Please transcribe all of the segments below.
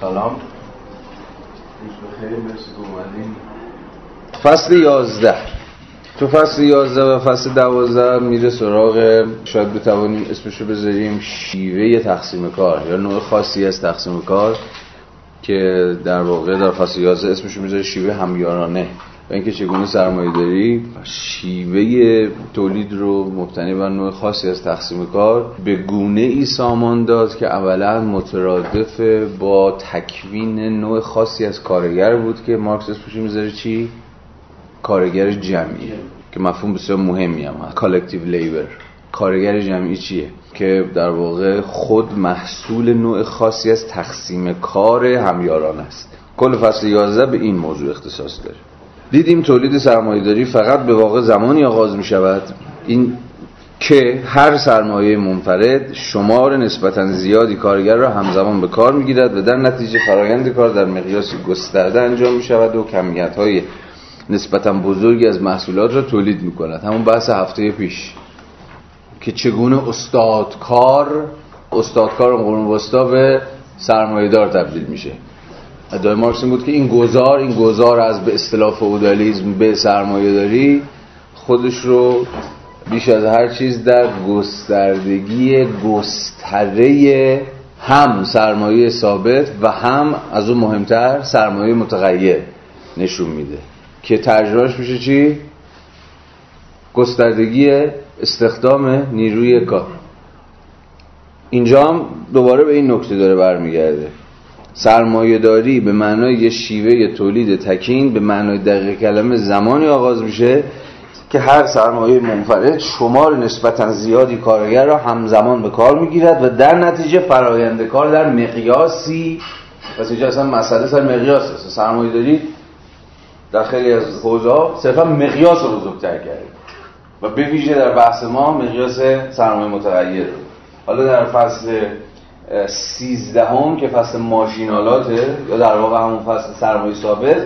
سلام. فصل یازده. تو فصل یازده و فصل دوازده میره سراغ شاید بتوانیم اسمشو بذاریم شیوه تقسیم کار یا نوع خاصی از تقسیم کار که در واقع در فصل یازده اسمشو می‌ذاره شیوه همیارانه. و اینکه چگونه سرمایه داری شیوه تولید رو مبتنی بر نوع خاصی از تقسیم کار به گونه ای سامان داد که اولا مترادف با تکوین نوع خاصی از کارگر بود که مارکس اسمش می‌ذاره چی؟ کارگر جمعی که مفهوم بسیار مهمی هم هست. collective labor کارگر جمعی چیه؟ که در واقع خود محصول نوع خاصی از تقسیم کار همیاران است. کل فصل 11 به این موضوع اختصاص داره. دیدیم تولید سرمایه‌داری فقط به واقع زمانی آغاز می شود این که هر سرمایه منفرد شمار نسبتا زیادی کارگر را همزمان به کار می‌گیرد و در نتیجه فرایند کار در مقیاس گسترده انجام می شود و کمیت های نسبتا بزرگی از محصولات را تولید می کند همون بحث هفته پیش که چگونه استادکار استادکار قرون وسطا به سرمایه‌دار تبدیل میشه. ادعای مارکس این بود که این گذار این گذار از به اصطلاح فئودالیسم به سرمایه داری خودش رو بیش از هر چیز در گستردگی گستره هم سرمایه ثابت و هم از اون مهمتر سرمایه متغیر نشون میده. که ترجمهش میشه چی؟ گستردگی استخدام نیروی کار. اینجا هم دوباره به این نکته داره برمیگرده. سرمایهداری به معنای یه شیوه تولید تکین به معنای دقیق کلمه زمانی آغاز میشه که هر سرمایه منفرد شمار نسبتا زیادی کارگر را همزمان به کار می‌گیرد و در نتیجه فرایند کار در مقیاسی پس اینجا اصلا مسئله سر مقیاس است. سرمایه داری در خیلی از حوزه صرفا مقیاس رو بزرگتر کرده. و به ویژه در بحث ما مقیاس سرمایه متغیر. حالا در فصل سیزدهم که فصل ماشینالاته یا در واقع همون فصل سرمایه ثابت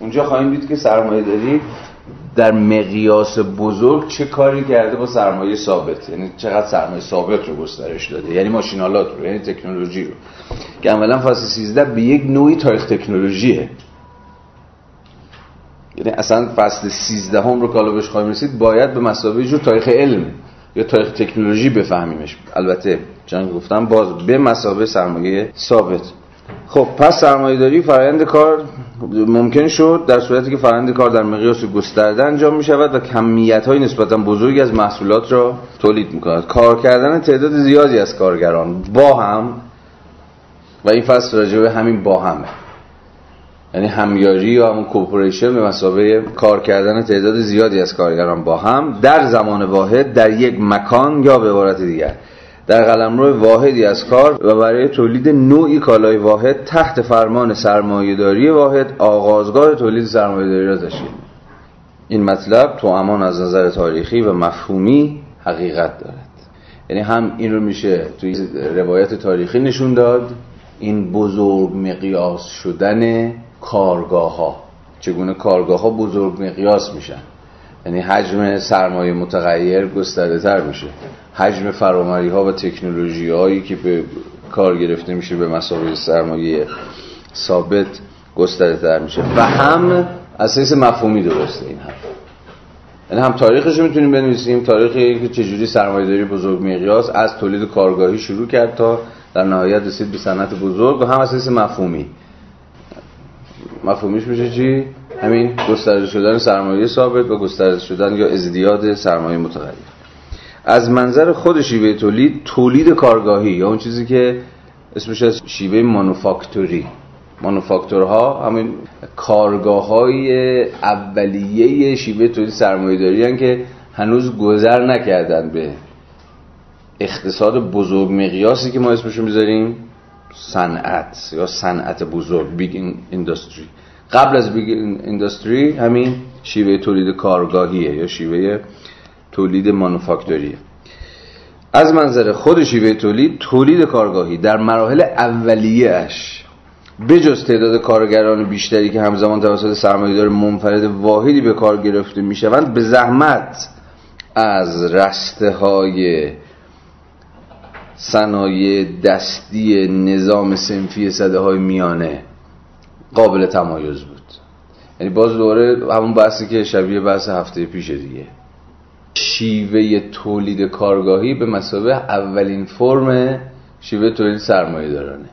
اونجا خواهیم دید که سرمایه داری در مقیاس بزرگ چه کاری کرده با سرمایه ثابت؟ یعنی چقدر سرمایه ثابت رو گسترش داده؟ یعنی ماشینالات رو یعنی تکنولوژی رو. که عملا فصل 13 به یک نوعی تاریخ تکنولوژیه. یعنی اصلا فصل 13 هم رو کالا بهش خواهیم رسید باید به مسابقه جو تاریخ علم یا تاریخ تکنولوژی بفهمیمش. البته چون گفتم باز به مسابقه سرمایه ثابت. خب پس سرمایه داری فرآیند کار ممکن شد در صورتی که فرآیند کار در مقیاس گسترده انجام می شود و کمیت های نسبتا بزرگی از محصولات را تولید می کند کار کردن تعداد زیادی از کارگران با هم و این فصل راجبه همین با همه یعنی همیاری یا همون کوپوریشن به مسابقه کار کردن تعداد زیادی از کارگران با هم در زمان واحد در یک مکان یا به عبارت دیگر. در قلمرو واحدی از کار و برای تولید نوعی کالای واحد تحت فرمان سرمایهداری واحد آغازگاه تولید سرمایهداری را تشکیل این مطلب تو امان از نظر تاریخی و مفهومی حقیقت دارد. یعنی هم این رو میشه توی روایت تاریخی نشون داد این بزرگ مقیاس شدن کارگاه ها چگونه کارگاه ها بزرگ مقیاس میشن؟ یعنی حجم سرمایه متغیر گسترده تر میشه. حجم فرامری ها و تکنولوژی هایی که به کار گرفته میشه به مسابقه سرمایه ثابت گسترده تر میشه. و هم اساس مفهومی درسته این حرف. یعنی هم تاریخش رو می‌تونیم بنویسیم تاریخی که چجوری سرمایه داری بزرگ مقیاس از تولید کارگاهی شروع کرد تا در نهایت رسید به صنعت بزرگ و هم اساس مفهومی. مفهومیش میشه چی؟ همین گسترده شدن سرمایه ثابت و گسترده شدن یا ازدیاد سرمایه متغیر. از منظر خود شیوه تولید تولید کارگاهی یا اون چیزی که اسمش از شیوه مانوفاکتوری. مانوفاکتورها همین کارگاه های اولیه شیوه تولید سرمایه داری که هنوز گذر نکردن به اقتصاد بزرگ مقیاسی که ما اسمشو می‌ذاریم صنعت یا صنعت بزرگ big industry قبل از big industry همین شیوه تولید کارگاهیه یا شیوه تولید مانوفاکتوریه از منظر خود شیوه تولید تولید کارگاهی در مراحل اولیهش به جز تعداد کارگران بیشتری که همزمان توسط سرمایه‌دار منفرد واحدی به کار گرفته می‌شوند به زحمت از رسته های صنایع دستی نظام سنفی صده های میانه قابل تمایز بود. یعنی باز دوره همون بحثی که شبیه بحث هفته پیش دیگه. شیوه تولید کارگاهی به مسابه اولین فرم شیوه تولید سرمایه دارانه.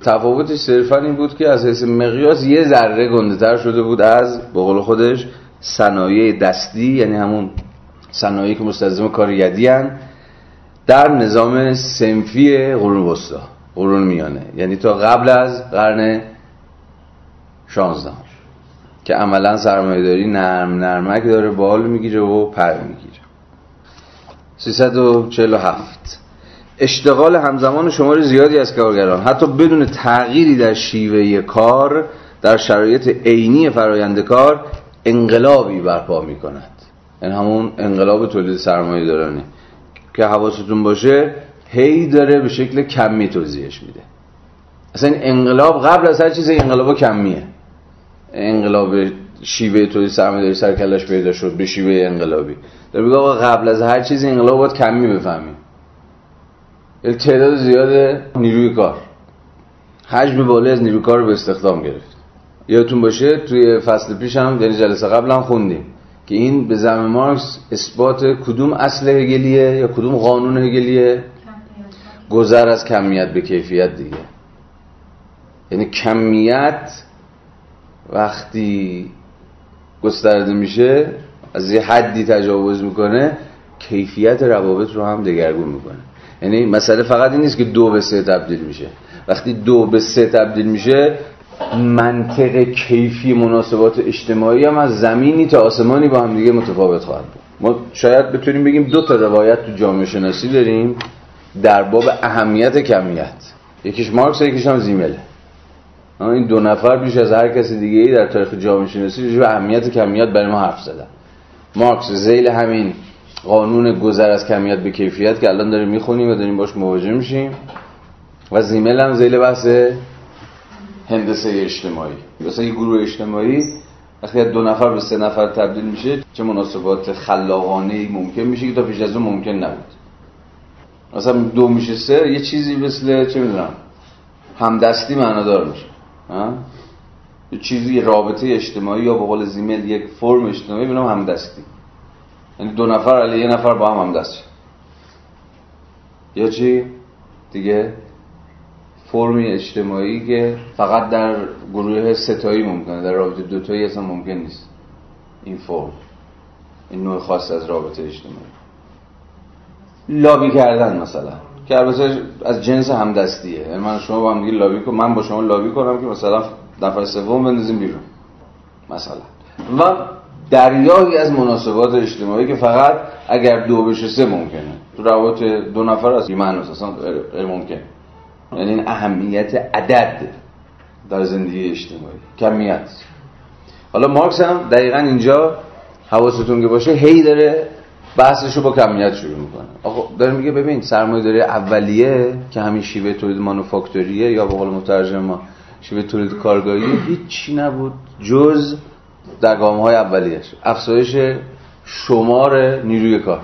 تفاوتش صرفا این بود که از حیث مقیاس یه ذره گنده شده بود از به قول خودش صنایع دستی یعنی همون صنایعی که مستلزم کار یدی در نظام سنفی قرون وسطا قرون میانه. یعنی تا قبل از قرن 16 که عملا سرمایه‌داری نرم نرمک داره بال می‌گیره و پر می‌گیره. 347 اشتغال همزمان شمار زیادی از کارگران. حتی بدون تغییری در شیوه کار در شرایط عینی فرایند کار انقلابی برپا می کند این یعنی همون انقلاب تولید سرمایه دارانی که حواستون باشه هی داره به شکل کمی توضیحش میده. اصلا انقلاب قبل از هر چیز انقلاب کمیه. انقلاب شیوه تولید سرمایه داری سر پیدا شد به شیوه انقلابی. در میگه قبل از هر چیز انقلاب باید کمی بفهمیم تعداد زیاد نیروی کار. حجم بالای از نیروی کار رو به استخدام گرفت. یادتون باشه توی فصل پیش هم یعنی جلسه قبل هم خوندیم که این به زم مارکس اثبات کدوم اصل هگلیه یا کدوم قانون هگلیه؟ گذر از کمیت به کیفیت دیگه. یعنی کمیت وقتی گسترده میشه از یه حدی تجاوز می‌کنه کیفیت روابط رو هم دگرگون می‌کنه. یعنی مسئله فقط این نیست که دو به سه تبدیل میشه. وقتی دو به سه تبدیل میشه منطق کیفی مناسبات اجتماعی هم از زمینی تا آسمانی با هم دیگه متفاوت خواهد بود. ما شاید بتونیم بگیم دو تا روایت تو جامعه شناسی داریم در باب اهمیت کمیت. یکیش مارکس یکیش هم زیمله این دو نفر بیش از هر کسی دیگه ای در تاریخ جامعه شناسی به اهمیت کمیت برای ما حرف زدن. مارکس زیل همین قانون گذر از کمیت به کیفیت که الان داریم می‌خونیم و داریم باش مواجه میشیم. و زیمل هم زیل بحث هندسه اجتماعی. مثلا یه گروه اجتماعی وقتی دو نفر به سه نفر تبدیل میشه چه مناسبات خلاقانه ممکن میشه که تا پیش از اون ممکن نبود. مثلا دو میشه سه یه چیزی مثل چه می‌دونم همدستی معنادار میشه. یه چیزی رابطه اجتماعی یا به قول زیمل یک فرم اجتماعی بنام همدستی. یعنی دو نفر علی یه نفر با هم همدست یا چی؟ دیگه فرمی اجتماعی که فقط در گروه ستایی ممکنه در رابطه دوتایی اصلا ممکن نیست. این فرم این نوع خاص از رابطه اجتماعی. لابی کردن مثلا. که البته از جنس همدستیه. یعنی من شما با هم دیگه لابی کنم من با شما لابی کنم که مثلا نفر سوم بندازیم بیرون. مثلا. و دریایی از مناسبات اجتماعی که فقط اگر دو بشه سه ممکنه. تو روابط دو نفر از معنی اصلا غیر ممکن. یعنی این اهمیت عدد در زندگی اجتماعی. کمیت. حالا مارکس هم دقیقا اینجا حواستون که باشه هی داره بحثش رو با کمیت شروع می‌کنه. آقا داره میگه ببین سرمایه داره اولیه که همین شیوه تولید مانوفاکتوریه یا به قول مترجم ما شیوه تولید کارگاهی هیچی نبود جز در گام های اولیش افزایش شمار نیروی کار.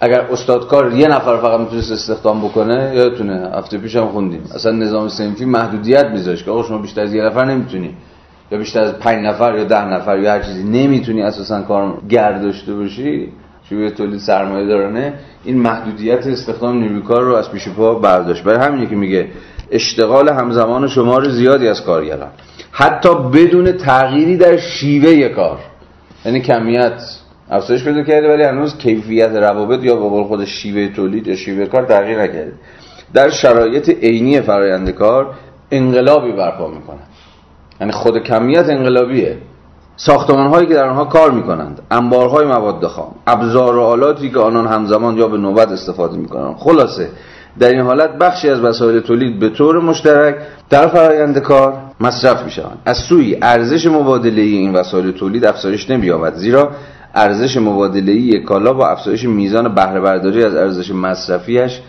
اگر استادکار یه نفر فقط می‌تونست استخدام بکنه یادتونه هفته هم خوندیم. اصلا نظام سنفی محدودیت میذاشت که آقا شما بیشتر از یه نفر نمی‌تونی. یا بیشتر از پنج نفر یا ده نفر یا هر چیزی نمی‌تونی اساسا کار گرد داشته باشی شوی تولید سرمایه دارانه این محدودیت استخدام نیروی کار رو از پیش پا برداشت. برای همینه که میگه اشتغال همزمان شمار زیادی از کارگران حتی بدون تغییری در شیوه کار. یعنی کمیت افزایش پیدا کرده ولی هنوز کیفیت روابط یا به خود شیوه تولید یا شیوه کار تغییر نکرده. در شرایط عینی فرایند کار انقلابی برپا می‌کنه. یعنی خود کمیت انقلابیه. ساختمان هایی که در آنها کار می‌کنند انبارهای مواد خام ابزار و آلاتی که آنان همزمان یا به نوبت استفاده می‌کنند. خلاصه در این حالت بخشی از وسایل تولید به طور مشترک در فرایند کار مصرف می شوند از سوی ارزش مبادله این وسایل تولید افزایش نمییابد زیرا ارزش مبادله کالا با افزایش میزان بهره برداری از ارزش مصرفیش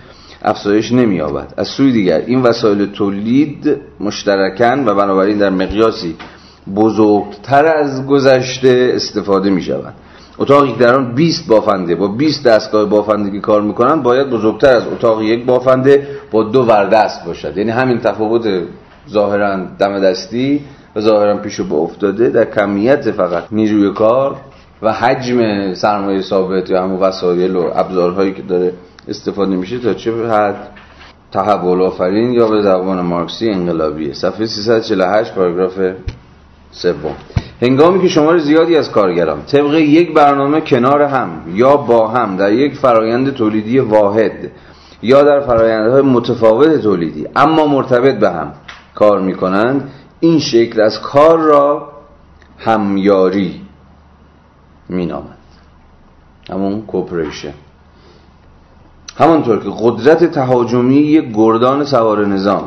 افزایش نمییابد. از سوی دیگر این وسایل تولید مشترکن و بنابراین در مقیاسی بزرگتر از گذشته استفاده می شود اتاقی در آن 20 بافنده. با 20 دستگاه بافندگی کار می‌کنن باید بزرگتر از اتاق یک بافنده با دو وردست باشد. یعنی همین تفاوت ظاهرا دم دستی و ظاهرا پیشو به افتاده. در کمیت فقط نیروی کار و حجم سرمایه ثابت یا همون وسایل و ابزارهایی که داره استفاده میشه تا چه حد؟ تحول آفرین یا به زبان مارکسی انقلابیه. صفحه 348 پاراگراف سوم. هنگامی که شمار زیادی از کارگران طبق یک برنامه کنار هم یا با هم در یک فرایند تولیدی واحد یا در فرایندهای متفاوت تولیدی اما مرتبط به هم کار می کنند این شکل از کار را همیاری می نامند همون کوپریشن همانطور که قدرت تهاجمی یک گردان سوار نظام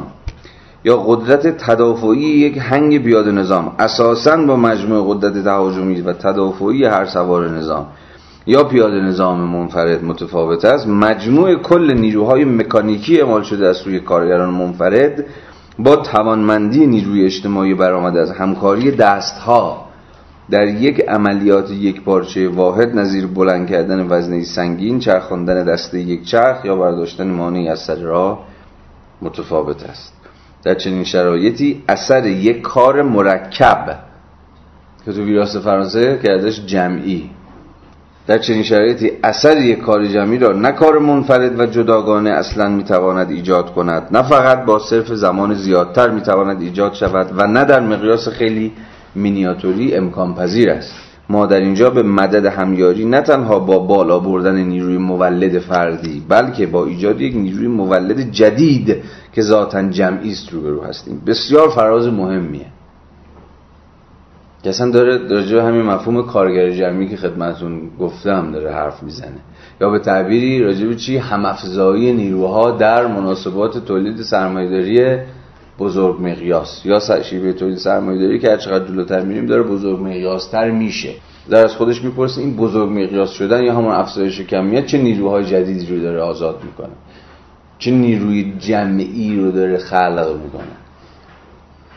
یا قدرت تدافعی یک هنگ بیاد نظام اساسا با مجموع قدرت تهاجمی و تدافعی هر سوار نظام یا پیاده نظام منفرد متفاوت است مجموع کل نیروهای مکانیکی اعمال شده از سوی کارگران منفرد با توانمندی نیروی اجتماعی برآمده از همکاری دستها. در یک عملیات یک پارچه واحد نظیر بلند کردن وزنه سنگین چرخاندن دسته یک چرخ یا برداشتن مانعی از سر راه متفاوت است. در چنین شرایطی اثر یک کار مرکب که تو ویراس فرانسه کردش جمعی. در چنین شرایطی اثر یک کار جمعی را نه کار منفرد و جداگانه اصلا می‌تواند ایجاد کند نه فقط با صرف زمان زیادتر می‌تواند ایجاد شود و نه در مقیاس خیلی مینیاتوری امکان پذیر است. ما در اینجا به مدد همیاری نه تنها با بالا بردن نیروی مولد فردی بلکه با ایجاد یک نیروی مولد جدید که ذاتا جمعی است روبرو هستیم. بسیار فراز مهمیه. که اصلا داره راجع همین مفهوم کارگر جمعی که خدمتون گفتم داره حرف می‌زنه. یا به تعبیری راجع به چی؟ همافزایی نیروها در مناسبات تولید سرمایه‌داری بزرگ مقیاس. یا شیوه تولید سرمایه‌داری که هر چقدر جلوتر میریم داره بزرگ مقیاستر میشه. در از خودش می‌پرسه این بزرگ مقیاس شدن یا همون افزایش کمیت چه نیروهای جدیدی رو داره آزاد می‌کنه؟ چه نیروی جمعی رو داره خلق می‌کنه؟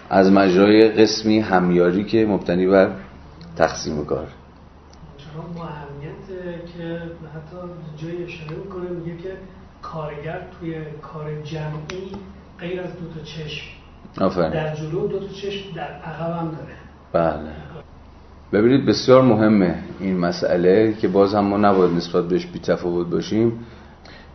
از مجرای قسمی همیاری که مبتنی بر تقسیم کار. که حتی جای اشاره می‌کنه میگه که کارگر توی کار جمعی غیر از دو تا چشم. آفرین. در جلو دو تا چشم در عقب هم داره. بله. ببینید بسیار مهمه این مسئله که باز هم ما نباید نسبت بهش بی تفاوت باشیم.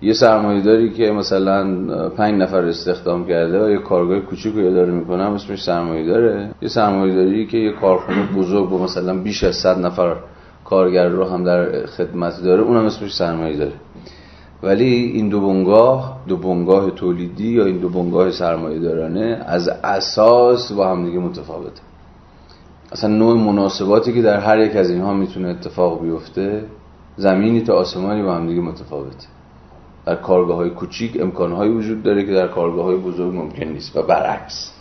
یه داری که مثلا پنج نفر استخدام کرده و یه کارگاه کوچیک رو اداره می‌کنه اسمش سرمایه داره. یه داری که یه کارخونه بزرگ با مثلا بیش از صد نفر کارگر رو هم در خدمت داره اونم اسمش سرمایه داره. ولی این دو بنگاه دو بنگاه تولیدی یا این دو بنگاه سرمایه دارانه از اساس با هم دیگه متفاوته. اصلا نوع مناسباتی که در هر یک از اینها می‌تونه اتفاق بیفته زمینی تا آسمانی با هم دیگه متفاوته. در کارگاه های کوچیک امکانهایی وجود داره که در کارگاه های بزرگ ممکن نیست و برعکس.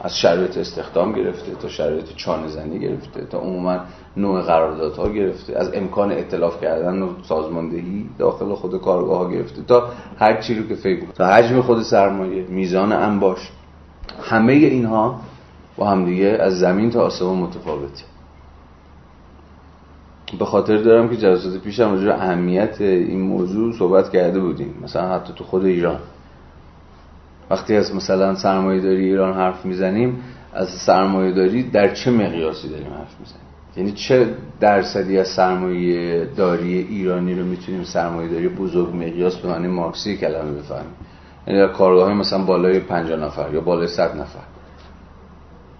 از شرایط استخدام گرفته تا شرایط چانه زنی گرفته تا عموما نوع قراردادها گرفته از امکان اطلاف کردن و سازماندهی داخل خود کارگاه ها گرفته تا هر چی رو که فکر تا حجم خود سرمایه میزان انباش همه اینها با همدیگه از زمین تا آسمان متفاوته. به خاطر دارم که جلسات پیشم راجع اهمیت این موضوع صحبت کرده بودیم. مثلا حتی تو خود ایران. وقتی از مثلا سرمایه داری ایران حرف می‌زنیم از سرمایه داری در چه مقیاسی داریم حرف می‌زنیم؟ یعنی چه درصدی از سرمایه داری ایرانی رو می‌تونیم سرمایه داری بزرگ مقیاس به معنی مارکسی کلمه بفهمیم؟ یعنی در کارگاه مثلا بالای 50 نفر یا بالای 100 نفر.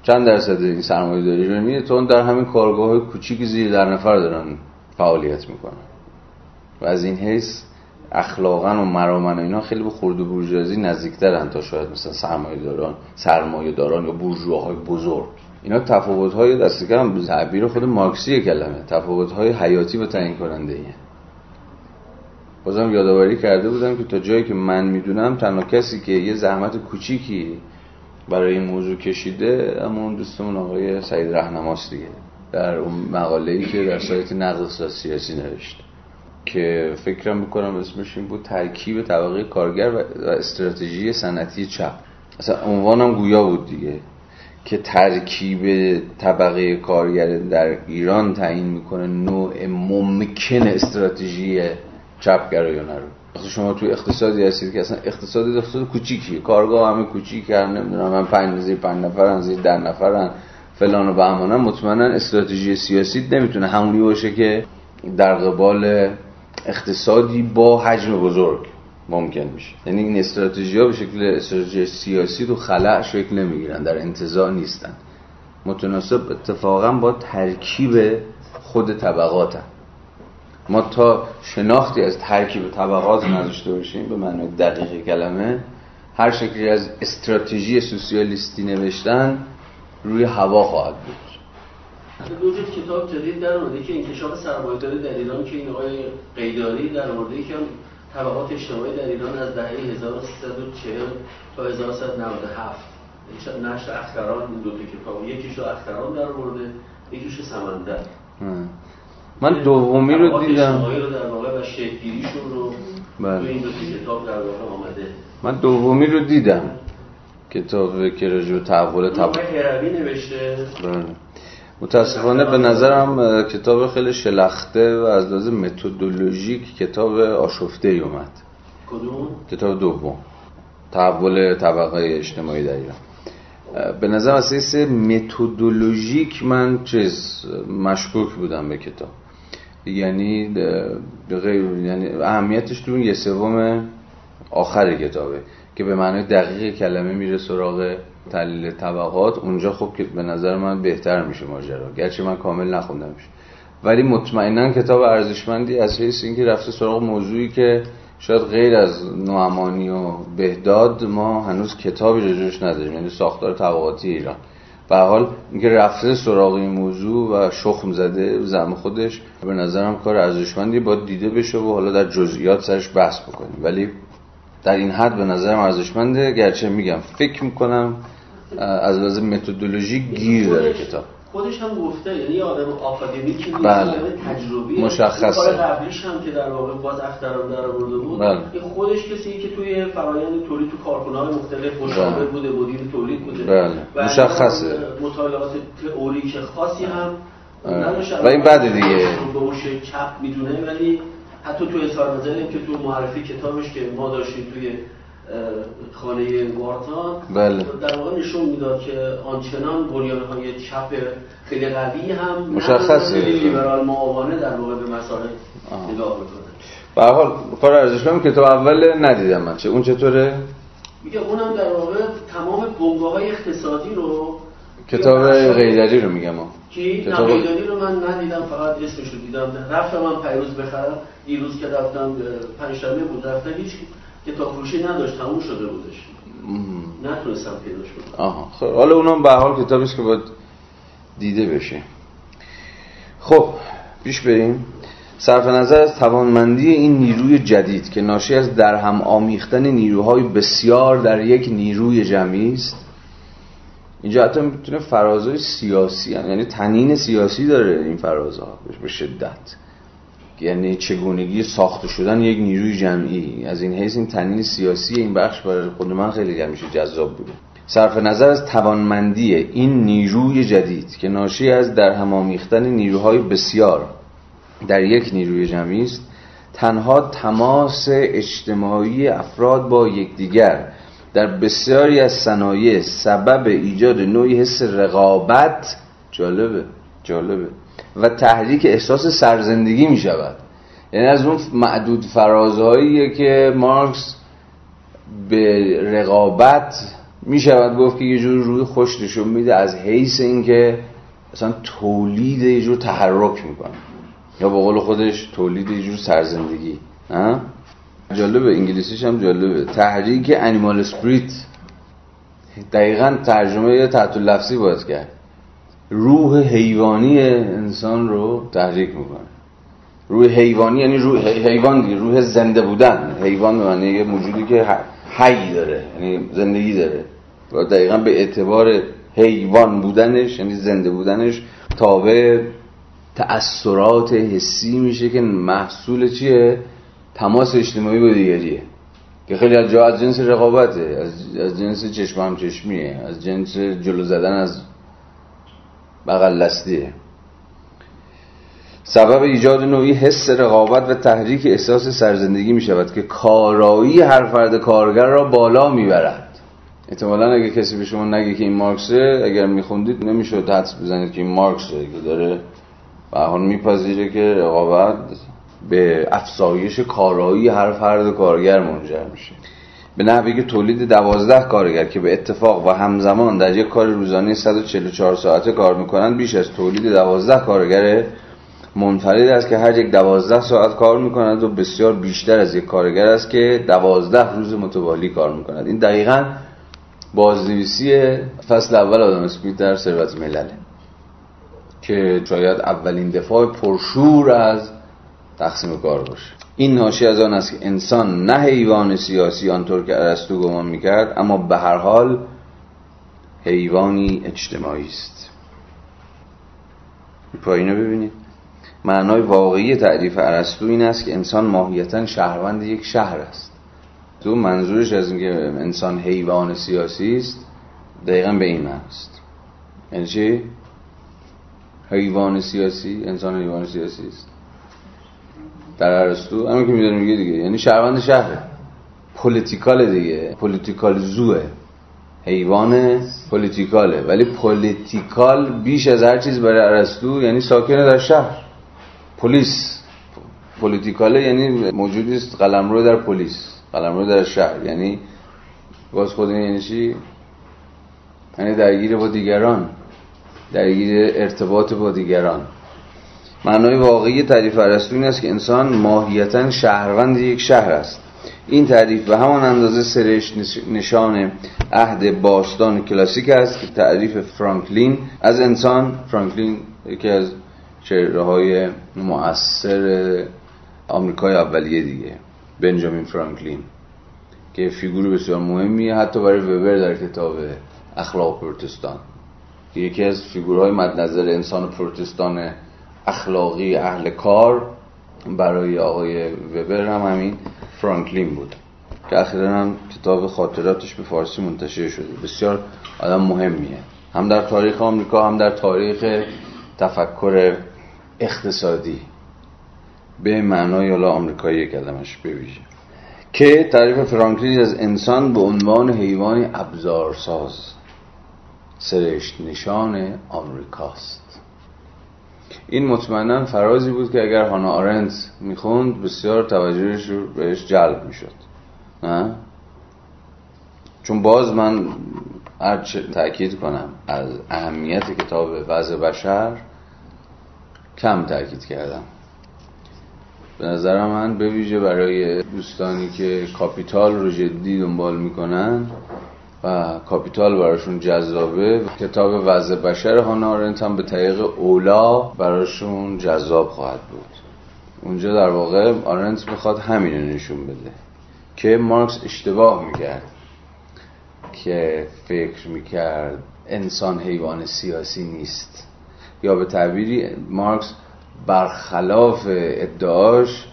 چند درصد این سرمایه داری ایرانی تو در همین کارگاه های کوچیک زیر در نفر دارن فعالیت می‌کنن. و از این حیث اخلاقا و مرامن اینا خیلی به خرد و بورژوازی نزدیکترن تا شاید مثلا سرمایه داران سرمایه داران یا بورژواهای بزرگ. اینا تفاوت های دست کم تعبیر خود مارکسی کلمه. تفاوت های حیاتی و تعیین کننده ایه. بازم یادآوری کرده بودم که تا جایی که من می‌دونم تنها کسی که یه زحمت کوچیکی برای این موضوع کشیده اما اون دوستمون آقای سعید رهنماست دیگه. در اون مقاله ای که در سایت نقد سیاسی نوشته که فکرم می‌کنم اسمش این بود ترکیب طبقه کارگر و استراتژی صنعتی چپ. اصلا عنوانم گویا بود دیگه. که ترکیب طبقه کارگر در ایران تعیین می‌کنه نوع ممکن استراتژی چپگرایانه رو. وقتی شما توی اقتصادی هستید که اصلا اقتصادی اقتصاد کوچیکیه. کارگاه همه کوچیک هم نمی‌دونم من پنج زیر پنج نفرن زیر در نفرن. فلان و بهمانن مطمئنا استراتژی سیاسی نمی‌تونه همونی باشه که در قبال اقتصادی با حجم بزرگ ممکن میشه. یعنی این استراتژی ها به شکل استراتژی سیاسی تو خلع شکل نمی‌گیرن در انتظار نیستن. متناسب اتفاقا با ترکیب خود طبقات ما تا شناختی از ترکیب طبقات نداشته باشیم به معنی دقیق کلمه هر شکلی از استراتژی سوسیالیستی نوشتن روی هوا خواهد بود. دو جلد کتاب جدید در مورد که انکشاف سرمایه‌داری در ایران که این آقای قیداری در مورد که طبقات اجتماعی در ایران از دهه 1340 تا 1197 نشر اختران این دو تا کتاب یکیش رو اختران در مورد یکیش سمندر. من دومی رو دیدم. رو در واقع و شکلگیریشون رو بله. تو این دو کتاب در واقع آمده. من دومی رو دیدم. کتاب که رجوع تحول تحول نوشته. بله. متاسفانه به نظرم کتاب خیلی شلخته و از لحاظ متدولوژیک کتاب آشفته ای اومد. کدوم؟ کتاب دوم. تحول طبقه اجتماعی در ایران. به نظر اساس متدولوژیک من چیز مشکوک بودم به کتاب. یعنی غیر یعنی اهمیتش تو یه سوم آخر کتابه که به معنی دقیق کلمه میره سراغ تحلیل طبقات اونجا خب که به نظر من بهتر میشه ماجرا. گرچه من کامل نخوندمش ولی مطمئنا کتاب ارزشمندی از حیث اینکه رفته سراغ موضوعی که شاید غیر از نوامانی و بهداد ما هنوز کتابی رجوعش نداریم یعنی ساختار طبقاتی ایران. به حال اینکه رفته سراغ این موضوع و شخم زده زم خودش به نظرم کار ارزشمندی با دیده بشه و حالا در جزئیات سرش بحث بکنیم. ولی در این حد به نظرم ارزشمنده. گرچه میگم فکر می‌کنم از لحاظ متدولوژی گیر داره کتاب خودش هم گفته یعنی آدم آکادمیکی نیست بله. یعنی تجربی مشخصه کار قبلیش هم که در واقع باز اختران در آورده بود بله. خودش کسی که توی فرایند تولید تو کارخونه های مختلف مشاور بله. بوده مدیر تولید بوده بله. مشخصه مطالعات تئوریک خاصی هم و این بعد دیگه به چپ می‌دونه ولی حتی تو اظهار نظری که تو معرفی کتابش که ما داشتیم توی خانه وارتان بله. در واقع نشون می‌داد که آنچنان بنیانه های چپ خیلی قوی هم مشخصه. لیبرال معاونه در واقع به مسائل نگاه می‌کنه. به حال کار ارزشمند کتاب اول ندیدم من. چه اون چطوره؟ میگه اونم در واقع تمام بنگاه های اقتصادی رو کتاب غیدری رو میگم. کی؟ کتاب غیدری رو من ندیدم فقط اسمش رو دیدم. رفتم من پیروز بخرم. دیروز که رفتم پنج بود رفتم. هیچ کتاب فروشی نداشت تموم شده بودش. نتونستم پیداش کنم آها. خب حالا اونم به حال کتابی که باید دیده بشه. خب پیش بریم. صرف نظر از توانمندی این نیروی جدید که ناشی از در هم آمیختن نیروهای بسیار در یک نیروی جمعی است. اینجا حتی می‌تونه فرازهای سیاسی هم. یعنی تنین سیاسی داره این فرازها به شدت. یعنی چگونگی ساخته شدن یک نیروی جمعی. از این حیث این تنین سیاسی این بخش برای خود من خیلی همیشه جذاب بوده. صرف نظر از توانمندی این نیروی جدید که ناشی از در همامیختن نیروهای بسیار در یک نیروی جمعی است تنها تماس اجتماعی افراد با یکدیگر در بسیاری از صنایع سبب ایجاد نوعی حس رقابت جالبه جالبه. و تحریک احساس سرزندگی می شود یعنی از اون معدود فرازهایی که مارکس به رقابت می شود گفت که یه جور روی خوش نشون میده از حیث اینکه مثلا تولید یه جور تحرک می‌کنه. یا به قول خودش تولید یه جور سرزندگی. جالبه انگلیسیش هم جالبه. تحریک انیمال سپریت دقیقا ترجمه تحت لفظی باید کرد. روح حیوانی انسان رو تحریک می‌کنه. روح حیوانی یعنی روح حیوان دیگه روح زنده بودن. حیوان به معنی موجودی که حی داره یعنی زندگی داره. و دقیقا به اعتبار حیوان بودنش یعنی زنده بودنش تابع تأثیرات حسی میشه که محصول چیه؟ تماس اجتماعی با دیگریه. که خیلی از جا از جنس رقابته از, از جنس چشم هم چشمیه از جنس جلو زدن از بغل لستیه سبب ایجاد نوعی حس رقابت و تحریک احساس سرزندگی می شود که کارایی هر فرد کارگر را بالا می‌برد. احتمالا اگه کسی به شما نگه که این مارکسه اگر میخوندید نمی‌شد حدس بزنید که این مارکسه که داره حال میپذیره که رقابت به افزایش کارایی هر فرد کارگر منجر میشه. به نحوی که تولید دوازده کارگر که به اتفاق و همزمان در یک کار روزانه 144 ساعته کار می‌کنند بیش از تولید دوازده کارگر منفرد است که هر یک دوازده ساعت کار می‌کند و بسیار بیشتر از یک کارگر است که دوازده روز متوالی کار می‌کند این دقیقا بازنویسی فصل اول آدم اسمیت در ثروت ملله که شاید اولین دفاع پرشور از تقسیم کار باشه. این ناشی از آن است که انسان نه حیوان سیاسی آنطور که ارسطو گمان می‌کرد اما به هر حال حیوانی اجتماعی است. پایینو ببینید. معنای واقعی تعریف ارسطو این است که انسان ماهیتا شهروند یک شهر است. تو منظورش از اینکه انسان حیوان سیاسی است دقیقا به این است. یعنی؟ حیوان سیاسی انسان حیوان سیاسی است. در ارسطو همین که می‌دونیم میگه دیگه. یعنی شهروند شهره. political دیگه. political زوه. حیوان political ه ولی political بیش از هر چیز برای ارسطو یعنی ساکن در شهر. پولیس پولیتیکاله یعنی موجودی است قلمرو در پلیس قلمرو در شهر. یعنی باز خود یعنی چی؟ یعنی درگیر با دیگران. درگیر ارتباط با دیگران. معنای واقعی تعریف ارسطو این است که انسان ماهیتا شهروند یک شهر است. این تعریف به همان اندازه سرش نشان عهد باستان کلاسیک است که تعریف فرانکلین از انسان فرانکلین یکی از چهره های مؤثر آمریکای اولیه دیگه بنجامین فرانکلین که فیگور بسیار مهمیه حتی برای وبر در کتاب اخلاق پروتستان. یکی از فیگورهای مد نظر انسان پروتستان اخلاقی اهل کار برای آقای وبر هم همین فرانکلین بود که اخیرا هم کتاب خاطراتش به فارسی منتشر شده. بسیار آدم مهمیه. هم در تاریخ آمریکا هم در تاریخ تفکر اقتصادی. به معنای حالا آمریکایی کلمش بویژه. که تعریف فرانکلین از انسان به عنوان حیوان ابزارساز سرشت نشان آمریکاست. این مطمئنا فرازی بود که اگر هانا آرنت می‌خوند بسیار توجهش رو بهش جلب می‌شد نه؟ چون باز من هر تاکید کنم از اهمیت کتاب وضع بشر کم تاکید کردم به نظر من به ویژه برای دوستانی که کاپیتال رو جدی دنبال می‌کنن و کاپیتال براشون جذابه. کتاب وضع بشر هانا هم به طریق اولا براشون جذاب خواهد بود. اونجا در واقع آرنت می‌خواد همین نشون بده که مارکس اشتباه می‌کرد که فکر می‌کرد انسان حیوان سیاسی نیست. یا به تعبیری مارکس برخلاف ادعاش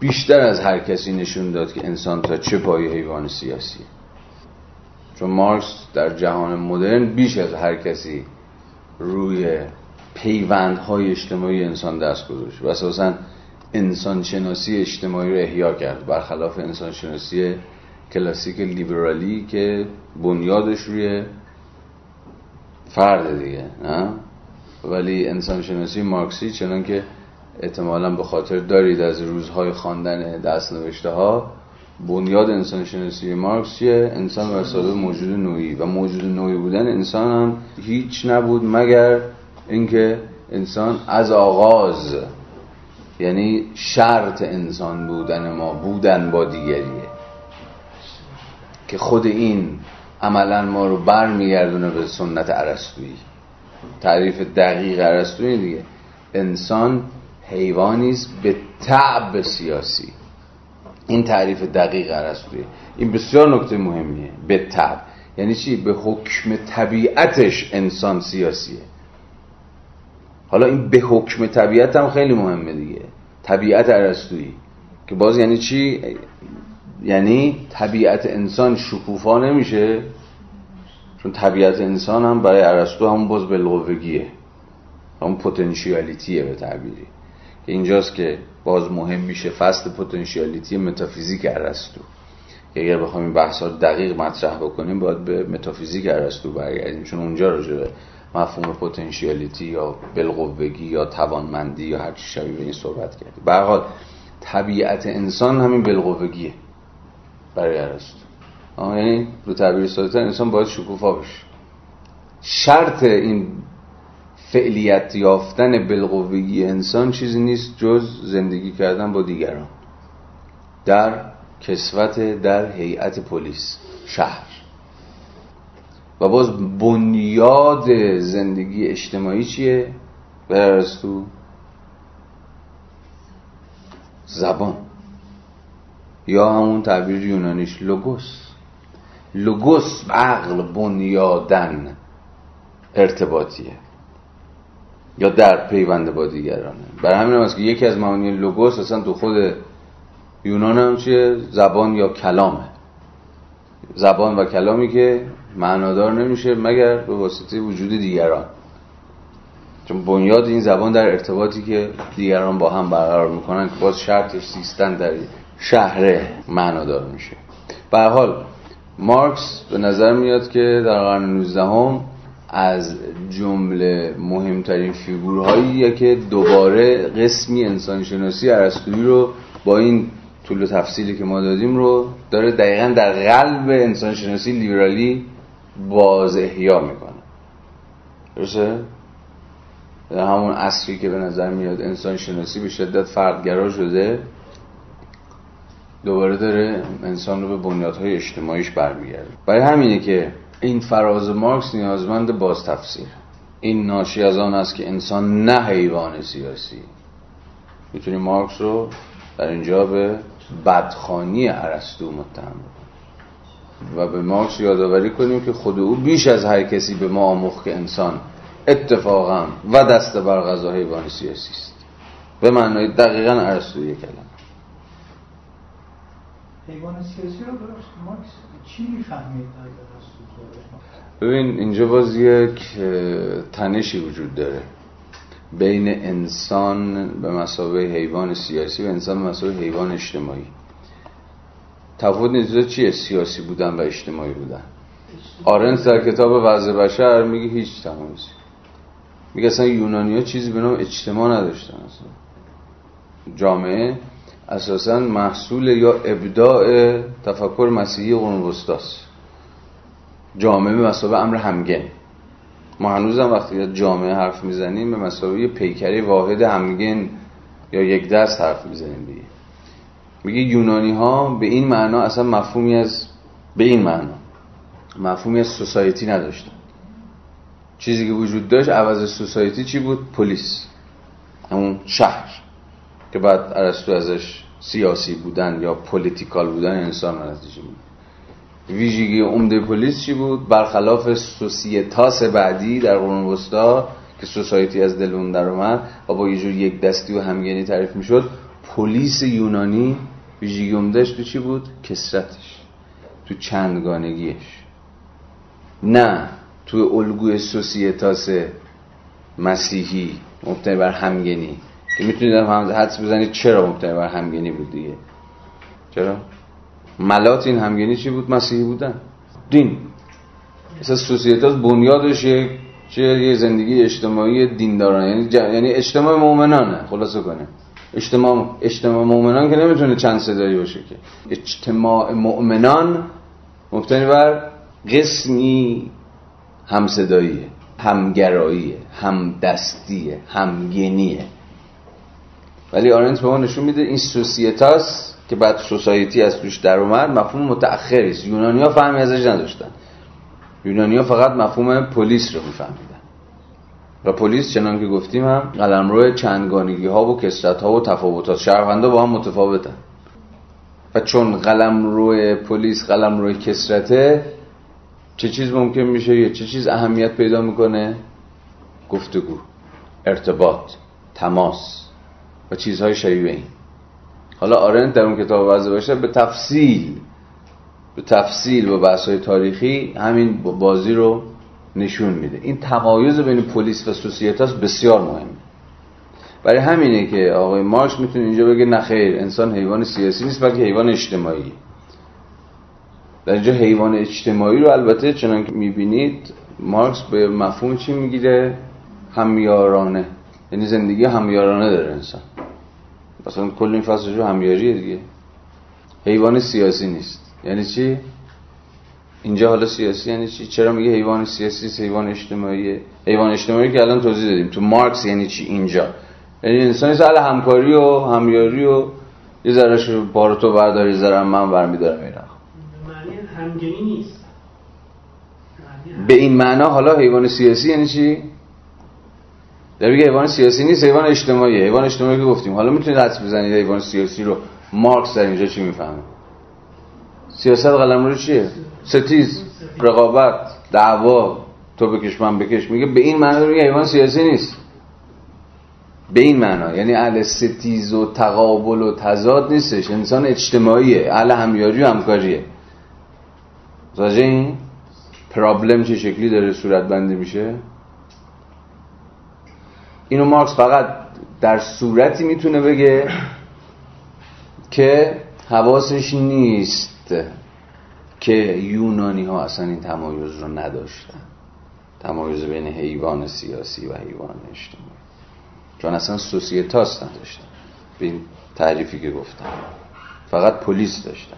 بیشتر از هر کسی نشون داد که انسان تا چه پای حیوان سیاسیه. چون مارکس در جهان مدرن بیش از هر کسی روی پیوندهای اجتماعی انسان دست گذاشت و اساسا انسان شناسی اجتماعی رو احیا کرد برخلاف انسان شناسی کلاسیک لیبرالی که بنیادش روی فرد دیگه نه؟ ولی انسان شناسی مارکسی چنان که احتمالا به خاطر دارید از روزهای خواندن دست نوشته ها بنیاد انسان شناسی مارکس چیه؟ انسان و موجود نوعی و موجود نوعی بودن انسان هم هیچ نبود مگر اینکه انسان از آغاز یعنی شرط انسان بودن ما بودن با دیگریه. که خود این عملا ما رو برمیگردونه به سنت عرستویی تعریف دقیق ارسطو دیگه. انسان حیوانی است به تعب سیاسی. این تعریف دقیق ارسطویی این بسیار نکته مهمیه. به تعب یعنی چی؟ به حکم طبیعتش انسان سیاسیه. حالا این به حکم طبیعت هم خیلی مهمه دیگه. طبیعت ارسطویی که باز یعنی چی؟ یعنی طبیعت انسان شکوفا نمیشه. چون طبیعت انسان هم برای ارسطو همون باز بالقوگیه همون پتانسیالیتیه به تعبیری. که اینجاست که باز مهم میشه فصل پتانسیالیتی متافیزیک ارسطو. اگر بخوایم این بحث ها دقیق مطرح بکنیم باید به متافیزیک ارسطو برگردیم. چون اونجا راجع به مفهوم پتانسیالیتی یا بالقوگی یا توانمندی یا هر چی شبیه به این صحبت کردیم. به حال طبیعت انسان همین بالقوگیه برای ارسطو. یعنی رو تعبیر ساده انسان باید شکوفا بشه. شرط این فعلیت یافتن بالقوگی انسان چیزی نیست جز زندگی کردن با دیگران. در کسوت در هیئت پلیس شهر. و باز بنیاد زندگی اجتماعی چیه؟ تو زبان. یا همون تعبیر یونانیش لوگوس. لوگوس عقل بنیادن ارتباطیه. یا در پیوند با دیگرانه. برای همین است که یکی از معانی لوگوس اصلا تو خود یونان هم چیه؟ زبان یا کلامه. زبان و کلامی که معنادار نمیشه مگر به واسطه وجود دیگران. چون بنیاد این زبان در ارتباطی که دیگران با هم برقرار می‌کنن که باز شرطش سیستن در شهر معنادار میشه. به حال مارکس به نظر میاد که در قرن 19 هم از جمله مهمترین فیگورهایی که دوباره قسمی انسانشناسی ارسطویی رو با این طول تفصیلی که ما دادیم رو داره دقیقا در قلب انسانشناسی لیبرالی باز احیا می‌کنه درسته؟ در همون اصری که به نظر میاد انسان شناسی به شدت فردگرا شده دوباره داره انسان رو به بنیادهای اجتماعیش برمیگرده برای همینه که این فراز مارکس نیازمند باز تفسیر این ناشی از آن است که انسان نه حیوان سیاسی. می‌تونیم مارکس رو در اینجا به بدخانی ارسطو متهم و به مارکس یادآوری کنیم که خود او بیش از هر کسی به ما آموخت که انسان اتفاقا و دست بر غذا حیوان سیاسی است. به معنای دقیقا ارسطویی کلمه. حیوان سیاسی رو مارکس چی می‌فهمید ببین اینجا باز یک تنشی وجود داره. بین انسان به مسابقه حیوان سیاسی و انسان به مسابقه حیوان اجتماعی. تفاوت نیست چیه؟ سیاسی بودن و اجتماعی بودن. آرنس در کتاب وضع بشر میگه هیچ تمایزی میگه اصلا یونانی چیزی به نام اجتماع نداشتن اصلا. جامعه اساسا محصول یا ابداع تفکر مسیحی قرون وسطاست. جامعه به مسابقه امر همگن. ما هنوزم وقتی جامعه حرف می‌زنیم به مسابقه پیکری واحد همگن یا یک دست حرف می‌زنیم دیگه. میگه یونانی ها به این معنا اصلا مفهومی از به این معنا. مفهومی از society نداشتن. چیزی که وجود داشت عوض society چی بود؟ پولیس. همون شهر که بعد ارسطو ازش سیاسی بودن یا political بودن انسان نتیجه بود ویژگی عمده پولیس چی بود؟ برخلاف societas بعدی در قرون وسطا که society از دل اون در اومد و با یه جور یک دستی و همگنی تعریف می‌شد پولیس یونانی ویژگی عمدهش تو چی بود؟ کسرتش تو چندگانگیش. نه تو الگوی سوسیتاس مسیحی مبتنی بر همگنی. که می‌تونید هم حدس بزنید چرا مبتنی بر همگنی بود دیگه. چرا؟ ملات این همگنی چی بود؟ مسیحی بودن. دین. مثلا سوسیتاس بنیادش یک چه یه زندگی اجتماعی دینداران یعنی ج... یعنی اجتماع مؤمنانه خلاصه کنه. اجتماع اجتماع مؤمنان که نمی‌تونه چند صدایی باشه که. اجتماع مؤمنان مبتنی بر قسمی همصداییه همگراییه همدستیه همگنیه. ولی آرنت به ما نشون میده این سوسیتاس که بعد سوسایتی از توش در اومد مفهوم متأخری است. یونانیا فهمی ازش نداشتن. یونانیا فقط مفهوم پلیس رو میفهمیدن. و پلیس چنان که گفتیم هم قلمرو چندگانگی ها و کسرت ها و تفاوتات شهروندا با هم متفاوتن. و چون قلمرو پلیس قلمرو کسرته چه چیز ممکن میشه؟ یا چه چیز اهمیت پیدا می‌کنه؟ گفتگو ارتباط تماس و چیزهای شبیه این. حالا آرنت در اون کتاب وضع به تفصیل به تفصیل و بحث های تاریخی همین بازی رو نشون میده. این تمایز بین پلیس و سوسیتاس بسیار مهمه برای همینه که آقای مارکس می‌تونه اینجا بگه نخیر انسان حیوان سیاسی نیست بلکه حیوان اجتماعی. در اینجا حیوان اجتماعی رو البته چنان که می‌بینید مارکس به مفهوم چی می‌گیره؟ همیارانه. یعنی زندگی همیارانه داره انسان. مثلا کل این فصل جو همیاریه دیگه. حیوان سیاسی نیست. یعنی چی؟ اینجا حالا سیاسی یعنی چی؟ چرا میگه حیوان سیاسی حیوان اجتماعیه. حیوان اجتماعی که الان توضیح دادیم. تو مارکس یعنی چی اینجا؟ یعنی انسانی سال همکاری و همیاری و یه ذره بار تو برداری ذره من برمیدارم اینا. معنی همگنی نیست. به این معنا حالا حیوان سیاسی یعنی چی؟ در بگه حیوان سیاسی نیست حیوان اجتماعی حیوان اجتماعی که گفتیم. حالا می‌تونید حدس بزنید حیوان سیاسی رو. مارکس در اینجا چی می‌فهمه؟ سیاست قلمرو چیه؟ ستیز رقابت دعوا تو بکش من بکش. میگه به این معنا میگه حیوان سیاسی نیست. به این معنا یعنی اهل ستیز و تقابل و تضاد نیستش. انسان اجتماعیه. اهل همیاری و همکاریه. متوجه این پرابلم چه شکلی داره؟ صورت بندی میشه؟ اینو مارکس فقط در صورتی می‌تونه بگه که حواسش نیست که یونانی ها اصلا این تمایز رو نداشتن. تمایز بین حیوان سیاسی و حیوان اجتماعی. چون اصلا سوسیتاس نداشتن. به این تعریفی که گفتم. فقط پلیس داشتن.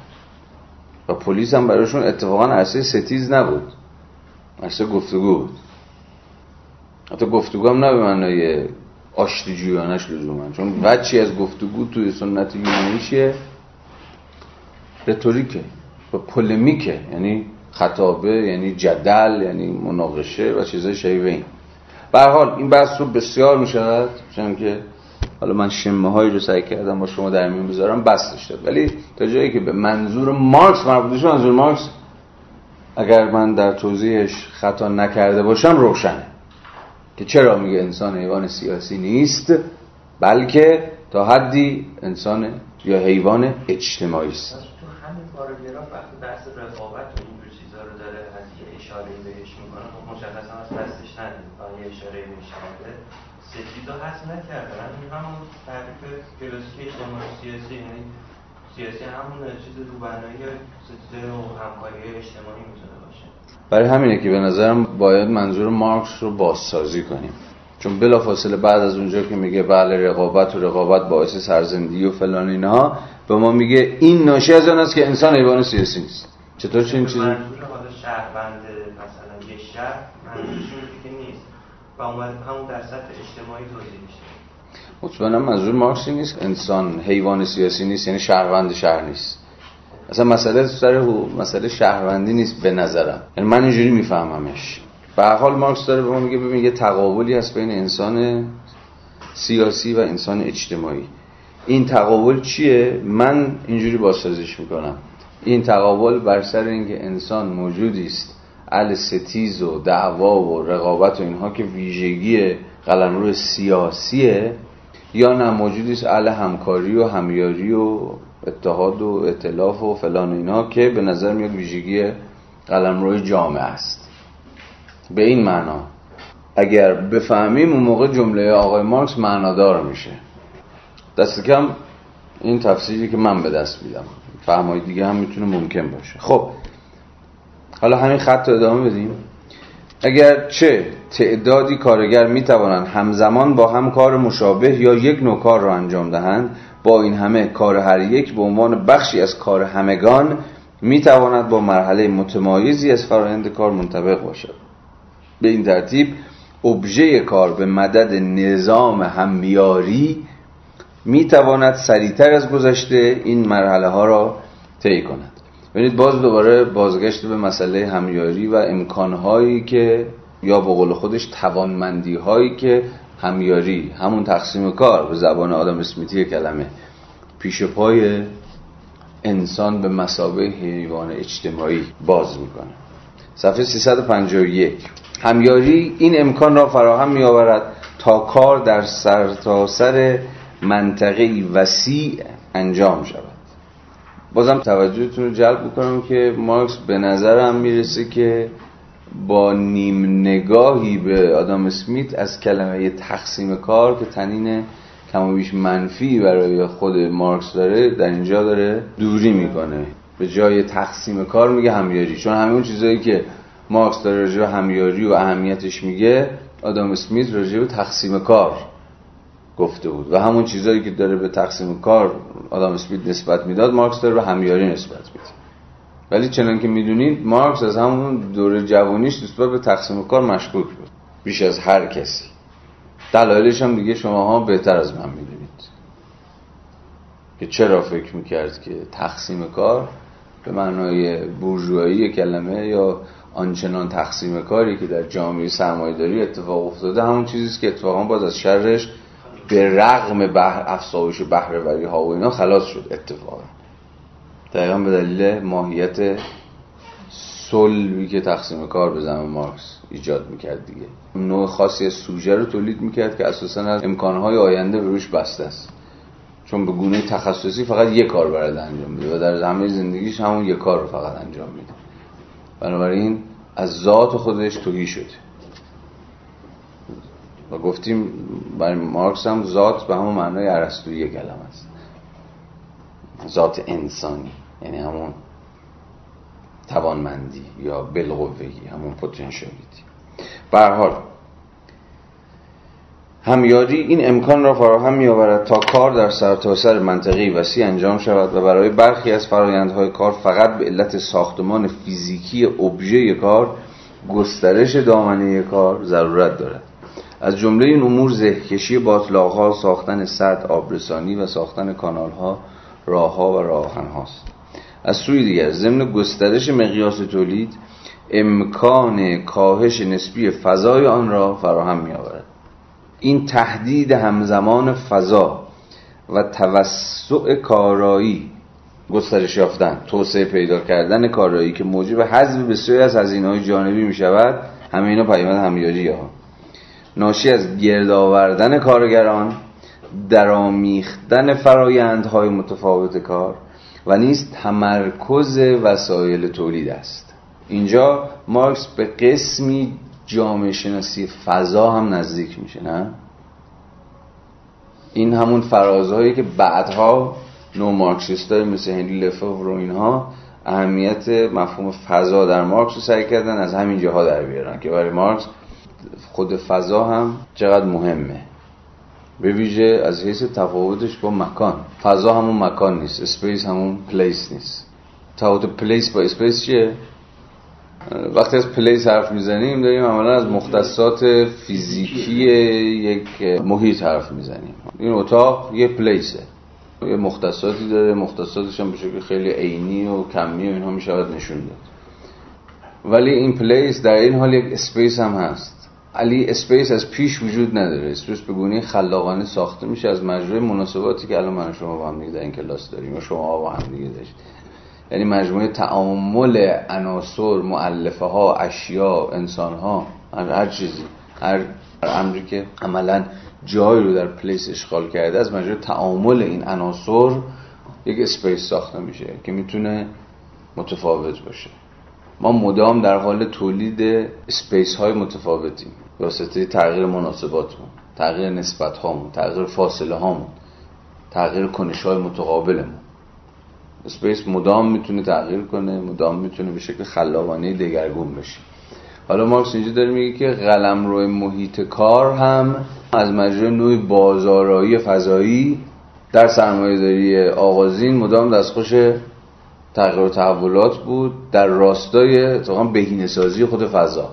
و پلیس هم براشون اتفاقا عرصه ستیز نبود. عرصه گفتگو بود. حتی گفتگو هم نه به معنای آشتی جویانش لزوما چون وچی از گفتگو توی سنت یونانی چیه رتوریکه و پولمیکه یعنی خطابه یعنی جدل یعنی مناقشه و چیزای شبیه این. به حال این بحث رو بسیار می‌شود چون که حالا من شمه هایی رو سعی کردم با شما در میون بذارم بس داشته ولی تا جایی که به منظور مارکس مربوط منظور مارکس اگر من در توضیحش خطا نکرده باشم روشنه. که چرا میگه انسان حیوان سیاسی نیست؟ بلکه تا حدی انسان یا حیوان اجتماعی است. همین پاراگراف وقتی بحث رقابت و اینجور چیزا رو داره از یه اشاره بهش می‌کنه خب مشخصا از دستش ندید یه اشاره بهش کرده ستیزا هست نکرده. این همون تعریف کلاسیک اجتماعی سیاسی یعنی سیاسی همون چیز روبنایی ستیزه و همکاری اجتماعی می‌تونه برای همینه که به نظرم باید منظور مارکس رو بازسازی کنیم. چون بلافاصله بعد از اونجا که میگه بله رقابت و رقابت باعث سرزندگی و فلان اینها به ما میگه این ناشی از آن است که انسان حیوان سیاسی نیست. چطور چنین چیزی؟ منظور حالا شهروند مثلا یه شهر منظورشون که نیست و همون در سطح اجتماعی توضیح میشه. مطمئنم منظور مارکسی نیست. انسان حیوان سیاسی نیست یعنی شهروند شهر نیست. اصلا مسئله سر مسئله شهروندی نیست به نظرم. یعنی من اینجوری میفهممش. به حال مارکس داره به ما میگه ببین یه تقابلی هست بین انسان سیاسی و انسان اجتماعی. این تقابل چیه؟ من اینجوری بازسازیش می‌کنم. این تقابل بر سر اینکه انسان موجودی است ال ستیز و دعوا و رقابت و اینها که ویژگی قلمرو سیاسیه یا نه موجودی است ال همکاری و همیاری و اتحاد و اطلاف و فلان و اینا که به نظر میاد ویژگی قلمرو جامعه است. به این معنا اگر بفهمیم اون موقع جمله آقای مارکس معنادار میشه. دست کم این تفسیری که من به دست میدم. فهمای دیگه هم می‌تونه ممکن باشه. خب حالا همین خط رو ادامه بدیم. اگر چه تعدادی کارگر می‌توانند همزمان با هم کار مشابه یا یک نوع کار را انجام دهند با این همه کار هر یک به عنوان بخشی از کار همگان می‌تواند با مرحله متمایزی از فرایند کار منطبق باشد. به این ترتیب ابژه کار به مدد نظام همیاری می‌تواند سریعتر از گذشته این مرحله ها را طی کند. ببینید باز دوباره بازگشت به مسئله همیاری و امکانهایی که یا به قول خودش توانمندی هایی که همیاری همون تقسیم کار به زبان آدم اسمیتی کلمه. پیش پای انسان به مسابه حیوان اجتماعی باز می‌کنه. صفحه 351 همیاری این امکان را فراهم می آورد تا کار در سرتاسر سر منطقه وسیع انجام شود. بازم توجهتون رو جلب بکنم که مارکس به نظرم می‌رسه که با نیم نگاهی به آدام اسمیت از کلمه تقسیم کار که تنین بیش منفی برای خود مارکس داره در اینجا داره دوری می‌کنه. به جای تقسیم کار میگه همیاری. چون همه اون چیزایی که مارکس داره راجع به همیاری و اهمیتش میگه آدام اسمیت راجع به تقسیم کار گفته بود. و همون چیزایی که داره به تقسیم کار آدام اسمیت نسبت می‌داد مارکس داره به همیاری نسبت میده. ولی چنان که می‌دونید مارکس از همون دوره جوانیش نسبت به تقسیم کار مشکوک بود. بیش از هر کسی. دلایلش هم دیگه شما ها بهتر از من می‌دونید. که چرا فکر می‌کرد که تقسیم کار به معنای بورژوایی کلمه یا آنچنان تقسیم کاری که در جامعه سرمایه‌داری اتفاق افتاده همون چیزیست که اتفاقا باز از شرش به رغم بحر افزایش بهره‌وری ها و اینا خلاص شد اتفاقا. دقیقا به دلیل ماهیت صلبی که تقسیم کار به زمان مارکس ایجاد می‌کرد دیگه. نوع خاصی از سوژه رو تولید می‌کرد که اساسا از امکانهای آینده به روش بسته است. چون به گونه تخصصی فقط یک کار برای انجام میده و در همه زندگیش همون یک کار رو فقط انجام میده. بنابراین از ذات خودش توهی شده. و گفتیم برای مارکس هم ذات به همون معنای عرستویی کلمه است. ذات انسانی. یعنی همون توانمندی یا بلغوهی همون پتانسیالیتی به حال همیاری این امکان را فراهم می آورد تا کار در سرتاسر سر منطقی وسیع انجام شود و برای برخی از فرایندهای کار فقط به علت ساختمان فیزیکی ابژه کار گسترش دامنه کار ضرورت دارد. از جمله این امور زهکشی باطلاقها ساختن سد آبرسانی و ساختن کانالها راهها و راهن هاست از سوی دیگر ضمن گسترش مقیاس تولید امکان کاهش نسبی فضای آن را فراهم می آورد این تهدید همزمان فضا و توسع کارایی گسترش یافتن توسعه پیدا کردن کارایی که موجب حذف بسیاری از هزینه های جانبی می شود همه اینا پیامد همیاری ها. ناشی از گرد آوردن کارگران درامیختن فرایندهای متفاوت کار و نیز تمرکز وسایل تولید است. اینجا مارکس به قسمی جامعه شناسی فضا هم نزدیک میشه نه؟ این همون فرازهایی که بعدها نو مارکسیست های مثل هنری لفوف و اینها اهمیت مفهوم فضا در مارکس رو سعی کردن از همین جاها در بیارن که برای مارکس خود فضا هم چقدر مهمه. به ویژه از حیث تفاوتش با مکان. فضا همون مکان نیست space همون place نیست. تفاوت place با space چیه؟ وقتی از place حرف می‌زنیم داریم عملا از مختصات فیزیکی یک محیط حرف می‌زنیم. این اتاق یه place ه. یه مختصاتی داره مختصاتش هم به شکل خیلی عینی و کمی و اینها می‌شود نشون داد. ولی این place در این حال یک space هم هست. ولی space از پیش وجود نداره. space به گونه خلاقانه ساخته میشه از مجموعه مناسباتی که الان من شما با هم در این کلاس داریم و شما با هم دیگه داشتید. یعنی مجموعه تعامل عناصر مؤلفه ها اشیا انسان ها هر چیزی. هر امری که عملا جایی رو در place اشغال کرده از مجموعه تعامل این عناصر یک space ساخته میشه که می‌تونه متفاوت باشه. ما مدام در حال تولید space های متفاوتیم. واسطه تغییر مناسباتمون تغییر نسبت هامون تغییر فاصله هامون تغییر کنش های متقابلمون. space مدام می‌تونه تغییر کنه مدام می‌تونه به شکل خلاقانه دگرگون بشه. حالا مارکس اینجا داره میگه که قلم روی محیط کار هم از مجرای نوع بازارایی فضایی در سرمایه داری آغازین مدام دستخوش تغییر و تحولات بود در راستای اتفاقا بهینه سازی خود فضا.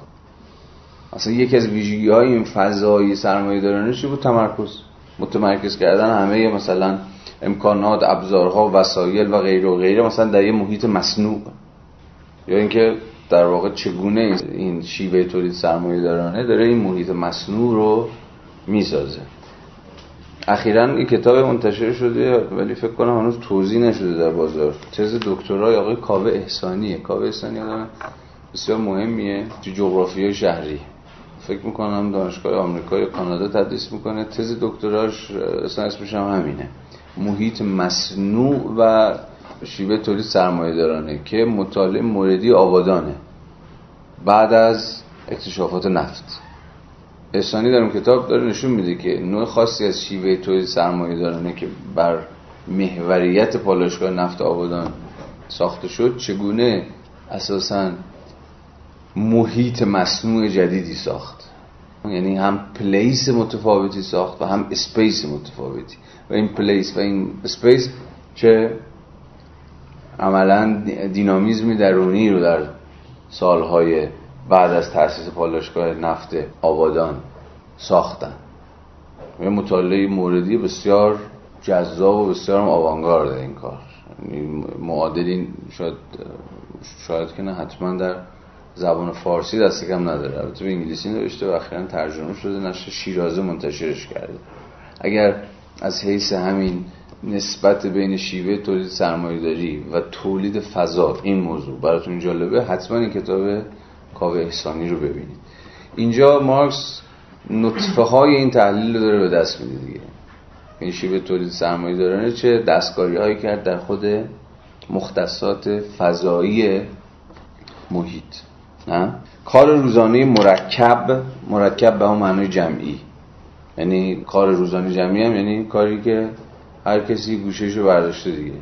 اصلا یکی از ویژگی های این فضایی سرمایه دارانشی بود؟ تمرکز. متمرکز کردن همه مثلا امکانات ابزارها وسایل و غیر و غیره مثلا در یه محیط مصنوع. یا اینکه در واقع چگونه این شیوه تولید سرمایه دارانه داره این محیط مصنوع رو می‌سازه. اخیرا این کتاب منتشر شده ولی فکر کنم هنوز توضیح نشده در بازار. تز دکترای آقای کاوه احسانیه. کاوه احسانی آدم بسیار مهمیه تو جغرافی شهری. فکر می‌کنم دانشگاه آمریکا یا کانادا تدریس می‌کنه. تز دکتراش اصلا اسمش هم همینه. محیط مصنوع و شیوه تولید سرمایه دارانه که مطالعه موردی آبادانه. بعد از اکتشافات نفت. احسانی دارم کتاب داره نشون میده که نوع خاصی از شیوه تولید سرمایه دارانه که بر محوریت پالایشگاه نفت آبادان ساخته شد چگونه اساسا محیط مصنوع جدیدی ساخت. یعنی هم پلیس متفاوتی ساخت و هم اسپیس متفاوتی. و این پلیس و این اسپیس چه عملا دینامیزمی درونی رو در سالهای بعد از تأسیس پالایشگاه نفت آبادان ساختن. و مطالعه موردی بسیار جذاب و بسیار آوانگارد این کار. یعنی معادلین شاید شاید که نه حتما در زبان فارسی دست کم نداره. البته به انگلیسی نوشته و اخیرا ترجمه شده نشر شیرازه منتشرش کرده. اگر از حیث همین نسبت بین شیوه تولید سرمایه‌داری و تولید فضا این موضوع براتون جالبه حتما این کتاب کاوه احسانی رو ببینید. اینجا مارکس نطفه های این تحلیل رو داره به دست میده دیگه. این شیوه تولید سرمایه دارانه چه دستکاری هایی کرد در خود مختصات فضایی محیط. نه؟ کار روزانه مرکب مرکب به اون معنای جمعی. یعنی کار روزانه جمعی هم یعنی کاری که هر کسی گوشش رو برداشته دیگه.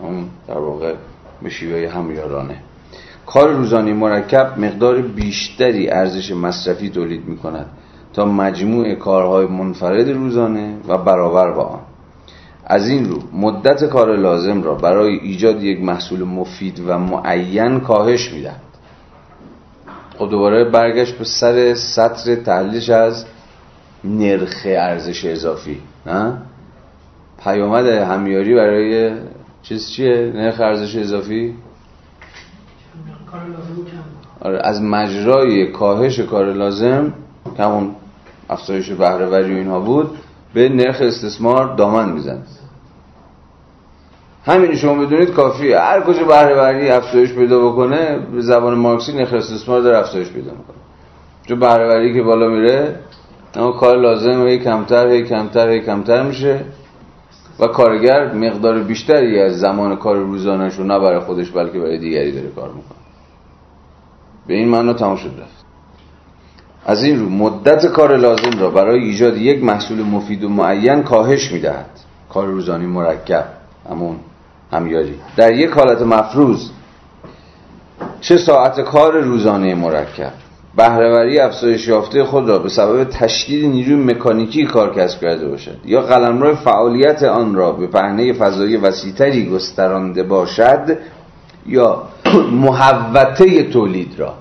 اون در واقع به شیوه همیارانه. کار روزانه مرکب مقدار بیشتری ارزش مصرفی تولید می کند تا مجموع کارهای منفرد روزانه و برابر با آن. از این رو مدت کار لازم را برای ایجاد یک محصول مفید و معین کاهش می‌دهد. خب دوباره برگشت به سر سطر تحلیلش از نرخ ارزش اضافی نه؟ پیامد همیاری برای چیز چیه؟ نرخ ارزش اضافی؟ آره از مجرای کاهش کار لازم که همون افزایش بهره و اینها بود به نرخ استثمار دامن میزن همین شما بدونید کافیه. هر کجا بهره افزایش پیدا بکنه به زبان مارکسی نرخ استثمار داره افزایش پیدا می‌کنه. چون بهره که بالا میره اما کار لازم هی کمتر هی کمتر هی کمتر میشه. و کارگر مقدار بیشتری از زمان کار روزانش رو نه برای خودش بلکه برای دیگری داره کار می‌کنه. به این معنا تمام شد رفت. از این رو مدت کار لازم را برای ایجاد یک محصول مفید و معین کاهش می‌دهد. کار روزانی مرکب. همون همیاری در یک حالت مفروض چه ساعت کار روزانه مرکب؟ بهرهوری افزایش یافته خود را به سبب تشدید نیروی مکانیکی کار کسب کرده باشد یا قلمرو فعالیت آن را به پهنه فضایی وسیعتری گسترانده باشد یا محوطه تولید را؟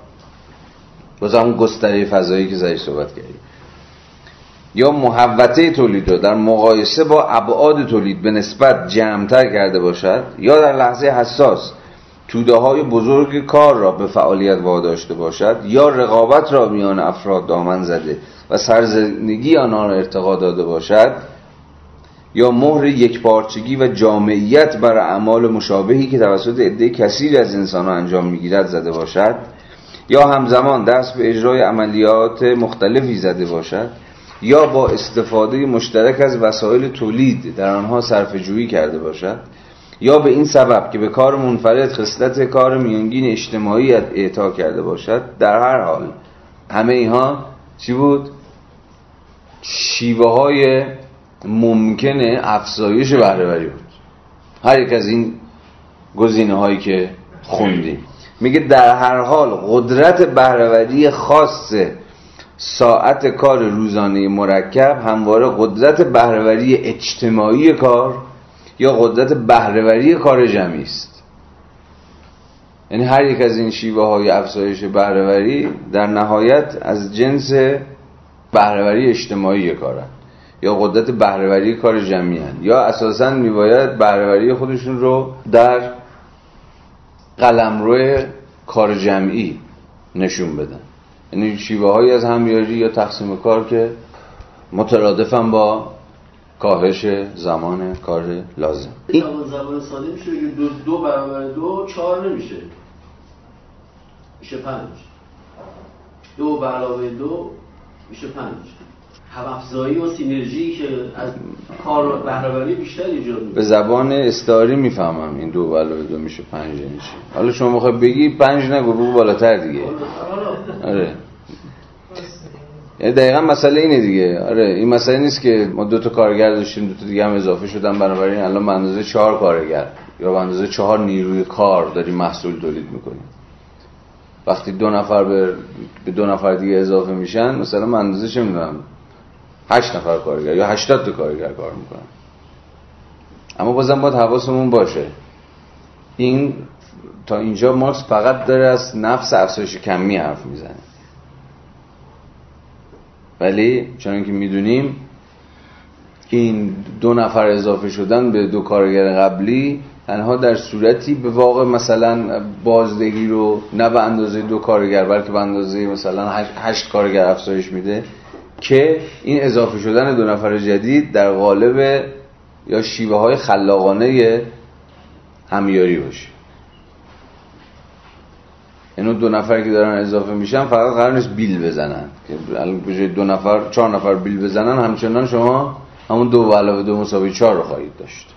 باز همون گستره فضایی که زیرش صحبت کردیم. یا محوطه تولید را در مقایسه با ابعاد تولید به نسبت جمعتر کرده باشد یا در لحظه حساس توده های بزرگ کار را به فعالیت واداشته باشد یا رقابت را میان افراد دامن زده و سرزندگی آنها را ارتقا داده باشد یا مهر یکپارچگی و جامعیت بر اعمال مشابهی که توسط عده کثیری از انسان انجام می‌گیرد زده باشد یا همزمان دست به اجرای عملیات مختلفی زده باشد یا با استفاده مشترک از وسایل تولید در آنها صرف جویی کرده باشد یا به این سبب که به کار منفرد خصلت کار میانگین اجتماعی اعطا کرده باشد در هر حال همه اینها چی بود؟ شیوه های ممکن افزایش بهرهوری بود هر یک از این گزینه هایی که خوندیم میگه در هر حال قدرت بهرهوری خاص ساعت کار روزانه مرکب همواره قدرت بهرهوری اجتماعی کار یا قدرت بهرهوری کار جمعی است یعنی هر یک از این شیوه های افزایش بهرهوری در نهایت از جنس بهرهوری اجتماعی کارن یا قدرت بهرهوری کار جمعی هن. یا اساسا میباید بهرهوری خودشون رو در قلمرو کار جمعی نشون بدن یعنی شیوه های از همیاری یا تقسیم کار که مترادفن با کاهش زمان کار لازم. این زمان ساده میشه دو, دو برابر دو چهار نمیشه. میشه پنج. دو به علاوه دو میشه پنج. همافزایی و سینرژی که از کار بهره‌وری بیشتر ایجاد به زبان استعاری می‌فهمم این دو علاوه دو میشه پنج میشه حالا شما می‌خوای بگی پنج نگو بگو بالاتر دیگه. آره. یعنی دقیقا مسئله اینه دیگه. آره این مسئله نیست که ما دو تا کارگر داشتیم دو تا دیگه هم اضافه شدن. بنابراین الان به اندازه چهار کارگر یا به اندازه چهار نیروی کار داریم محصول تولید می‌کنیم. وقتی دو نفر به, دو نفر دیگه اضافه میشن مثلا من اندازه چه می‌دونم؟ هشت نفر کارگر یا هشتاد تا کارگر کار می‌کنن. اما بازم باید حواسمون باشه. این تا اینجا مارکس فقط داره از نفس افزایش کمی حرف می‌زنه. ولی چون که می‌دونیم این دو نفر اضافه شدن به دو کارگر قبلی تنها در صورتی به واقع مثلا بازدهی رو نه به اندازه دو کارگر بلکه به اندازه مثلا هشت کارگر افزایش میده که این اضافه شدن دو نفر جدید در قالب یا شیوه های خلاقانه همیاری باشه. اینو دو نفر که دارن اضافه میشن فقط قرار نیست بیل بزنن. که دو نفر چهار نفر بیل بزنن همچنان شما همون دو علاوه دو مساوی چهار رو خواهید داشت.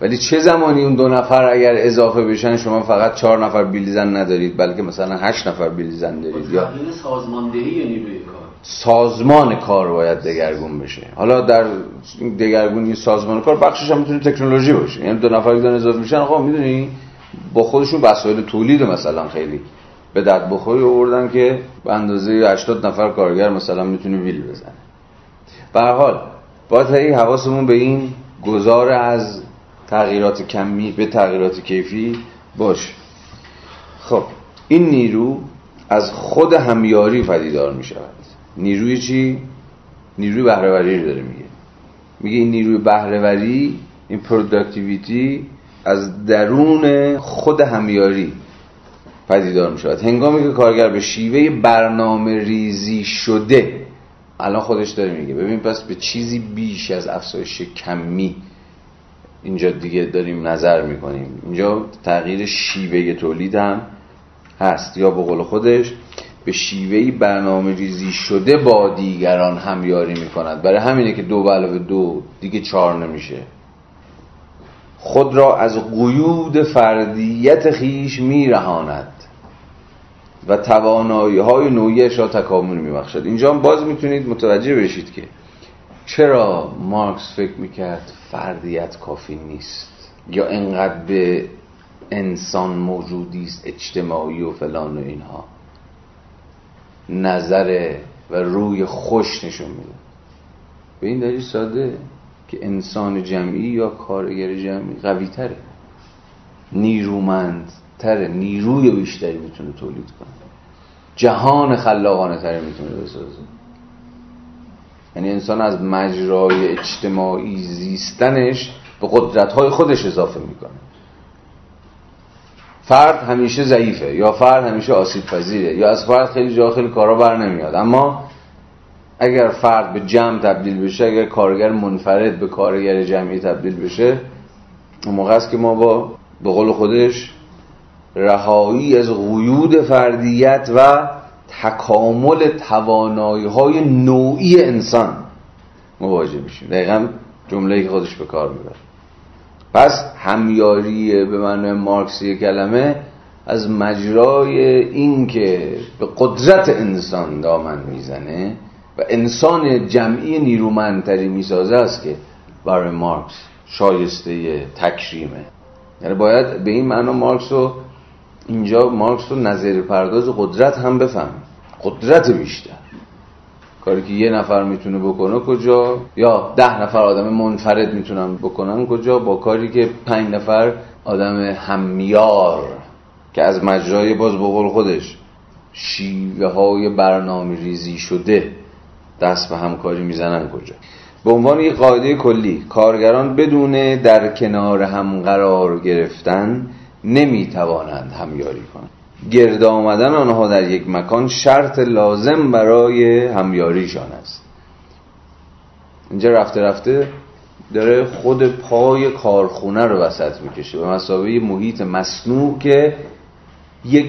ولی چه زمانی اون دو نفر اگر اضافه بشن شما فقط چهار نفر بیلیزن ندارید بلکه مثلا هشت نفر بیلیزن دارید یا سازماندهی نیروی کار؟ سازمان کار باید دگرگون بشه. حالا در دگرگونی سازمان کار بخشش هم می‌تونه تکنولوژی باشه. یعنی دو نفر که اضافه میشن آقا می‌دونی با خودشون وسایل تولید مثلا خیلی به درد بخوری آوردن که به اندازه 80 نفر کارگر مثلا می‌تونه ویل بزنه. به هر حال باید حواسمون به این گذار از تغییرات کمی به تغییرات کیفی باشه. خب این نیرو از خود همیاری پدیدار می شود نیروی چی؟ نیروی بهرهوری رو داره میگه. میگه این نیروی بهرهوری این productivity از درون خود همیاری پدیدار می شود هنگامی که کارگر به شیوه برنامه ریزی شده الان خودش داره میگه ببین پس به چیزی بیش از افزایش کمی اینجا دیگه داریم نظر می‌کنیم. اینجا تغییر شیوه تولید هم هست. یا به قول خودش به شیوهی برنامه ریزی شده با دیگران همیاری می‌کند. برای همینه که دو علاوه دو دیگه چهار نمیشه. خود را از قیود فردیت خیش میرهاند و توانایی های نوعیش را تکامل میبخشد. اینجا هم باز می‌تونید متوجه بشید که چرا مارکس فکر می‌کرد فردیت کافی نیست یا انقدر به انسان موجودی است اجتماعی و فلان و اینها. نظر و روی خوش نشون میده. به این دلیل ساده. که انسان جمعی یا کارگر جمعی قوی تره. نیرومند تره نیروی بیشتری می‌تونه تولید کنه. جهان خلاقانه تره می‌تونه بسازه. یعنی انسان از مجرای اجتماعی زیستنش به قدرتهای خودش اضافه می‌کنه. فرد همیشه ضعیفه یا فرد همیشه آسیب پذیره یا از فرد خیلی جا خیلی کارا بر نمیاد. اما اگر فرد به جمع تبدیل بشه اگر کارگر منفرد به کارگر جمعی تبدیل بشه اون موقع است که ما با به قول خودش رهایی از قیود فردیت و تکامل توانایی های نوعی انسان مواجه میشیم. دقیقا جمله که خودش به کار می‌بره. پس همیاری به معنی مارکسی کلمه از مجرای این که به قدرت انسان دامن می‌زنه انسان جمعی نیرومندتری می‌سازه است که برای مارکس شایسته تکریمه. یعنی باید به این معنا مارکس رو اینجا مارکس رو نظر پرداز قدرت هم بفهم قدرت بیشتر. کاری که یه نفر می‌تونه بکنه کجا؟ یا ده نفر آدم منفرد می‌تونن بکنن کجا؟ با کاری که پنج نفر آدم همیار که از مجرای باز بقول خودش شیوه های برنامه ریزی شده دست به همکاری می‌زنن کجا؟ به عنوان یک قاعده کلی کارگران بدون در کنار هم قرار گرفتن نمی‌توانند همیاری کنند. گرد آمدن آنها در یک مکان شرط لازم برای همیاریشان است. اینجا رفته رفته داره خود پای کارخونه رو وسط می‌کشه به مسابقه محیط مصنوع که یک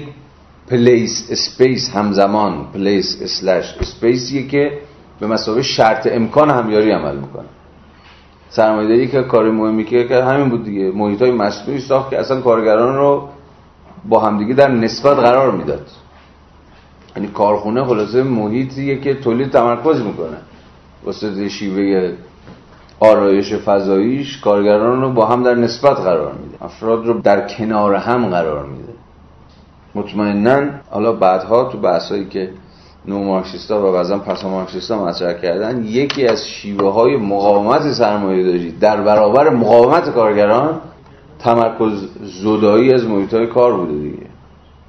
place space همزمان place slash space یه که به مثابه شرط امکان همیاری عمل می‌کنه. سرمایه‌داری که کار مهمی که همین بود دیگه. محیط های مصنوعی ساخت که اصلا کارگران رو با همدیگه در نسبت قرار می‌داد. یعنی کارخونه خلاصه محیطیه که تولید تمرکز می‌کنه. واسه شیوه آرایش فضاییش کارگران رو با هم در نسبت قرار میده. افراد رو در کنار هم قرار میده. مطمئنا حالا بعدها تو بحثایی که نو مارکسیستا و بعضا پس مارکسیستا مطرح کردن یکی از شیوه های مقاومت سرمایه داری در برابر مقاومت کارگران تمرکز زدایی از محیط های کار بوده دیگه.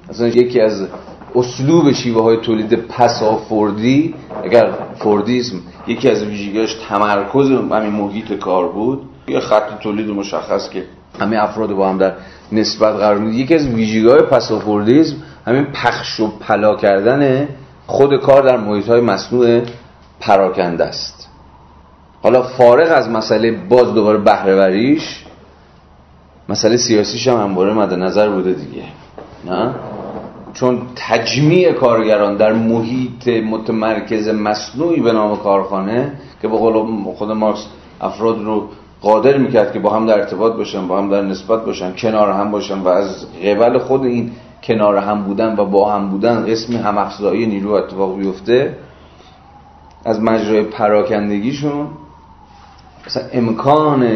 اصلا یکی از اسلوب شیوه های تولید پسافوردی اگر فوردیسم یکی از ویژگیاش تمرکز همین محیط کار بود. یه خط تولید مشخص که همه افراد با هم در نسبت قرار میده یکی از ویژگی های پسافوردیسم همین پخش و پلا کردن خود کار در محیط های مصنوع پراکنده است. حالا فارغ از مسئله باز دوباره بهرهوریش مسئله سیاسیش هم همواره مد نظر بوده دیگه نه؟ چون تجمیع کارگران در محیط متمرکز مصنوعی به نام کارخانه که به قول خود مارکس افراد رو قادر می‌کرد که با هم در ارتباط باشن با هم در نسبت باشن کنار هم باشن و از قبل خود این کنار هم بودن و با هم بودن قسمی هم افزایی نیرو اتفاق بیفته. از مجرای پراکندگیشون مثلا امکان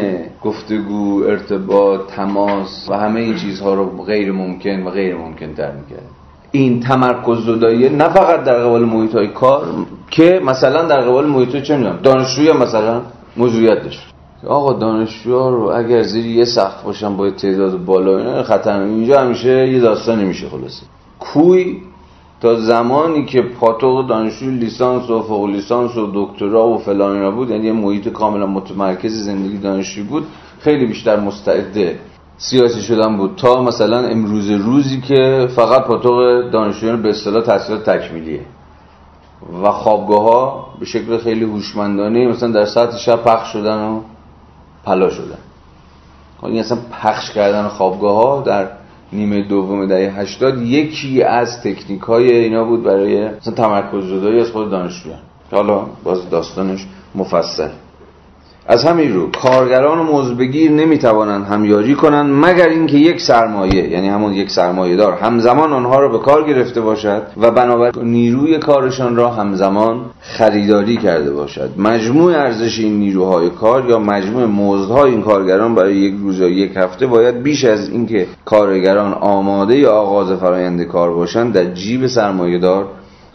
گفتگو ارتباط تماس و همه این چیزها رو غیر ممکن و غیر ممکن تر می‌کرد. این تمرکز زدایی نه فقط در قبال محیط های کار که مثلا در قبال محیط چه می‌دونم دانشجوی مثلا موضوعیت داشت. آقا دانشجوها رو اگر زیر یه سقف باشن با تعداد بالا اینا خطر اینجا همیشه یه داستانی میشه خلاصه. کوی تا زمانی که پاتوق دانشجو لیسانس و فوق لیسانس و دکترا و فلان اینا بود یعنی یه محیط کاملا متمرکز زندگی دانشجو بود خیلی بیشتر مستعد سیاسی شدن بود. تا مثلا امروز روزی که فقط پاتوق دانشجویان به اصطلاح تحصیلات تکمیلیه. و خوابگاه ها به شکل خیلی هوشمندانه مثلا در ساعت شب پخش شدن و پلا شدن. این اصلا پخش کردن خوابگاه ها در نیمه دوم دهه 80 یکی از تکنیک های اینا بود برای مثلا تمرکز زدایی از خود دانشجویان. حالا باز داستانش مفصل. از همین رو کارگران و بگیر نمی‌توانند همیاری کنند مگر اینکه یک سرمایه یعنی همون یک سرمایه دار همزمان آنها را به کار گرفته باشد و بنابراین نیروی کارشان را همزمان خریداری کرده باشد. مجموع ارزش این نیروهای کار یا مجموع مزدهای این کارگران برای یک روز یا یک هفته باید بیش از اینکه کارگران آماده یا آغاز فرایند کار باشند در جیب سرمایه دار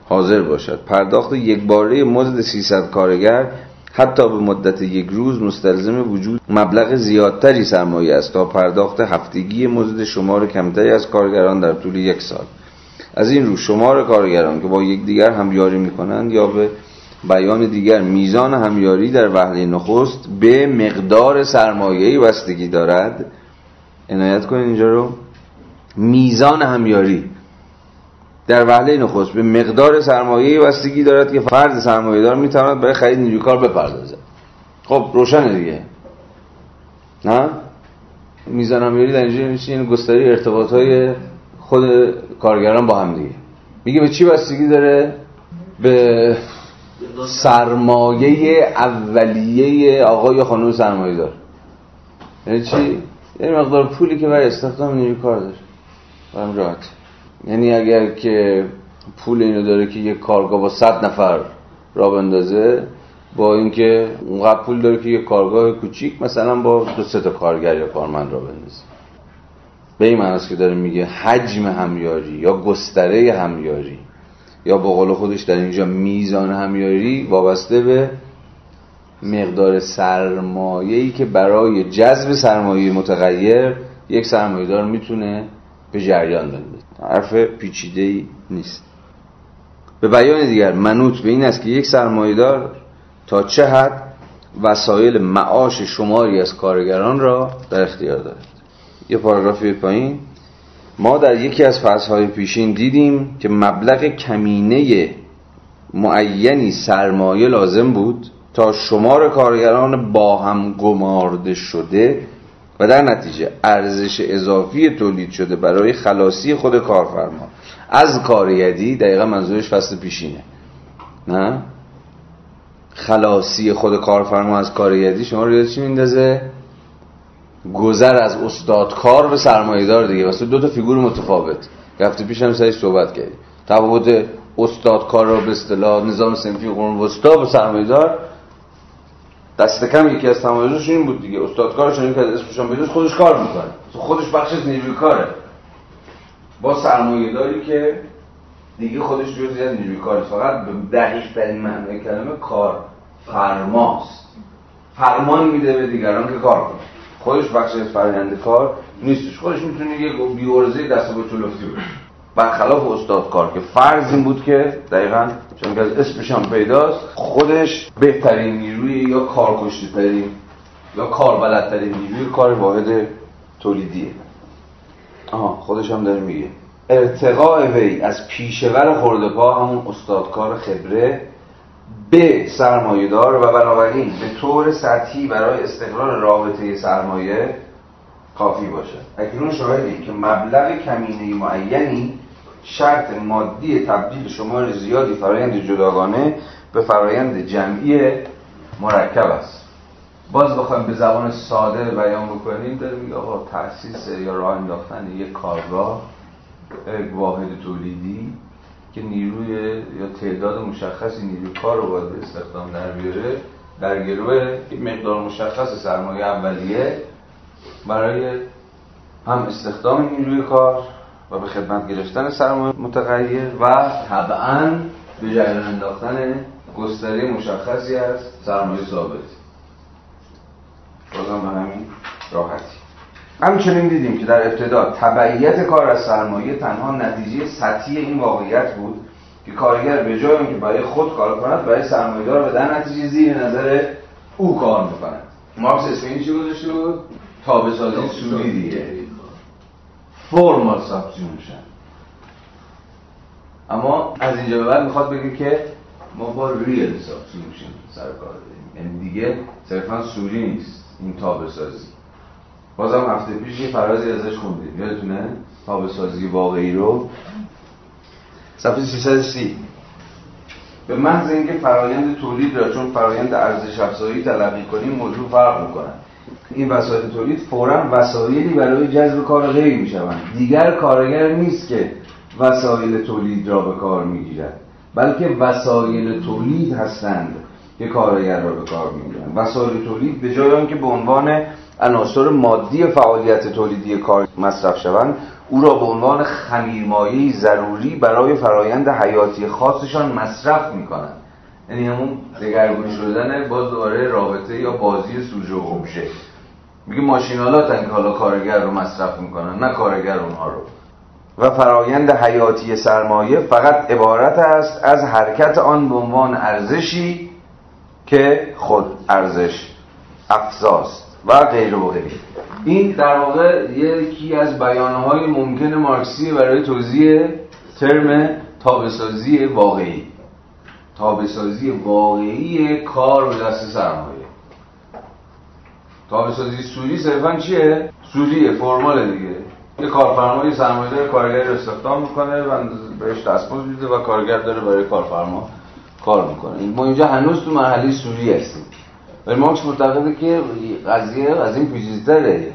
حاضر باشد. پرداخت یک باره مزد 300 کارگر حتی به مدت یک روز مستلزم وجود مبلغ زیادتری سرمایه است تا پرداخت هفتگی مزد شمار کمتری از کارگران در طول یک سال. از این رو شمار کارگران که با یکدیگر همیاری می کنند یا به بیان دیگر میزان همیاری در وهله نخست به مقدار سرمایه‌ای بستگی دارد عنایت کنید اینجا رو. میزان همیاری. در وهله نخست به مقدار سرمایه بستگی دارد که فرد سرمایه دار می‌تواند برای خرید نیروی کار بپردازد. خب روشنه دیگه. نه؟ میزان همیاری در اینجا میشه این گستری ارتباط های خود کارگران با هم دیگه. میگه به چی بستگی داره؟ به سرمایه اولیه آقای یا خانم سرمایه دار یعنی چی؟ یعنی مقدار پولی که برای استخدام نیروی کار داره. برام راحت. یعنی اگر که پول اینو داره که یک کارگاه با صد نفر را بندازه با اینکه اونقدر پول داره که یک کارگاه کوچیک مثلا با دو سه تا کارگر یا کارمند را بندازه. به این معنی که داره میگه حجم همیاری یا گستره همیاری یا با قول خودش در اینجا میزان همیاری وابسته به مقدار سرمایه‌ای که برای جذب سرمایه متغیر یک سرمایه دار می‌تونه به جریان حرف پیچیده ای نیست. به بیان دیگر منوط به این است که یک سرمایهدار تا چه حد وسایل معاش شماری از کارگران را در اختیار دارد. یه پاراگرافی پایین. ما در یکی از فصلهای پیشین دیدیم که مبلغ کمینه معینی سرمایه لازم بود تا شمار کارگران با هم گمارده شده و در نتیجه ارزش اضافی تولید شده برای خلاصی خود کارفرما. از کار یدی دقیقا منظورش فصل پیشینه. نه؟ خلاصی خود کارفرما از کارگردی شما رو چی میندازه؟ گذر از استادکار به سرمایه‌دار دیگه. واسه دو تا فیگور متفاوت. هفته پیش هم سرش صحبت کردیم تفاوت استادکار رو به اصطلاح نظام سنفی قرون وسطا به سرمایه‌دار دست کم یکی از تمایزش این بود دیگه. استادکارش این که اسمشون بدوز خودش کار می‌کنه. خودش بخش از نیروی کاره. با سرمایه‌داری که دیگه خودش جزئی از نیروی کاره. فقط به دقیق ترین معنی کلمه کار. فرماست. فرمان میده به دیگران که کار کنه خودش بخش از فرآیند کار نیستش. خودش می‌تونه یه بیورزه دست با چلفتی باشه. برخلاف استاد کار که فرض این بود که دقیقا که از اسمش هم پیداست خودش بهترین نیروی یا کارکشتی ترین یا کاربلدترین نیروی کار واحد تولیدیه. آها خودش هم داره میگه. ارتقاء وی از پیشور خورده پا همون استادکار خبره به سرمایهدار و بنابراین به طور سطحی برای استقرار رابطه سرمایه کافی باشد اکنون شاهدیم که مبلغ کمینه معینی شرط مادی تبدیل شمار زیادی فرایند جداگانه به فرایند جمعی مرکب است. باز بخوایم به زبان ساده بیان بکنیم داره میگه آقا تأسیس یا راه انداختن یک کارگاه یک واحد تولیدی که نیروی یا تعداد مشخصی نیروی کار رو باید استخدام در بیاره در گروه مقدار مشخص سرمایه اولیه برای هم استخدام نیروی کار و به خدمت گرفتن سرمایه متغیر و طبعا به جریان انداختن گستره مشخصی از سرمایه ثابت. بازم به همین راحتی. همچنین دیدیم که در ابتدا تبعیت کار از سرمایه تنها نتیجه سطحی این واقعیت بود که کارگر به جای اینکه برای خود کار کند برای سرمایه‌دار و در نتیجه زیر نظر او کار می‌کند. مارکس اسم این چی گذاشته بود؟ تابع سازی صوری دیگه. formal subsumption اما از اینجا به بعد می‌خواد بگه که ما با real subsumption سر کار داریم. یعنی دیگه صرفا صوری نیست این تابع سازی بازم هفته پیش یه فرازی ازش خوندیم. یادتونه؟ تابع سازی واقعی رو؟ صفحه 330 به محض اینکه فرایند تولید را چون فرایند ارزش افزایی تلقی کنیم موضوع فرق می‌کنن این وسایل تولید فورا وسایلی برای جذب کار غیر می‌شوند. دیگر کارگر نیست که وسایل تولید را به کار می‌گیرد. بلکه وسایل تولید هستند که کارگر را به کار می‌گیرند. وسایل تولید به جای آنکه به عنوان عناصر مادی فعالیت تولیدی کار مصرف شوند او را به عنوان خمیرمایه ضروری برای فرایند حیاتی خاصشان مصرف می‌کنند. یعنی همون دگرگونی شدن باز دوباره رابطه یا بازی سوژه و obژه میگه ماشینالات که حالا کارگر رو مصرف می‌کنن نه کارگر اونها رو. و فرایند حیاتی سرمایه فقط عبارت است از حرکت آن به عنوان ارزشی که خود ارزش افزاست و غیر و غیره. این در واقع یکی از بیانهای ممکن مارکسی برای توضیح ترم تابسازی واقعی. تابسازی واقعی کار به دست سرمایه. تابسازی سوری صرفا چیه؟ سوریه فرمال دیگه. یه کارفرمای سرمایه‌دار کارگر استخدام می‌کنه و بهش دستمزد میده و کارگر داره برای کارفرما کار می‌کنه. ما اینجا هنوز تو مرحله سوری هستیم. ولی مارکس معتقده که قضیه از این پیچیده‌تره.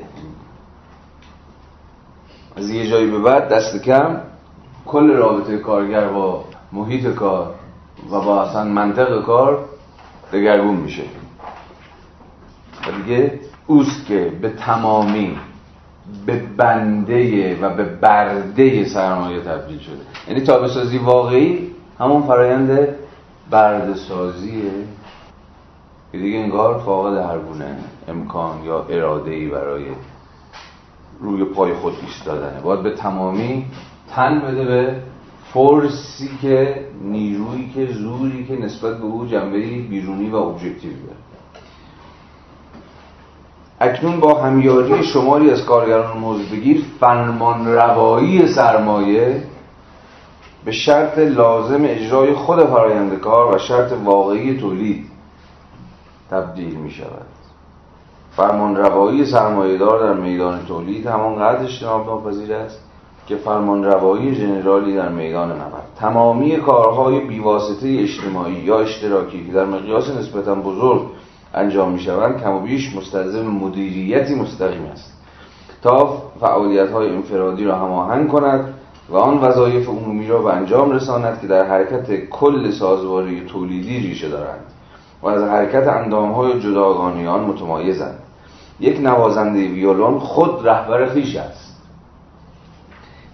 از یه جایی به بعد دست کم کل رابطه کارگر با محیط کار و با اصلا منطق کار دگرگون میشه. و دیگه اوست که به تمامی به بنده و به برده سرمایه تبدیل شده. یعنی تابسازی واقعی همون فرایند برده سازیه که دیگه انگار فاقد هر گونه امکان یا اراده ای برای روی پای خود ایستادنه. باید به تمامی تن بده به فورسی که نیرویی که زوری که نسبت به او جنبه بیرونی و ابژکتیو داره. اکنون با همیاری شماری از کارگران بگیر فرمان روایی سرمایه به شرط لازم اجرای خود فرایند کار و شرط واقعی تولید تبدیل می شود فرمان روایی سرمایهدار در میدان تولید همانقدر اجتناب ناپذیر است که فرمان روایی جنرالی در میدان نبرد تمامی کارهای بیواسطه اجتماعی یا اشتراکی که در مقیاس نسبتا بزرگ انجام می شوند کم و بیش مستلزم مدیریتی مستقیم است. تا فعالیت های انفرادی را هماهنگ کند و آن وظایف عمومی را به انجام رساند که در حرکت کل سازواری تولیدی ریشه دارند و از حرکت اندام های آن متمایزند. یک نوازنده ویولون خود رهبر خیش است.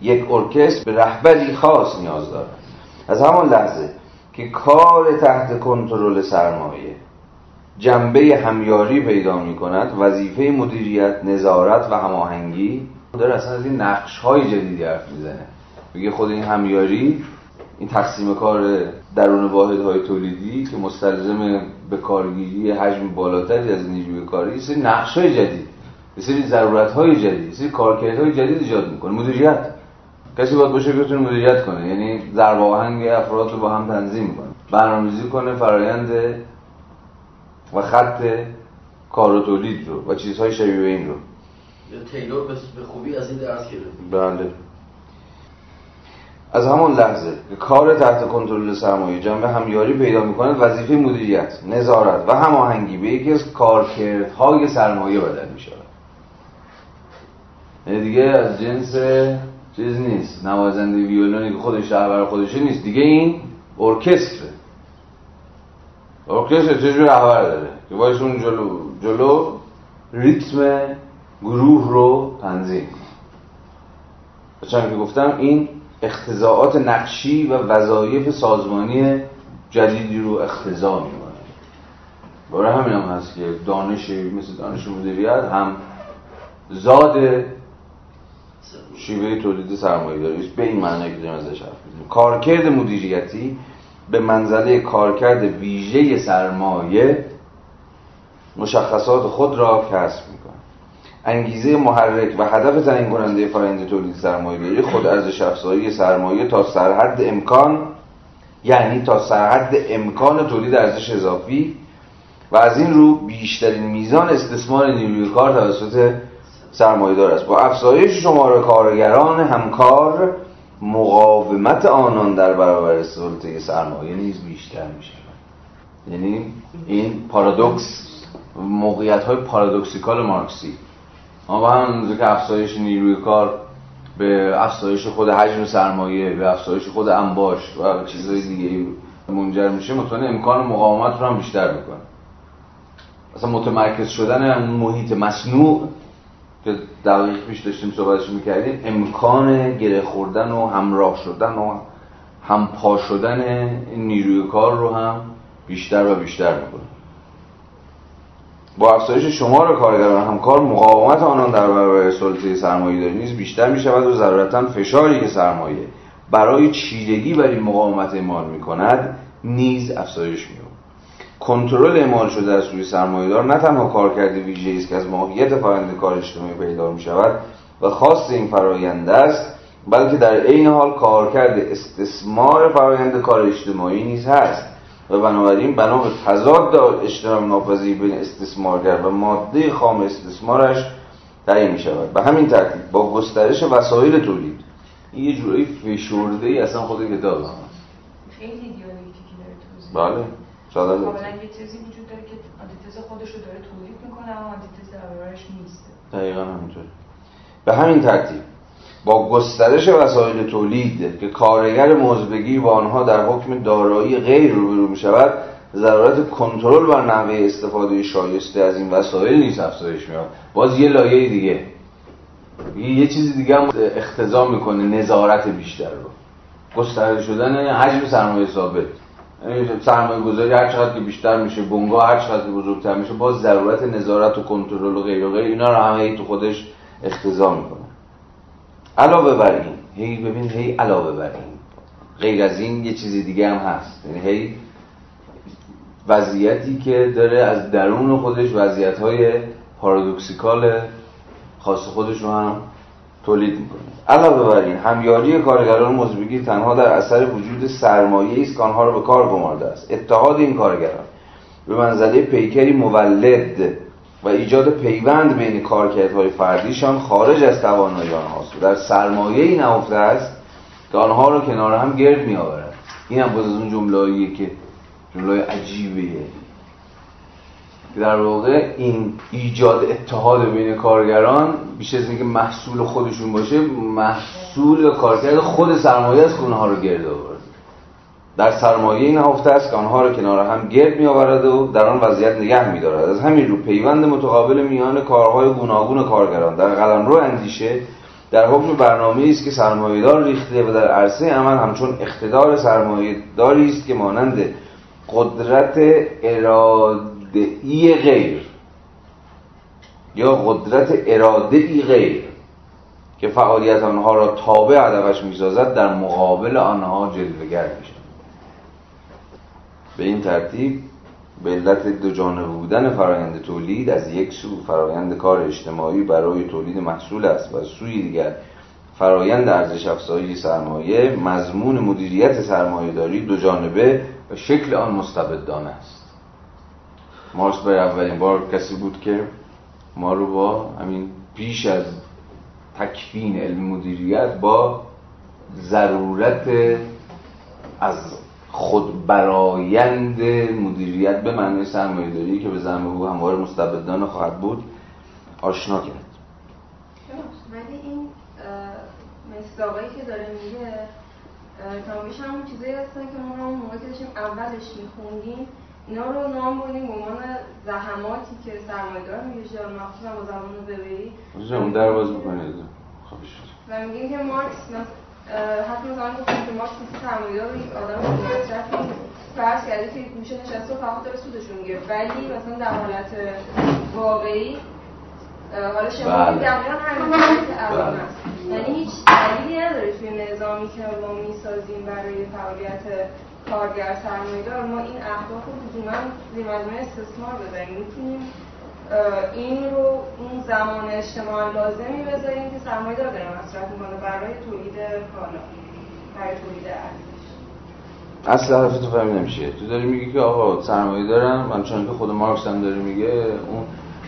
یک ارکستر به رهبری خاص نیاز دارد. از همان لحظه که کار تحت کنترل سرمایه جنبه همیاری پیدا می کند وظیفه مدیریت نظارت و هماهنگی داره اصلا از این نقش های جدیدی حرف می‌زنه. میگه خود این همیاری این تقسیم کار درون های تولیدی که مستلزم به کارگیری حجم بالاتری از نیروی کاری سری نقش های جدید سری ضرورت های جدید سری های جدید ایجاد می‌کنه. مدیریت. کسی باید باشه بتونه مدیریت کنه. یعنی ضرب آهنگ افراد رو با هم تنظیم کنه. برنامه‌ریزی کنه فرایند و خط کار و تولید رو و چیزهای شبیه این رو. تیلور به خوبی از این درس گرفت. بله. از همان لحظه که کار تحت کنترل سرمایه جنبه همیاری پیدا می‌کند وظیفه مدیریت نظارت و هماهنگی به یکی از کارکردهای سرمایه بدل می‌شود. یعنی دیگه از جنس چیز نیست. نوازنده ویولونی که خودش رهبر خودشه نیست. دیگه این ارکستره. ارکستر چجور رهبر داره؟ که باید اون جلو جلو ریتم گروه رو تنظیم چون که گفتم این اختزاعات نقشی و وظایف سازمانی جدیدی رو اختزا می‌کنه. برای همین هم هست که دانش مثل دانش مدیریت هم زاد شیوه تولید سرمایه داری به این معنی که داریم ازش حرف کارکرد مدیریتی به منزله کارکرد ویژه سرمایه مشخصات خود را کسب می‌کنه. انگیزه محرک و هدف تعیین کننده فرآیند تولید سرمایه‌داری خود ارزش افزایی سرمایه تا سرحد امکان یعنی تا سرحد امکان تولید ارزش اضافی و از این رو بیشترین میزان استثمار نیروی کار توسط سرمایه‌دار است. با افزایش شمار کارگران همکار مقاومت آنان در برابر سلطه سرمایه نیز بیشتر می شود یعنی این پارادوکس موقعیت های پارادوکسیکال مارکسی. ما هم که افزایش نیروی کار به افزایش خود حجم سرمایه به افزایش خود انباش و چیزهای دیگه منجر میشه مطمئن امکان مقاومت رو هم بیشتر می‌کنه. اصلا متمرکز شدن محیط مصنوع که دقیق پیش داشتیم صحبتش می‌کردیم امکان گره خوردن و همراه شدن و همپا شدن این نیروی کار رو هم بیشتر و بیشتر می‌کنه. با افزایش شمار کارگران همکار مقاومت آنان در برابر سلطه سرمایه داری نیز بیشتر می شود و ضرورتا فشاری که سرمایه برای چیرگی بر این مقاومت اعمال می کند نیز افزایش می کنترل اعمال شده از سوی سرمایه‌دار نه تنها کارکرد ویژه‌ای است که از ماهیت فرآیند کار اجتماعی پیدا می شود و خاص این فرایند است بلکه در عین حال کارکرد استثمار فرایند کار اجتماعی نیز هست و بنابراین بنا به تضاد اجتناب ناپذیر بین استثمارگر و ماده خام استثمارش تعیین می شود به همین ترتیب با گسترش وسایل تولید این یه جورایی فشرده ای اصلا خود کتاب خیلی دیالکتیکی داره توضیح. بله. کاملا یه تزی وجود داره که آنتیتز خودش رو داره تولید می‌کنه اما آنتیتز در نیست. دقیقا همینطور به همین ترتیب با گسترش وسایل تولید که کارگر موزبگی با آنها در حکم دارایی غیر روبرو می شود ضرورت کنترل بر نحوه استفاده شایسته از این وسایل نیز افزایش میاد باز یه لایه دیگه. یه چیزی دیگه هم اختضا می‌کنه نظارت بیشتر رو. گسترده شدن حجم سرمایه ثابت. سرمایه گذاری هر چقدر که بیشتر میشه بنگاه هر چقدر که بزرگتر میشه باز ضرورت نظارت و کنترل و غیر و غیر اینا رو همه تو خودش اختضا می‌کنه. علاوه بر این هی ببین هی علاوه بر این غیر از این یه چیزی دیگه هم هست. یعنی هی وضعیتی که داره از درون خودش وضعیت های پارادوکسیکال خاص خودش رو هم تولید می‌کنه علاوه بر این همیاری کارگران مزبگی تنها در اثر وجود سرمایه است که آنها را به کار گمارده است. اتحاد این کارگران به منزله پیکری مولد و ایجاد پیوند بین کارکردهای فردیشان خارج از توانایی آنهاست. و در سرمایه نهفته است که آنها را کنار هم گرد می آورد این هم باز از اون جمله که جمله عجیبه که در واقع این ایجاد اتحاد بین کارگران بیش از اینکه محصول خودشون باشه محصول کارکرد خود سرمایه است که اونها رو گرد آورد. در سرمایه نهفته است که آنها را کنار هم گرد می آورد و در آن وضعیت نگه می دارد از همین رو پیوند متقابل میان کارهای گوناگون کارگران. در قلمرو اندیشه در حکم برنامه است که سرمایه‌دار ریخته و در عرصه عمل همچون اقتدار سرمایه‌داری است که مانند قدرت اراده‌ای غیر یا قدرت اراده غیر که فعالیت آنها را تابع عدوش می‌سازد در مقابل آنها جلوگر می‌شد به این ترتیب به علت دو جانبه بودن فرایند تولید از یک سو فرایند کار اجتماعی برای تولید محصول است و سوی دیگر فرایند ارزش افزایی سرمایه مضمون مدیریت سرمایه داری دو جانبه و شکل آن مستبدانه است. مارکس برای اولین بار کسی بود که ما رو با همین پیش از تکفین علم مدیریت با ضرورت از خود برایند مدیریت به معنی سرمایه‌داری که به زعم او همواره مستبدانه خواهد بود آشنا کرد. ولی این مصداقایی که داره میگه کمابیش همون چیزایی هستن که ما همون موقع که داشتیم اولش میخوندیم اینا رو نام بودیم به عنوان زحماتی که سرمایه‌دار می‌کشه مخصوصا با زمان رو ببری در باز بکنید و میگیم که مارکس حتی مثلا گفتیم که مارکس مثل سرمایه‌دار رو یک آدم مصرفی فرض کرده که میشه نشسته و فقط داره سودشون می‌گیره. ولی مثلا در حالت واقعی حالا شما بله. دقیقا همین که الان بله. هست. یعنی هیچ دلیلی نداره توی نظامی که ما می‌سازیم برای فعالیت کارگر سرمایه‌دار ما این اهداف رو لزوما زیر استثمار بذاریم. می‌تونیم این رو اون زمان اجتماع لازمی بذاریم که سرمایه داره مصرف می‌کنه برای تولید کالا برای تولید ارزش. اصل حرف تو فهمی نمیشه تو داری میگی که آقا سرمایه دارن من چون که خود مارکس هم داره میگه اون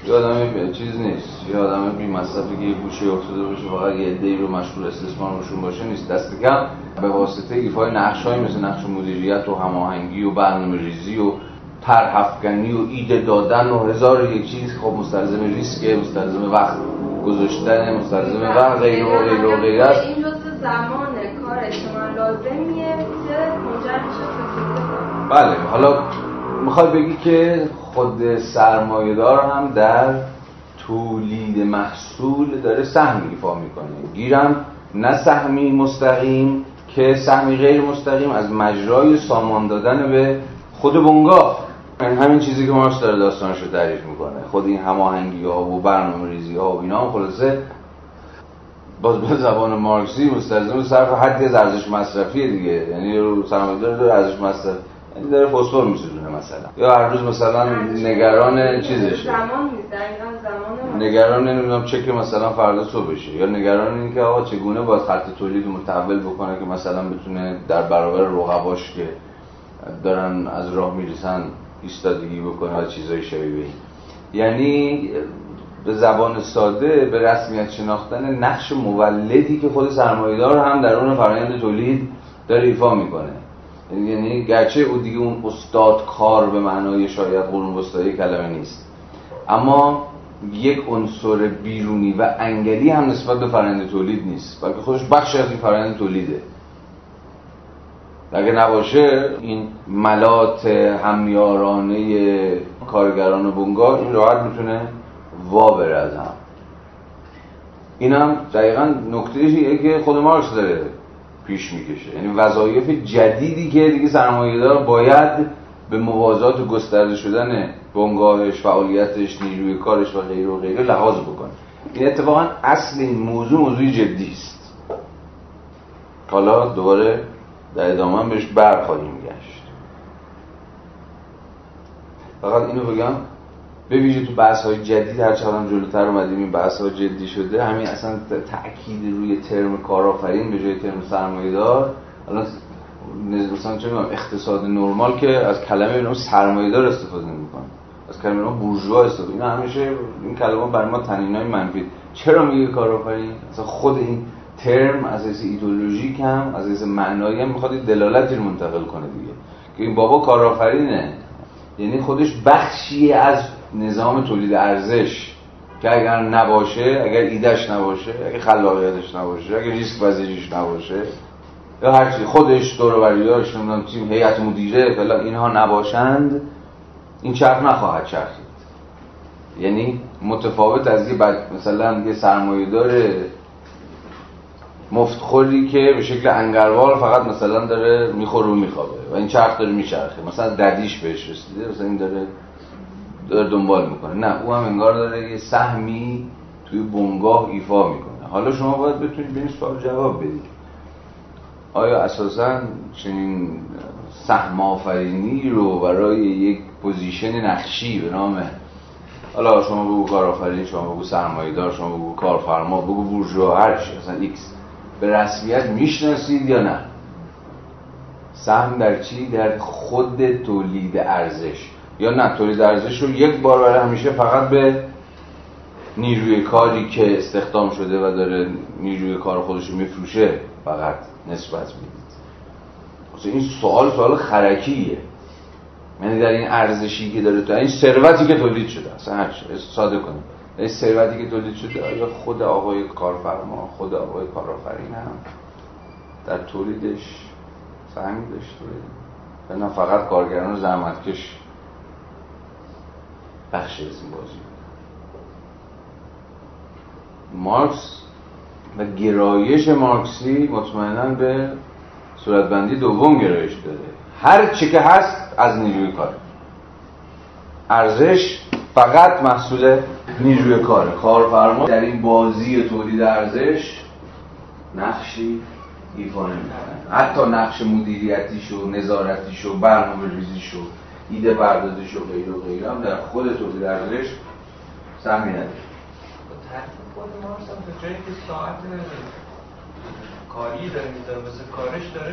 یه آدم چیز نیست. یه آدم بی مصرفی که یه گوشه افتاده باشه فقط یه عده‌ای رو مشغول استثمار روشون باشه نیست. دست کم. به واسطه ایفای نقش‌های مثل نقش مدیریت و هماهنگی و برنامه‌ریزی و طرح و ایده دادن و هزار یک چیز. خب مستلزم ریسک مستلزم وقت گذاشتن مستلزم وقت غیر و غیر و غیر است. این جزء زمان کار شما لازمیه که منجر بله حالا می‌خوای بگی که خود سرمایه‌دار هم در تولید محصول داره سهم ایفا می‌کنه. گیرم نه سهمی مستقیم که سهمی غیر مستقیم از مجرای سامان دادن به خود بنگاه. این همین چیزی که مارکس داره داستانش رو تعریف می‌کنه. خود این هماهنگی ها و برنامه ریزی ها و اینا خلاصه باز به زبان مارکسی مستلزم صرف حدی از ارزش مصرفی دیگه. یعنی سرمایه‌دار داره ارزش مصرف یعنی داره فسفر میسوزونه مثلا. یا هر روز مثلا نگران چیزش زمان زمان نگران نمی‌دونم چک مثلا فردا صبح بشه یا نگران این که آقا چگونه باید خط تولید متحول بکنه که مثلا بتونه در برابر رقباش که دارن از راه می‌رسن ایستادگی بکنه و چیزای شبیه. این یعنی به زبان ساده به رسمیت شناختن نقش مولدی که خود سرمایه‌دار هم در اون فرآیند تولید داره ایفا می‌کنه. یعنی گرچه او دیگه اون استاد کار به معنای شاید قرون وسطایی کلمه نیست. اما یک عنصر بیرونی و انگلی هم نسبت به فرآیند تولید نیست بلکه خودش بخشی از این فرآیند تولیده. اگه نباشه این ملات همیارانه کارگران بنگاه این راحت می‌تونه وا بره از هم اینم دقیقا نکته که خود مارکس داره؟ پیش می‌کشه. یعنی وظایف جدیدی که دیگه سرمایه‌دار باید به موازات گسترده شدن بنگاهش فعالیتش نیروی کارش و غیره و غیره لحاظ بکنه. این اتفاقا اصل این موضوع موضوع جدی است. حالا دوباره در ادامه بهش برخواهیم گشت. فقط اینو بگم به ویژه تو بحث های جدید هر چقدر جلوتر اومدیم این بحث ها جدی شده. همین اصلا تاکید روی ترم کارآفرین به جای ترم سرمایه دار الان مثلا چه اقتصاد نرمال که از کلمه اینو سرمایه دار استفاده نمی‌کنه از کلمه بورژوا استفاده اینا همیشه این کلمه برای ما تنینای منفی. چرا میگه کارآفرین؟ اصلا خود این ترم از از ایدئولوژیک هم از از معنایی هم می‌خواد دلالتی منتقل کنه دیگه. که این بابا کارآفرینه. یعنی خودش بخشی از نظام تولید ارزش که اگر نباشه اگر ایدش نباشه اگر خلاقیتش نباشه اگر ریسک پذیریش نباشه یا هرچی خودش دور و بریاش نمی‌دونم تیم هیئت مدیره فلان اینها نباشند این چرخ نخواهد چرخید. یعنی متفاوت از یه مثلا یه سرمایه داره مفتخوری که به شکل انگل‌وار فقط مثلا داره می‌خوره و میخوابه و این چرخ داره میچرخه. مثلا daddy ش بهش رسیده مثلا این داره داره دنبال می‌کنه. نه او هم انگار داره یه سهمی توی بنگاه ایفا می‌کنه. حالا شما باید بتونید به این سوال جواب بدید. آیا اساسا چنین سهم آفرینی رو برای یک position نقشی به نام حالا شما بگو کارآفرین شما بگو سرمایه‌دار شما بگو کارفرما بگو بورژوا هر چی مثلا X. به رسمیت می‌شناسید یا نه؟ سهم در چی؟ در خود تولید ارزش. یا نه تولید ارزش رو یک بار برای همیشه فقط به نیروی کاری که استخدام شده و داره نیروی کار خودش رو میفروشه فقط نسبت می‌دید. این سوال سوال خرکیه. یعنی در این ارزشی که داره تو این ثروتی که تولید شده اصلا ساده کنیم. این ثروتی که تولید شده آیا خود آقای کارفرما خود آقای کارآفرین هم در تولیدش سهمی داشته؟ نه فقط کارگران زحمتکش بخش از این بازی مارکس و گرایش مارکسی مطمئنا به صورتبندی دوم گرایش داره هر چی که هست از نیروی کار. ارزش فقط محصول نیروی کار کارفرما در این بازی تولید ارزش نقشی ایفا نمی‌کنه حتی نقش مدیریتیش و نظارتیش و برنامه ریزیش و ایده پردازیش و غیر و غیر هم در خود تولید ارزش سهمی نداره خود مارس هم جایی که ساعت کاری داره می‌ذاره مثل کارش داره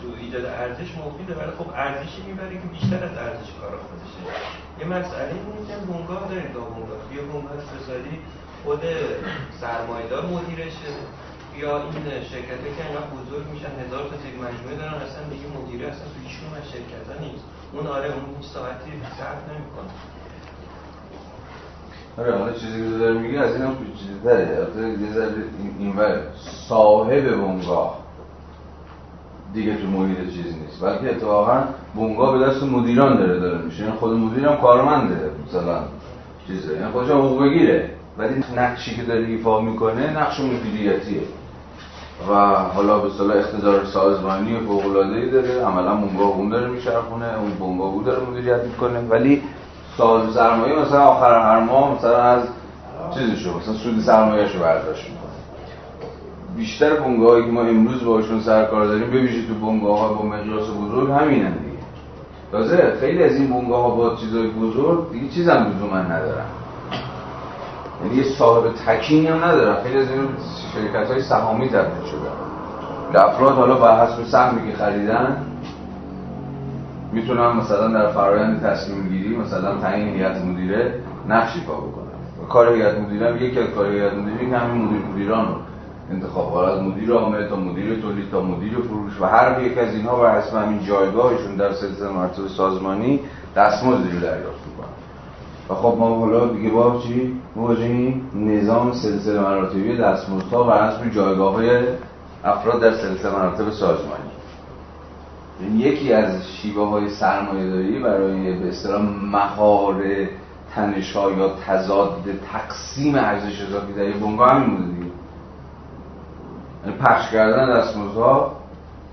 تو ایجاد ارزش مفیده ولی خب ارزشی می‌بره که بیشتر از ارزش کار خودشه. یه مسئله اینه که بونگاه داریم دو بونگاه یه بونگاه اقتصادی خود سرمایدار مدیرشه. یا این شرکت که انقدر بزرگ میشن هزار تا زیر مجموعه دارن اصلا دیگه مدیره اصلا تو هیچ از شرکت ها نیست. اون آره اون ساعتی صرف نمی‌کنه. آره حالا چیزی که داره میگه از این هم چیزی داره یه ذره این صاحب بونگاه دیگه تو محیط چیزی نیست. بلکه اتفاقا بونگاه به دست مدیران داره داره میشه. یعنی خود مدیرم کارمنده مثلا چیزه. یعنی خودش حقوق بگیره. ولی نقشی که داره ایفا می‌کنه نقش مدیریتیه. و حالا به صلاح اقتدار سازمانی و فوق داره. عملا بونگاه اون داره میشرخونه اون بونگاه او داره مدیریت می‌کنه. ولی سال سرمایه مثلا آخر هر ماه مثلا از چیزشو مثلا سود سرمایه‌شو برداشت می‌کنه. بیشتر بنگاهایی که ما امروز باشون سرکار داریم ببینید تو بنگاه با مقیاس بزرگ همینن دیگه. تازه خیلی از این بنگاه با چیزای بزرگ دیگه چیز هم لزوما ندارن. یعنی یه صاحب تکینی هم ندارن خیلی از این شرکت های سهامی تبدیل شدن افراد حالا با حسب سهمی که خریدن می‌تونم مثلا در فرایند تصمیم گیری مثلا تعیین هیئت مدیره نقشی پا بکنم کار هیئت مدیره یکی از کار هیئت مدیره همین مدیر مدیران رو انتخاب از مدیر عامل تا مدیر تولید تا مدیر فروش و هر یک از اینها بر اساس همین جایگاهشون در سلسله مراتب سازمانی دستمزدی رو دریافت و خب ما حالا دیگه با چی؟ مواجهیم نظام سلسله مراتبی دستمزدها بر اساس جایگاه های افراد در سلسله مراتب سازمانی. این یکی از شیوه های سرمایه داری برای به اصطلاح مهار تنشها یا تضاد تقسیم ارزش اضافی در بنگاه همین بوده دیگه. یعنی پخش کردن دستمزدها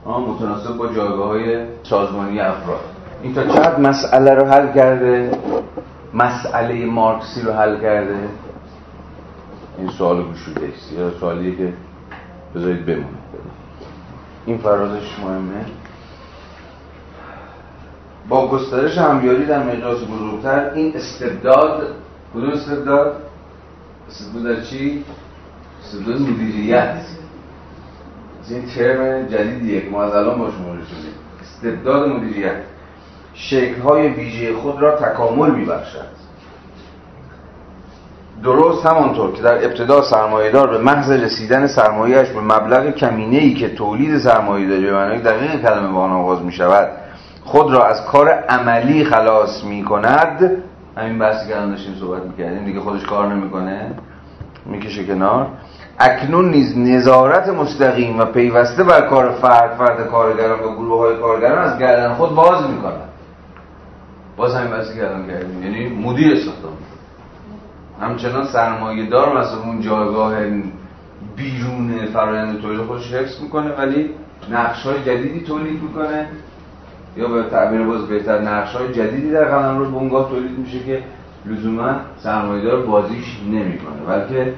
متناسب با جایگاه های سازمانی افراد. این تا چقدر مسئله رو حل کرده؟ مسئله مارکسی رو حل کرده؟ این سوال گشوده است. یا سوالیه که بذارید بمونه. این فرازش مهمه. با گسترش همیاری در مقیاس بزرگتر این استبداد کدوم استبداد؟ استبداد چی؟ استبداد مدیریت. این ترم جدیدیه که ما از الان باش شدیم استبداد مدیریت. شکلهای ویژه خود را تکامل میبخشد. درست همانطور که در ابتدا سرمایهدار به محض رسیدن سرمایهش به مبلغ کمینه ای که تولید سرمایه داری به معنای دقیق کلمه با آغاز می شود خود را از کار عملی خلاص می کند همین بحثی که الان داشتیم صحبت می‌کردیم دیگه خودش کار نمی‌کنه. می‌کشه کنار. اکنون نیز نظارت مستقیم و پیوسته بر کار فرد فرد کارگران و گروه های کارگران از گردن خود باز می‌کنن باز همین بحثی که الان کردیم یعنی مدیر استخدام. همچنان سرمایه دار مثلا اون جایگاه بیرون فرآیند تولید خودش حفظ می‌کنه ولی نقش های جدیدی تولید می‌کنه. یا به تعبیر باز بهتر نقش های جدیدی در قلم رو بونگاه تولید میشه که لزوما سرمایه‌دار بازیش نمی‌کنه. بلکه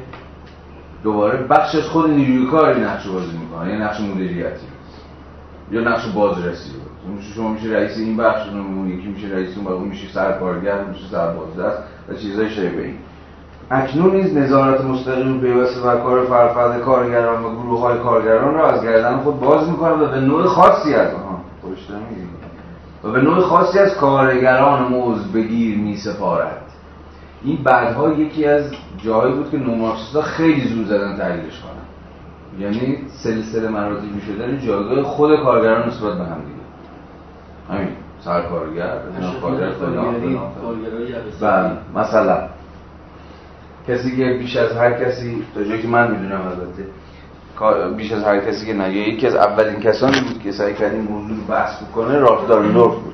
دوباره بخش از خود نیروی کار نقش بازی می‌کنه یا نقش مدیریتی. یا نقش بازرسی شما میشه رئیس این بخش اون یکی میشه رئیس اون اون میشه سرکارگر میشه سربازدست و چیزای شبیه این. اکنون نیز نظارت مستقیم پیوسته بر کار فرفرد کارگران و گروه های کارگران را از گردن خود باز می‌کنه و به نوع خاصی از آنها و به نوع خاصی از کارگران موز بگیر می سپارد این بعدها یکی از جایی بود که نومارکسیستا خیلی زور زدن تحلیلش کنن یعنی سلسله مراتبی شدن جایگاه خود کارگران نسبت به هم دیگه. همین سرکارگر کارگر بله مثلا. کسی که بیش از هر کسی تا جایی که من می‌دونم البته بیش از هر کسی که نه یکی از اولین کسانی بود که سعی کرد این موضوع رو بحث بکنه رالف دارندورف بود.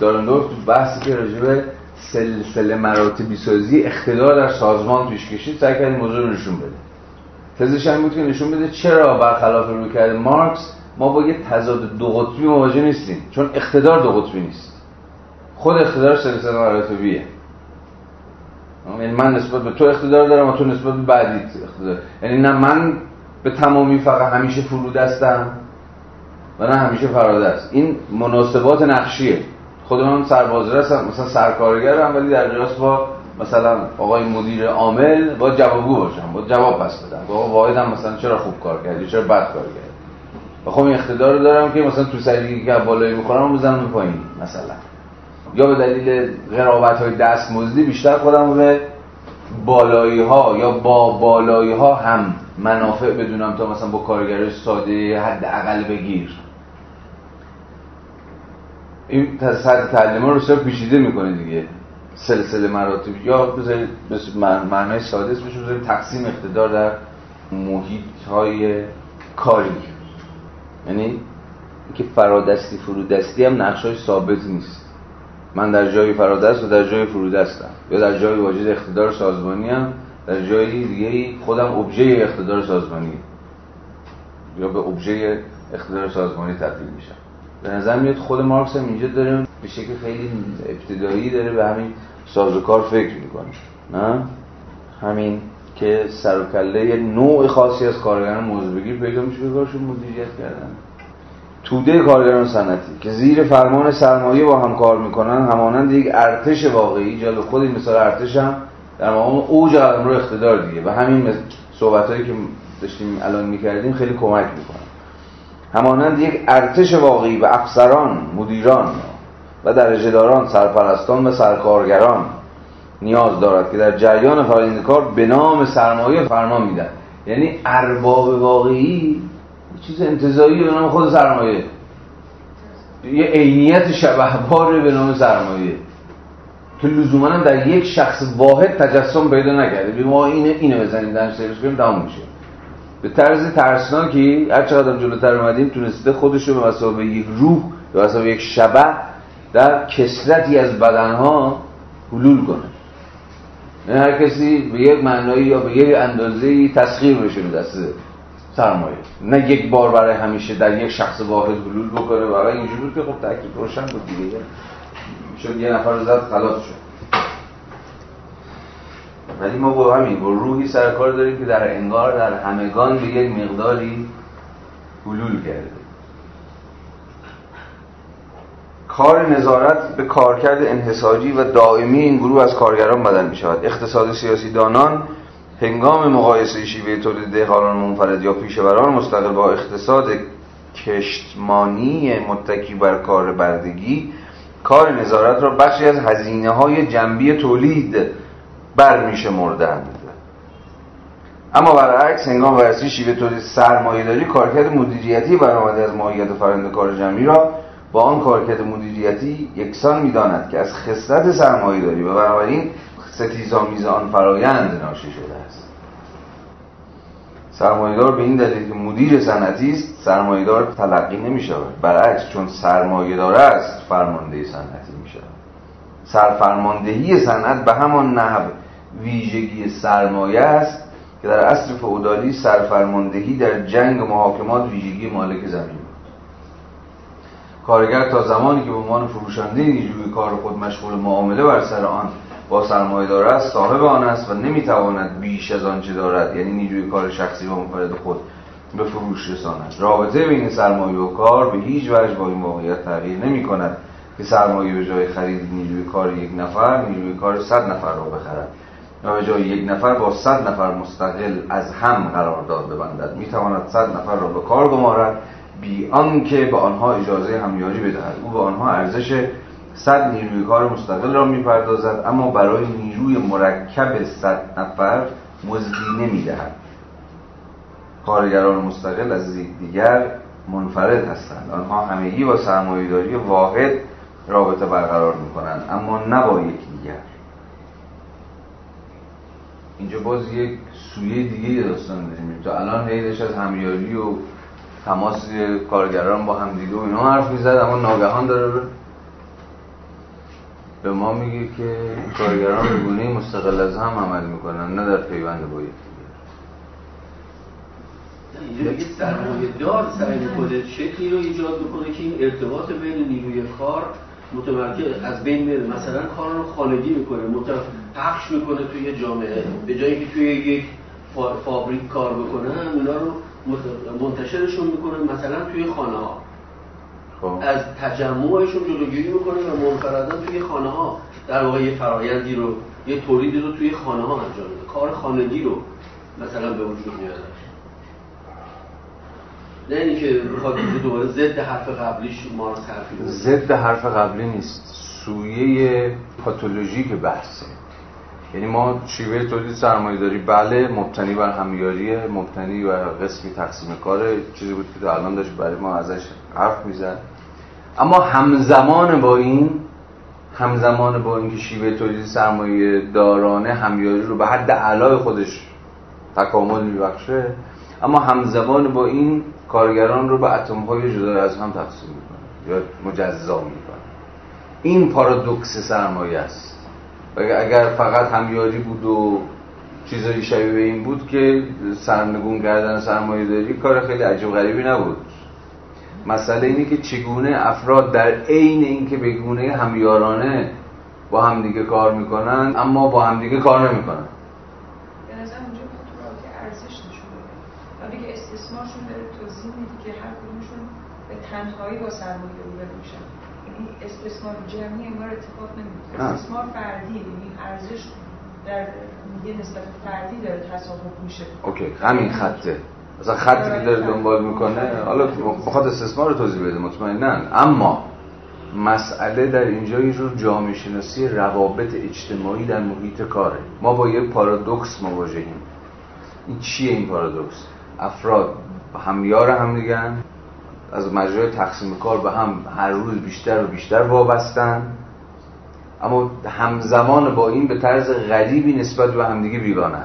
دارندورف تو بحثی که راجبه سلسله مراتبی سازی اقتدار در سازمان پیش کشید سعی کرد این موضوع رو نشون بده. تزش هم بود که نشون بده چرا برخلاف روی کرده مارکس ما با یه تضاد دو قطبی مواجه نیستیم چون اقتدار دو قطبی نیست. خود اقتدار سلسله مراتبیه. یعنی من نسبت به تو اقتدار دارم و تو نسبت به بعدی اقتدار. یعنی نه من به تمامی فقط همیشه فرود هستم و نه همیشه فراده است. این مناسبات نقشیه. خود من هستم مثلا سرکارگرم ولی در قیاس با مثلا آقای مدیر عامل با جوابگو باشم با جواب پس بدم. با واحدم مثلا چرا خوب کار کردی؟ چرا بد کار کردی؟ و خب این اقتدار دارم که مثلا تو سریعی که بالایی می‌خورم بزنم پایین مثلا. یا به دلیل غرابت های دستمزدی بیشتر خودم به بالایی ها یا با بالایی ها هم منافع بدونم تا مثلا با کارگرای ساده حد اقل بگیر. این سطح تعلیم رو بسیار پیچیده می‌کنه دیگه. سلسله مراتب. یا بذارید معنای ساده اسمش بذارید تقسیم اقتدار در محیط های کاری. یعنی که فرادستی فرودستی هم نقش های ثابت نیست. من در جای فرادست و در جای فرودستم. یا در جای واجد اقتدار سازمانی هم در جای دیگه خودم ابژه اقتدار سازمانی. یا به ابژه اقتدار سازمانی تبدیل میشم. به نظر میاد خود مارکس هم اینجا داره به شکل خیلی ابتدایی داره به همین سازوکار فکر می‌کنه. نه؟ همین که سر و کله نوع خاصی از کارگران موضوع بگیر پیدا میشه کارشون مدیریت کردن. توده کارگران صنعتی که زیر فرمان سرمایه با هم کار می‌کنن همانند یک ارتش واقعی جلو خود مثال ارتش هم در مقام اوج رو اقتدار دیگه. و همین صحبت که داشتیم الان می‌کردیم خیلی کمک می‌کنه. همانند یک ارتش واقعی و افسران مدیران و درجه داران سرپرستان و سرکارگران نیاز دارد که در جریان فرآیند کار به نام سرمایه فرمان میدن یعنی ارباب واقعی چیز انتظایی به نام خود سرمایه. یه عینیت شبه بار به نام سرمایه. که لزوما در یک شخص واحد تجسم پیدا نکرده. ما اینه اینو بزنیم در سرش کنیم تمام میشه. به طرز ترسناکی هر چقدر جلوتر اومدیم تونسته خودش رو به مسابقه یک روح به مسابقه یک شبه در کسرتی از بدنها حلول کنه. نه یعنی هر کسی به یک معنایی یا به یک اندازه تسخیر بشه به دست سرمایه. نه یک بار برای همیشه در یک شخص واحد حلول بکنه برای اینجور که خب تاکید روشن بود دیگه. شد یه نفر زد خلاص شد. ولی ما با همین با روحی سرکار داریم که در انگار در همگان به یک مقداری حلول کرده. کار نظارت به کارکرد انحصاجی و دائمی این گروه از کارگران بدل می شود اقتصاد سیاسی دانان هنگام مقایسه شیوه تولید دهقانان منفرد یا پیشوران مستقل با اقتصاد کشتمانی متکی بر کار بردگی کار نظارت را بخشی از هزینه های جنبی تولید بر میشه مردند اما برعکس هنگام بررسی شیوه تولید سرمایه داری کارکرد مدیریتی برآمده از ماهیت فرآیند کار جمعی را با آن کارکرد مدیریتی یکسان می‌داند که از خصلت سرمایه داری و بنابراین ستیزآمیز آن فرایند ناشی شده است. سرمایهدار به این دلیل که مدیر صنعتی است سرمایهدار تلقی نمی شود برعکس چون سرمایهدار است فرمانده صنعتی می شود سرفرماندهی صنعت به همان نحو ویژگی سرمایه است که در اصل فعودالی سرفرماندهی در جنگ محاکمات ویژگی مالک زمین بود. کارگر تا زمانی که به عنوان فروشنده نیروی کار خود مشغول معامله بر سر آن با سرمایه دار است صاحب آن است و نمی‌تواند بیش از آنچه دارد یعنی نیروی کار شخصی و منفرد خود به فروش رساند. رابطه بین سرمایه و کار به هیچ وجه با این واقعیت تغییر نمی کند که سرمایه به جای خرید نیروی کار یک نفر نیروی کار صد نفر را بخرد. و به جای یک نفر با صد نفر مستقل از هم قرار داد ببندد می تواند صد نفر را به کار گمارد بی آنکه به آنها اجازه همیاری بدهد. او به آنها ارزش صد نیروی کار مستقل را می‌پردازد اما برای نیروی مرکب صد نفر مزدی نمی‌دهد. کارگران مستقل از دیگر منفرد هستند. آنها همگی با سرمایهداری واحد رابطه برقرار می‌کنند اما نه با یکدیگر. اینجا باز یک سویه دیگه داستان داریم تا الان هیدش از همیاری و تماس کارگران با همدیگه و اینا حرف می‌زد اما ناگهان داره به ما میگه که کارگران به گونه مستقل از هم عمل می‌کنن نه در پیوند با اینجا میگه سرمایه دار سعی می‌کنه شکلی رو ایجاد بکنه که این ارتباط بین نیروی کار متمرکز از بین میره. مثلا کار رو خانگی می‌کنه پخش می‌کنه توی جامعه. به جایی که توی یک فابریک کار بکنن اونا رو منتشرشون می‌کنه مثلا توی خانه ها خب. از تجمعشون جلوگیری می‌کنه و منفردا توی خانه ها در واقع یه فرایندی رو یه تولیدی رو توی خانه ها انجام میده. کار خانگی رو مثلا به وجود میاره. نه اینکه بخواد دوباره ضد حرف قبلیش مارکس حرفی ضد حرف قبلی نیست. سویه پاتولوژیک بحثه. یعنی ما شیوه تولید سرمایه داری بله مبتنی بر همیاریه مبتنی بر قسمی تقسیم کاره چیزی بود که الان داشت برای ما ازش حرف می‌زد. اما همزمان با این همزمان با اینکه شیوه تولید سرمایه دارانه همیاری رو به حد اعلای خودش تکامل میبخشه اما همزمان با این کارگران رو به اتم های جدا از هم تقسیم می‌کنه یا مجزا می‌کنه. این پارادوکس سرمایه است. اگر فقط همیاری بود و چیزایی شبیه این بود که سرنگون کردن سرمایه داری کار خیلی عجیب غریبی نبود. مسئله اینه که چگونه افراد در عین اینکه به گونه همیارانه با همدیگه کار می‌کنن اما با همدیگه کار نمی‌کنن به نظر اونجا که ارزش نشون بده که استثمارشون داره توضیح میده که هر کدومشون تنهایی با سرمایه روبرو میشن. این استثمار جمعی انگار اتفاق نمیفته استثمار فردی یعنی ارزش در یه نسبت فردی داره تصاحب میشه. اوکی همین خطه. مثلا خطی که داره دنبال می‌کنه حالا بخواد استثمار رو توضیح بده مطمئنا اما مسئله در اینجا یه جور جامعه شناسی روابط اجتماعی در محیط کاره. ما با یه پارادوکس مواجهیم. این چیه این پارادوکس؟ افراد همیار هم دیگن از مجرای تقسیم کار به هم هر روز بیشتر و بیشتر وابستن. اما همزمان با این به طرز غریبی نسبت به همدیگه بیگانن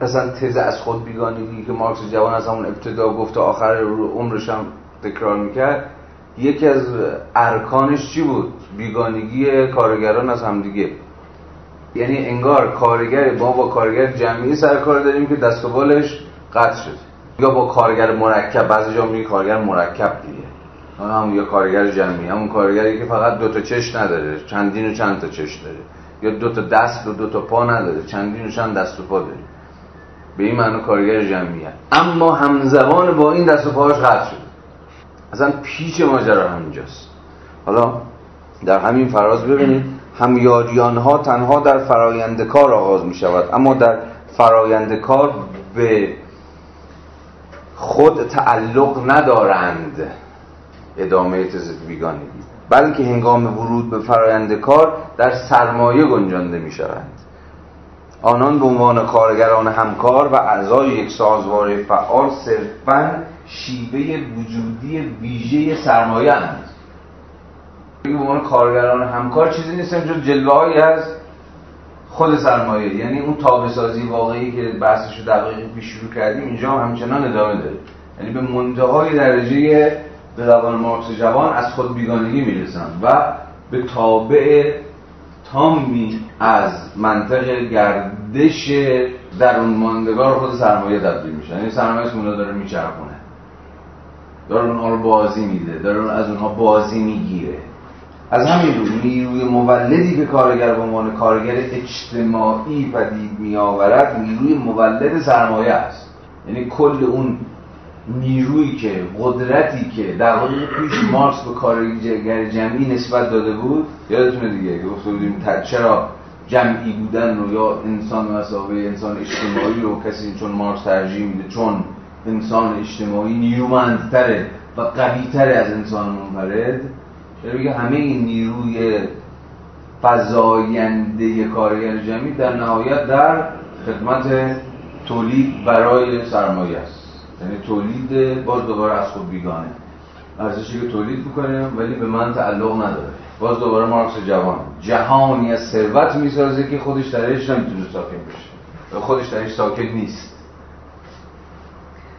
مثلا تز از خود بیگانگی که مارکس جوان از همون ابتدا گفت تا آخر عمرش هم تکرار می‌کرد یکی از ارکانش چی بود؟ بیگانگی کارگران از همدیگه. یعنی انگار کارگر با با کارگر جمعی سر کار داریم که دست و بالش قطع شد یا با کارگر مرکب بعضی جا میگه کارگر مرکب دیگه. هم یا کارگر جمعی همون کارگری که فقط دو تا چش نداره چندین و چند تا چش داره. یا دو تا دست و دو تا پا نداره چندین و چند دست و پا داره. به این معنی کارگر جمعیت اما همزمان با این دست و پاهاش قطع شده. اصلا پیچ ماجرا همینجاست. حالا در همین فراز ببینید همیاریان ها تنها در فرایند کار آغاز می شود اما در فرایند کار به خود تعلق ندارند. ادامه تز بیگانگی. بلکه هنگام ورود به فرایند کار در سرمایه گنجانده می شوند آنان به عنوان کارگران همکار و اعضای یک سازوار فعال صرفا شیوه وجودی ویژه سرمایه اند. به عنوان کارگران همکار چیزی نیستن جز جلوه از خود سرمایه یعنی اون تابسازی واقعی که بحثش رو دقیقی پیش شروع کردیم اینجا هم همچنان ادامه داره. یعنی به منتهای درجه به زبان مارکس جوان از خود بیگانگی می‌رسن و به تابع تامی از منطق گردش درون ماندگار خود سرمایه تبدیل میشن. یعنی سرمایه اونها داره میچرخونه. داره اونها رو بازی میده داره از اونها بازی می‌گیره. از همین رو نیروی مولدی که کارگر به عنوان کارگر اجتماعی پدید میآورد نیروی مولد سرمایه است. یعنی کل اون نیرویی که قدرتی که در واقع پیش مارکس به کارگر جمعی نسبت داده بود یادتونه دیگه که گفته بودیم چرا جمعی بودن رو یا انسان مسابقه انسان اجتماعی رو کسی چون مارکس ترجیح میده چون انسان اجتماعی نیرومندتره و قویتره از انسان منفرد چرا بگه همه این نیروی فضاینده کارگر جمعی در نهایت در خدمت تولید برای سرمایه است. یعنی تولید باز دوباره از خود بیگانه. ارزشی که تولید می‌کنه ولی به من تعلق نداره. باز دوباره مارکس جوان. جهانی از ثروت می‌سازه که خودش درش نمی‌تونه ساکن بشه. خودش درش ساکن نیست.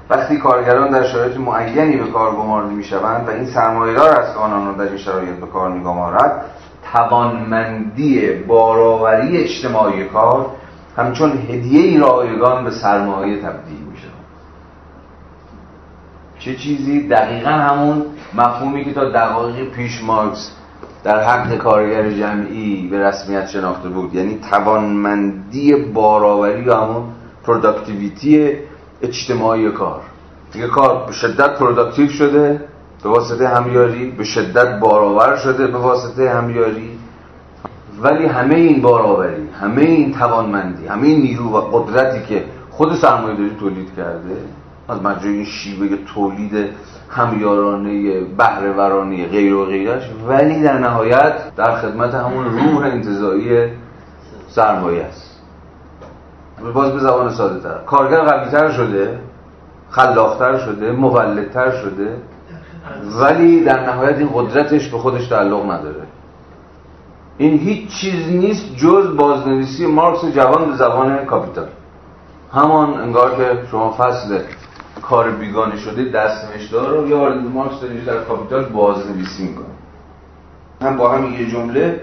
وقتی کارگران در شرایط معینی به کار گمارده می‌شوند و این سرمایه‌دار است آنان را در این شرایط به کار میگمارد توانمندی باراوری اجتماعی کار همچون هدیه رایگان به سرمایه تبدیل چه چیزی؟ دقیقا همون مفهومی که تا دقایق پیش مارکس در حق کارگر جمعی به رسمیت شناخته بود. یعنی توانمندی باراوری یا همون productivity اجتماعی کار. دیگه کار به شدت productive شده به واسطه همیاری به شدت باراور شده به واسطه همیاری. ولی همه این باراوری همه این توانمندی همه این نیرو و قدرتی که خود سرمایه داری تولید کرده از مجرای این شیوه تولید همیارانه بهرهورانه غیر و غیرش ولی در نهایت در خدمت همون روح انتظایی سرمایه است. باز به زبان ساده تر کارگر قوی تر شده خلاقتر شده مولدتر شده ولی در نهایت این قدرتش به خودش تعلق نداره. این هیچ چیز نیست جز بازنویسی مارکس جوان به زبان کاپیتال همان انگار که شما فصل کار بیگانه شده دست نوشته رو یا مارکس در کاپیتال بازنویسی می‌کنه. هم با هم یه جمله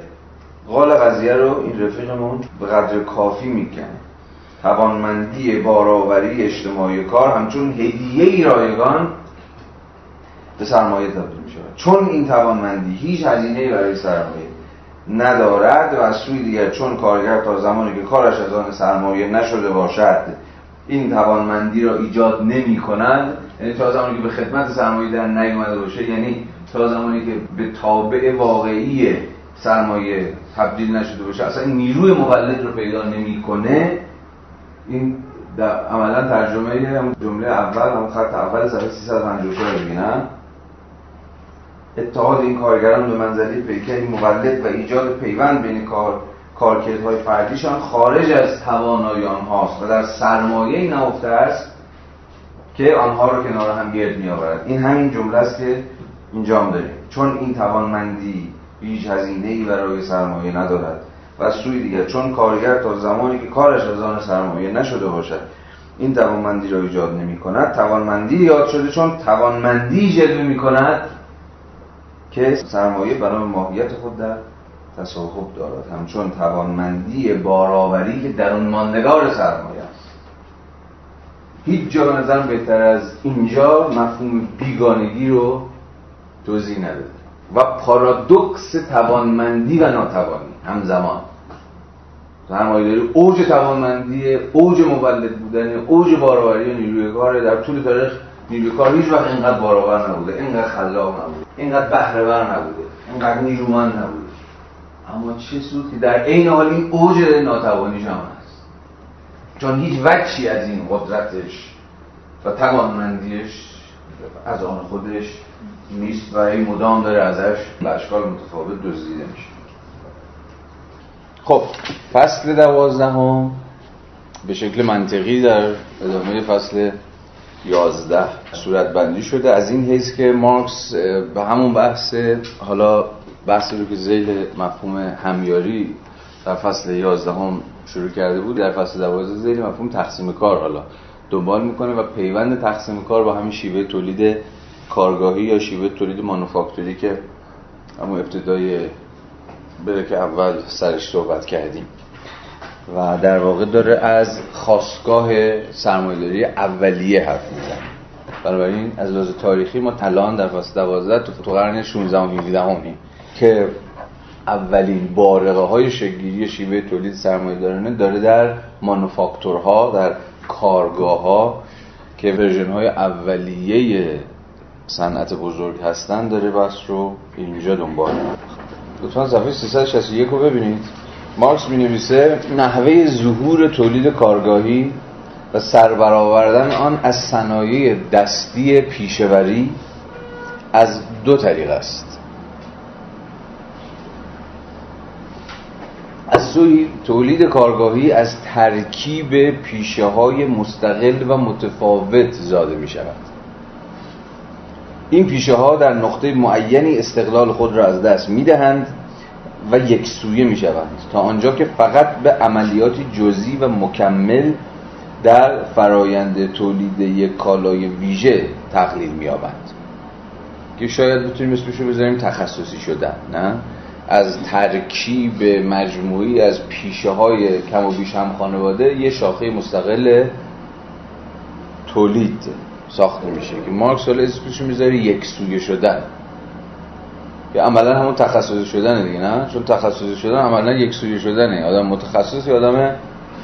قال قضیه رو این رفیقمون به قدر کافی می‌کنه توانمندی باراوری اجتماعی کار همچون هدیه رایگان به سرمایه تبدیل میشه چون این توانمندی هیچ هزینه برای سرمایه ندارد و از سوی دیگر چون کارگر تا زمانی که کارش از آن سرمایه نشده باشد این توانمندی را ایجاد نمی کنند یعنی تا زمانی که به خدمت سرمایه در نیومده باشه یعنی تا زمانی که به تابع واقعی سرمایه تبدیل نشده باشه اصلا نیروی مولد رو پیدا نمی‌کنه. این در عملا ترجمه هم جمله اول هم خط اول صفحه 354 رو ببینم اتحاد این کارگران به منزله پیکری مولد و ایجاد پیوند بین کار کارکردهای فردیشان خارج از توانایی آنهاست و در سرمایه نهفته است که آنها رو کنار هم گرد می آورد این همین جمله است که اینجا هم داریم. چون این توانمندی هیچ هزینه ای برای سرمایه ندارد. و سوی دیگر. چون کارگر تا زمانی که کارش از آن سرمایه نشده باشد این توانمندی را ایجاد نمی کند. توانمندی یاد شده چون توانمندی جلوه می کند که سرمایه برای ماهیت خود در تصاحب دارد. همچون توانمندی باراوری که در اون ماندگار سرمایه است. هیچ جا نظر بهتر از اینجا مفهوم بیگانگی رو توضیح نداده و پارادوکس توانمندی و ناتوانی. همزمان. سرمایه داری اوج توانمندی اوج مولد بودن اوج باراوری نیروی کار در طول تاریخ نیروی کار هیچ وقت اینقدر باراور نبوده اینقدر خلاق نبوده اینقدر بهرهور نبوده اینقدر نیرومند نبوده. اما چه سود که در عین حال این اوج ناتوانیش هم هست چون هیچ وچی از این قدرتش و توانمندیش از آن خودش نیست و این مدام داره ازش به اشکال متفاوت دزدیده میشه. خب فصل دوازدهم به شکل منطقی در ادامه فصل یازده صورت بندی شده. از این حیث که مارکس به همون بحث حالا بحثی رو که زیل مفهوم همیاری در فصل یازدهم شروع کرده بود در فصل دوازده زیل مفهوم تقسیم کار حالا دنبال می‌کنه و پیوند تقسیم کار با همین شیوه تولید کارگاهی یا شیوه تولید مانوفاکتوری که اما ابتدای بره که اول سرش صحبت کردیم. و در واقع داره از خواستگاه سرمایه‌داری اولیه حرف می‌زنه. بنابراین از لحاظ تاریخی ما الان در فصل 12 تو قرن 16 و 17 همیم که اولین بارقه های شگیری شیوه تولید سرمایه‌دارانه داره در مانوفاکتورها در کارگاه ها که ورژن های اولیه صنعت بزرگ هستن. داره بس رو اینجا دنبال لطفا صفحه 361 رو ببینید. مارکس می نویسه نحوه ظهور تولید کارگاهی و سربرآوردن آن از صنایع دستی پیشوری از دو طریق است. از سوی تولید کارگاهی از ترکیب پیشه های مستقل و متفاوت زاده می شود این پیشه ها در نقطه معینی استقلال خود را از دست می دهند و یک سویه می شوند تا آنجا که فقط به عملیات جزئی و مکمل در فرایند تولید یک کالای ویژه تقلیل می یابند که شاید بتونیم اسمش رو بذاریم تخصصی شدن نه؟ از ترکیب مجموعی از پیشه های کم و بیش هم خانواده یه شاخه مستقل تولید. ساخته میشه که مارکس حالا اسمش می‌ذاره یک سویه شدن. که عملا همون تخصصی شدن دیگه نه؟ چون تخصصی شدن عملا یک سویه شدنه. آدم متخصص یا آدم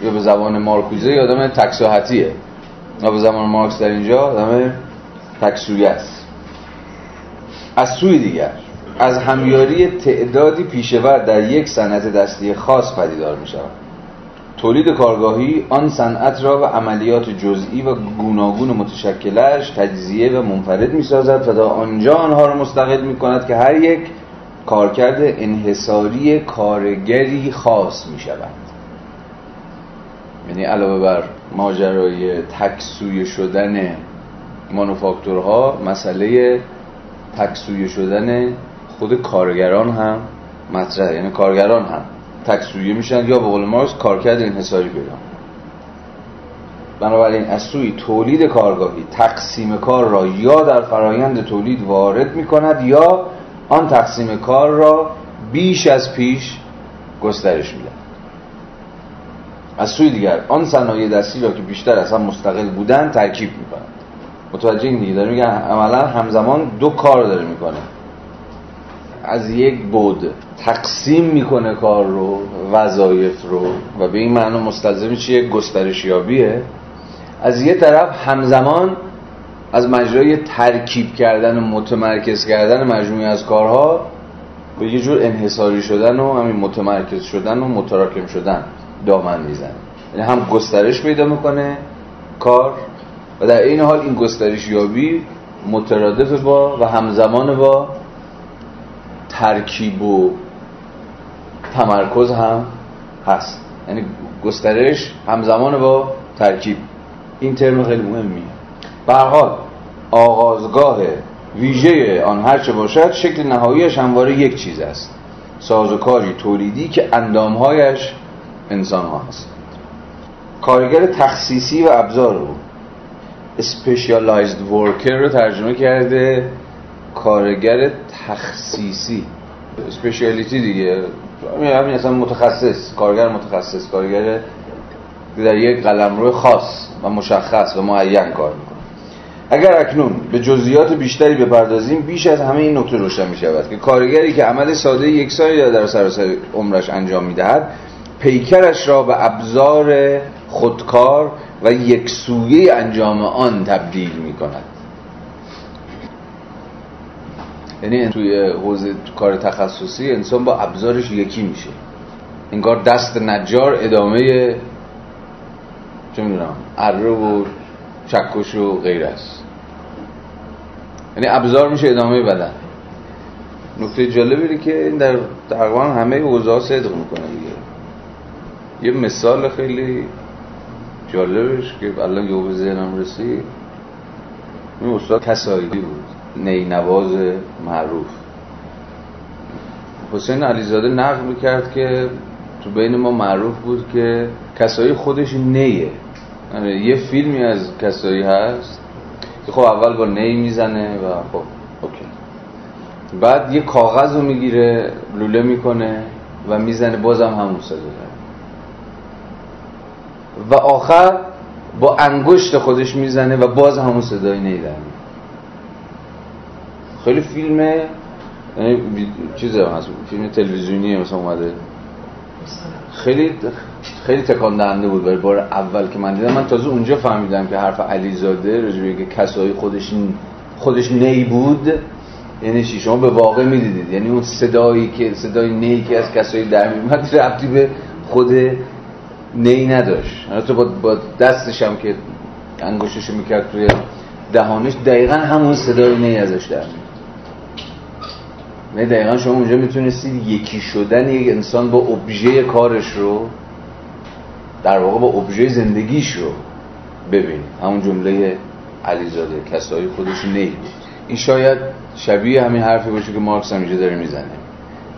یا به زبان مارکوزه یا آدم تکساحتیه. یا به زبان مارکس در اینجا آدم تکسویه است. از سوی دیگر از همیاری تعدادی پیشور در یک صنعت دستی خاص پدیدار می شود تولید کارگاهی آن صنعت را و عملیات جزئی و گوناگون متشکلش تجزیه و منفرد می سازد و تا آنجا آنها را مستقل می کند که هر یک کارکرد انحصاری کارگری خاص می شود یعنی علاوه بر ماجرای تکسوی شدن مانوفاکتورها مسئله تکسوی شدن خود کارگران هم مطرحه یعنی کارگران هم. تکسویه میشن یا به قول مارکس کارکرد انحصاری پیدا بنابراین از سوی تولید کارگاهی تقسیم کار را یا در فرایند تولید وارد می کند یا آن تقسیم کار را بیش از پیش گسترش می‌دهد. از سوی دیگر آن صنایع دستی را که بیشتر از هم مستقل بودن ترکیب می کند متوجه این دیگه؟ داره میگن عملا همزمان دو کار داره می‌کنه. از یک بود. تقسیم می‌کنه کار رو وظایف رو. و به این معنی مستلزم چیه؟ گسترشیابیه. از یه طرف همزمان از مجرای ترکیب کردن و متمرکز کردن مجموعی از کارها به یه جور انحصاری شدن و همین متمرکز شدن و متراکم شدن دامن می‌زنه. یعنی هم گسترش پیدا می‌کنه کار و در این حال این گسترش یابی مترادف با و همزمان با ترکیب و تمرکز هم هست. یعنی گسترش همزمان با ترکیب. این ترم خیلی مهمیه. به حال آغازگاه ویژه آن هرچه باشد شکل نهاییش همواره یک چیز است. سازوکاری تولیدی که اندامهایش انسان ها هست کارگر تخصیصی و ابزار رو specialized worker رو ترجمه کرده کارگر تخصیصی. اسپشیالیتی دیگه. همین اصلا متخصص. کارگر متخصص. کارگر در یک قلمرو خاص و مشخص و معین کار می‌کنه. اگر اکنون به جزئیات بیشتری بپردازیم بیش از همه این نکته روشن می شود که کارگری که عمل ساده یک سالی در سراسر عمرش انجام می‌دهد پیکرش را به ابزار خودکار و یک سویه انجام آن تبدیل می کند یعنی توی حوزه کار تخصصی انسان با ابزارش یکی میشه. انگار دست نجار ادامه چه می‌دونم اره و چکش و غیر است. یعنی ابزار میشه ادامه بدن. نکته جالبی که این در تقریبا همه اوضاع صدق می‌کنه دیگه. یه مثال خیلی جالبش که الان یه به ذهنم رسید. این استاد کسایی بود. نینواز معروف. حسین علیزاده نقل می‌کرد که تو بین ما معروف بود که کسایی خودش نیه. یعنی یه فیلمی از کسایی هست که خب اول با نی می‌زنه و خب اوکی. بعد یه کاغذ رو می‌گیره لوله می‌کنه و می‌زنه بازم همون صدا و آخر با انگشت خودش می‌زنه و باز همون صدای نیدن خیلی فیلم یعنی چیز هست فیلم تلویزیونی مثلا اومده. خیلی خیلی تکان دهنده بود برای بار اول که من دیدم من تازه اونجا فهمیدم که حرف علیزاده راجع که کسایی خودش خودش نی بود یعنی چی؟ شما به واقع می‌دیدید. یعنی اون صدایی که صدای نی که از کسایی در میومد ربطی به خود نی نداشت. تو با, با دستش هم که انگشتش می‌کرد توی دهانش دقیقا همون صدای نی ازش در نه دقیقا شما اونجا می‌تونستید یکی شدن یک انسان با ابژه کارش رو در واقع با ابژه زندگیش رو ببین همون جمله علیزاده کسایی خودش نی این شاید شبیه همین حرفی باشه که مارکس هم داره می‌زنه.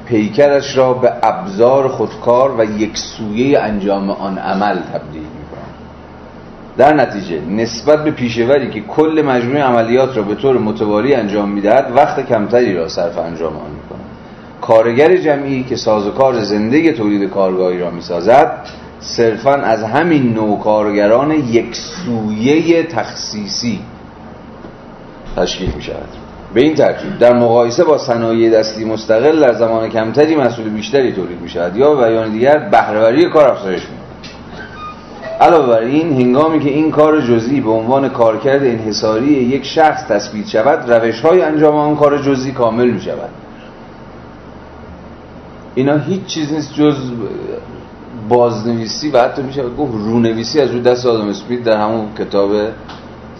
پیکرش را به ابزار خودکار و یک سویه انجام آن عمل تبدیل در نتیجه نسبت به پیشوری که کل مجموعه عملیات را به طور متوالی انجام می‌دهد وقت کمتری را صرف انجام آن می‌کنه کارگر جمعی که سازوکار زنده تولید کارگاهی را می‌سازد صرفا از همین نوع کارگران یک سویه تخصیصی تشکیل می شود به این ترتیب در مقایسه با صنایع دستی مستقل در زمان کمتری مسئول بیشتری تولید می شود یا بیان دیگر بهرهوری کار افزایش می علاوه بر این هنگامی که این کار جزئی به عنوان کارکرد انحصاری یک شخص تثبیت شود روش های انجام آن کار جزئی کامل می شود اینا هیچ چیز نیست جز بازنویسی و حتی میشه گفت رونویسی از روی دست آدم اسمیت در همون کتاب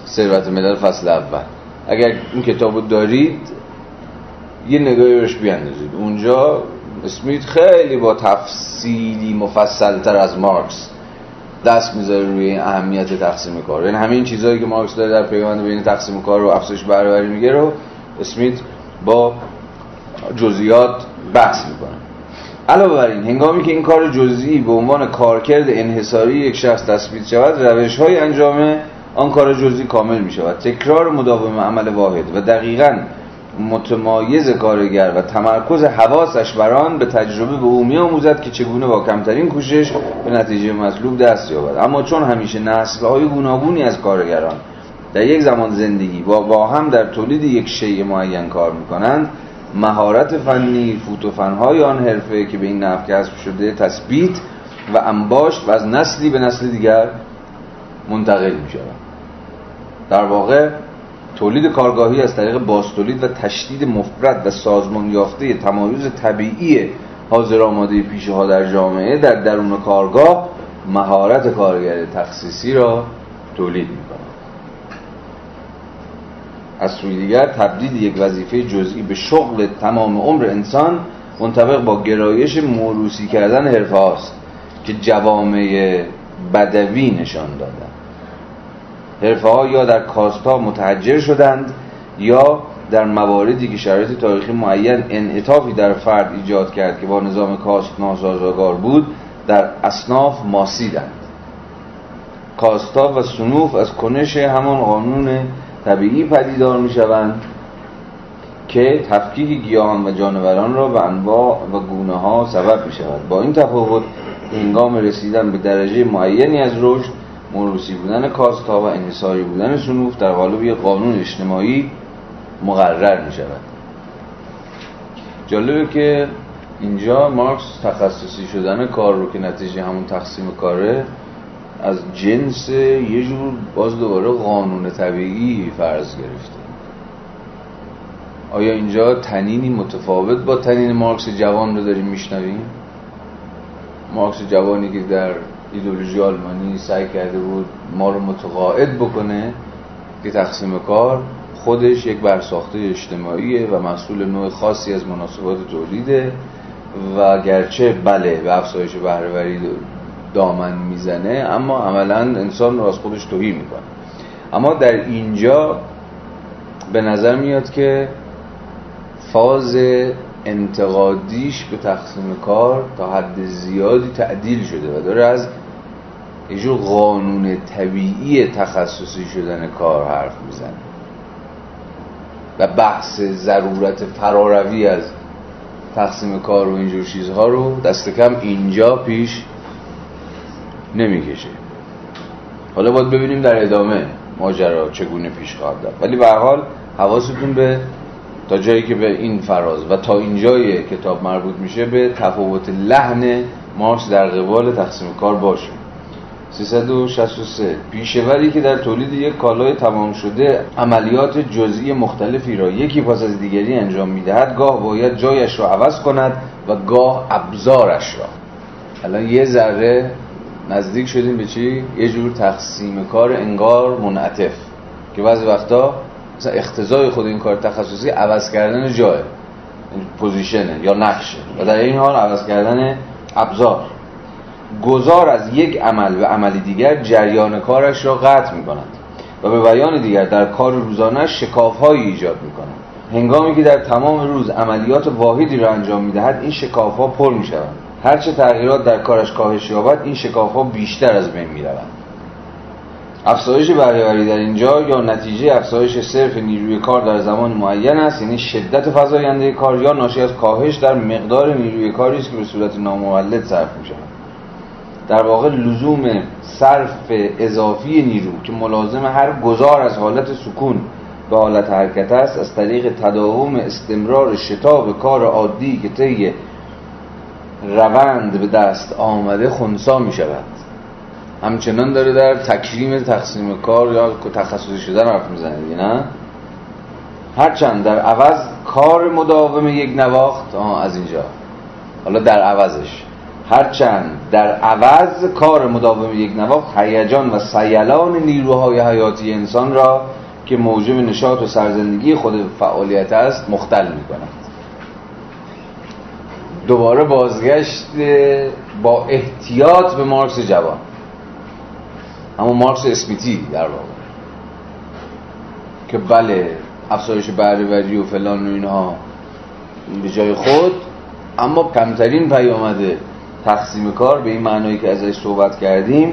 ثروت ملل فصل اول. اگر این کتاب دارید یه نگاهی روش بیاندازید. اونجا اسمیت خیلی با تفصیلی مفصل تر از مارکس دست می‌ذاره روی اهمیت تقسیم کار. یعنی همین چیزهایی که مارکس داره در پیوند بین تقسیم کار و افزایش بهرهوری میگه رو اسمیت با جزئیات بحث می‌کنه. علاوه بر این هنگامی که این کار جزئی به عنوان کارکرد انحصاری یک شخص تثبیت شود روش های انجام آن کار جزئی کامل می شود تکرار مداوم عمل واحد و دقیقا متمایز کارگر و تمرکز حواسش بر آن به تجربه به او آموزد که چگونه با کمترین کوشش به نتیجه مطلوب دست یابد. اما چون همیشه نسل های گوناگونی از کارگران در یک زمان زندگی با با هم در تولید یک شیء معین کار می کنند مهارت فنی فوت و فنهای آن حرفه که به این نحو کسب شده تثبیت و انباشت و از نسلی به نسل دیگر منتقل می شود در واقع تولید کارگاهی از طریق باستولید و تشدید مفرد و سازمان یافته تمایز طبیعی حاضر آماده پیشه ها در جامعه در درون کارگاه مهارت کارگر تخصیصی را تولید می از سوی دیگر تبدیل یک وظیفه جزئی به شغل تمام عمر انسان منطبق با گرایش موروسی کردن حرفه هاست که جوامع بدوی نشان دادن. حرفه ها یا در کاستا متحجر شدند یا در مواردی که شرایط تاریخی معین انعطافی در فرد ایجاد کرد که با نظام کاست ناسازگار بود در اصناف ماسیدند. کاستا و سنوف از کنش همان قانون طبیعی پدیدار می شوند که تفکیک گیاهان و جانوران را به انواع و گونه ها سبب می شود با این تفاوت هنگام رسیدن به درجه معینی از رشد موروسی بودن کاستا و انحصاری بودن سنوف در قالب یک قانون اجتماعی مقرر می شود جالبه که اینجا مارکس تخصصی شدن کار رو که نتیجه همون تقسیم کاره از جنس یه جور باز دوباره قانون طبیعی فرض گرفته. آیا اینجا تنینی متفاوت با تنین مارکس جوان رو داریم میشنویم؟ مارکس جوانی که در ایدولوژی آلمانی سعی کرده بود ما رو متقاعد بکنه که تقسیم کار خودش یک برساخته اجتماعیه و مسئول نوع خاصی از مناسبات تولیده و گرچه بله به افزایش بهرهوری دامن می‌زنه اما عملا انسان رو از خودش توهی می‌کنه. اما در اینجا به نظر میاد که فاز انتقادیش به تقسیم کار تا حد زیادی تعدیل شده و داره از یه جور قانون طبیعی تخصصی شدن کار حرف می‌زنه. و بحث ضرورت فراروی از تقسیم کار و اینجور چیزها رو دست کم اینجا پیش نمی‌کشه. حالا باید ببینیم در ادامه ماجرا چگونه پیش خواهد رفت. ولی به حال حواستون به تا جایی که به این فراز و تا اینجای کتاب مربوط میشه به تفاوت لحن مارکس در قبال تقسیم کار باشه. 363 پیشوری که در تولید یک کالای تمام شده عملیات جزئی مختلفی را یکی پس از دیگری انجام می‌دهد گاه باید جایش را عوض کند و گاه ابزارش را. الان یه ذره نزدیک شدیم به چی؟ یه جور تقسیم کار انگار منعطف که بعضی وقتا مثلا اختزای خود این کار تخصصی عوض کردن جای پوزیشنه یا نقشه و در این حال عوض کردن ابزار. گذار از یک عمل به عملی دیگر جریان کارش را قطع می کند و به بیان دیگر در کار روزانه شکاف ایجاد می کند هنگامی که در تمام روز عملیات واحدی را انجام می دهد این شکاف ها پر می شوند هرچه تغییرات در کارش کاهش یابد این شکاف ها بیشتر از بین می روند افزایش بهرهوری در اینجا یا نتیجه افزایش صرف نیروی کار در زمان معین است یعنی شدت فزاینده کار یا ناشی از کاهش در مقدار نیروی کاری است که به صورت نامولد صرف می شود در واقع لزوم صرف اضافی نیرو که ملازم هر گذار از حالت سکون به حالت حرکت است از طریق تداوم استمرار شتاب کار عادی که طی روند به دست آمده خونسا می شود. همچنان داره در تکریم تقسیم کار یا تخصصی شدن حرف می‌زنه نه؟ هرچند در عوض کار مداوم یک نواخت آه از اینجا. حالا در عوضش. هرچند در عوض کار مداوم یک نواخت هیجان و سیلان نیروهای حیاتی انسان را که موجب نشاط و سرزندگی خود فعالیت است مختل می کند دوباره بازگشت با احتیاط به مارکس جوان. اما مارکس اسمیتی در واقع. که بله افزایش بهرهوری و فلان و اینها به جای خود اما کمترین پیامده تقسیم کار به این معنایی که ازش صحبت کردیم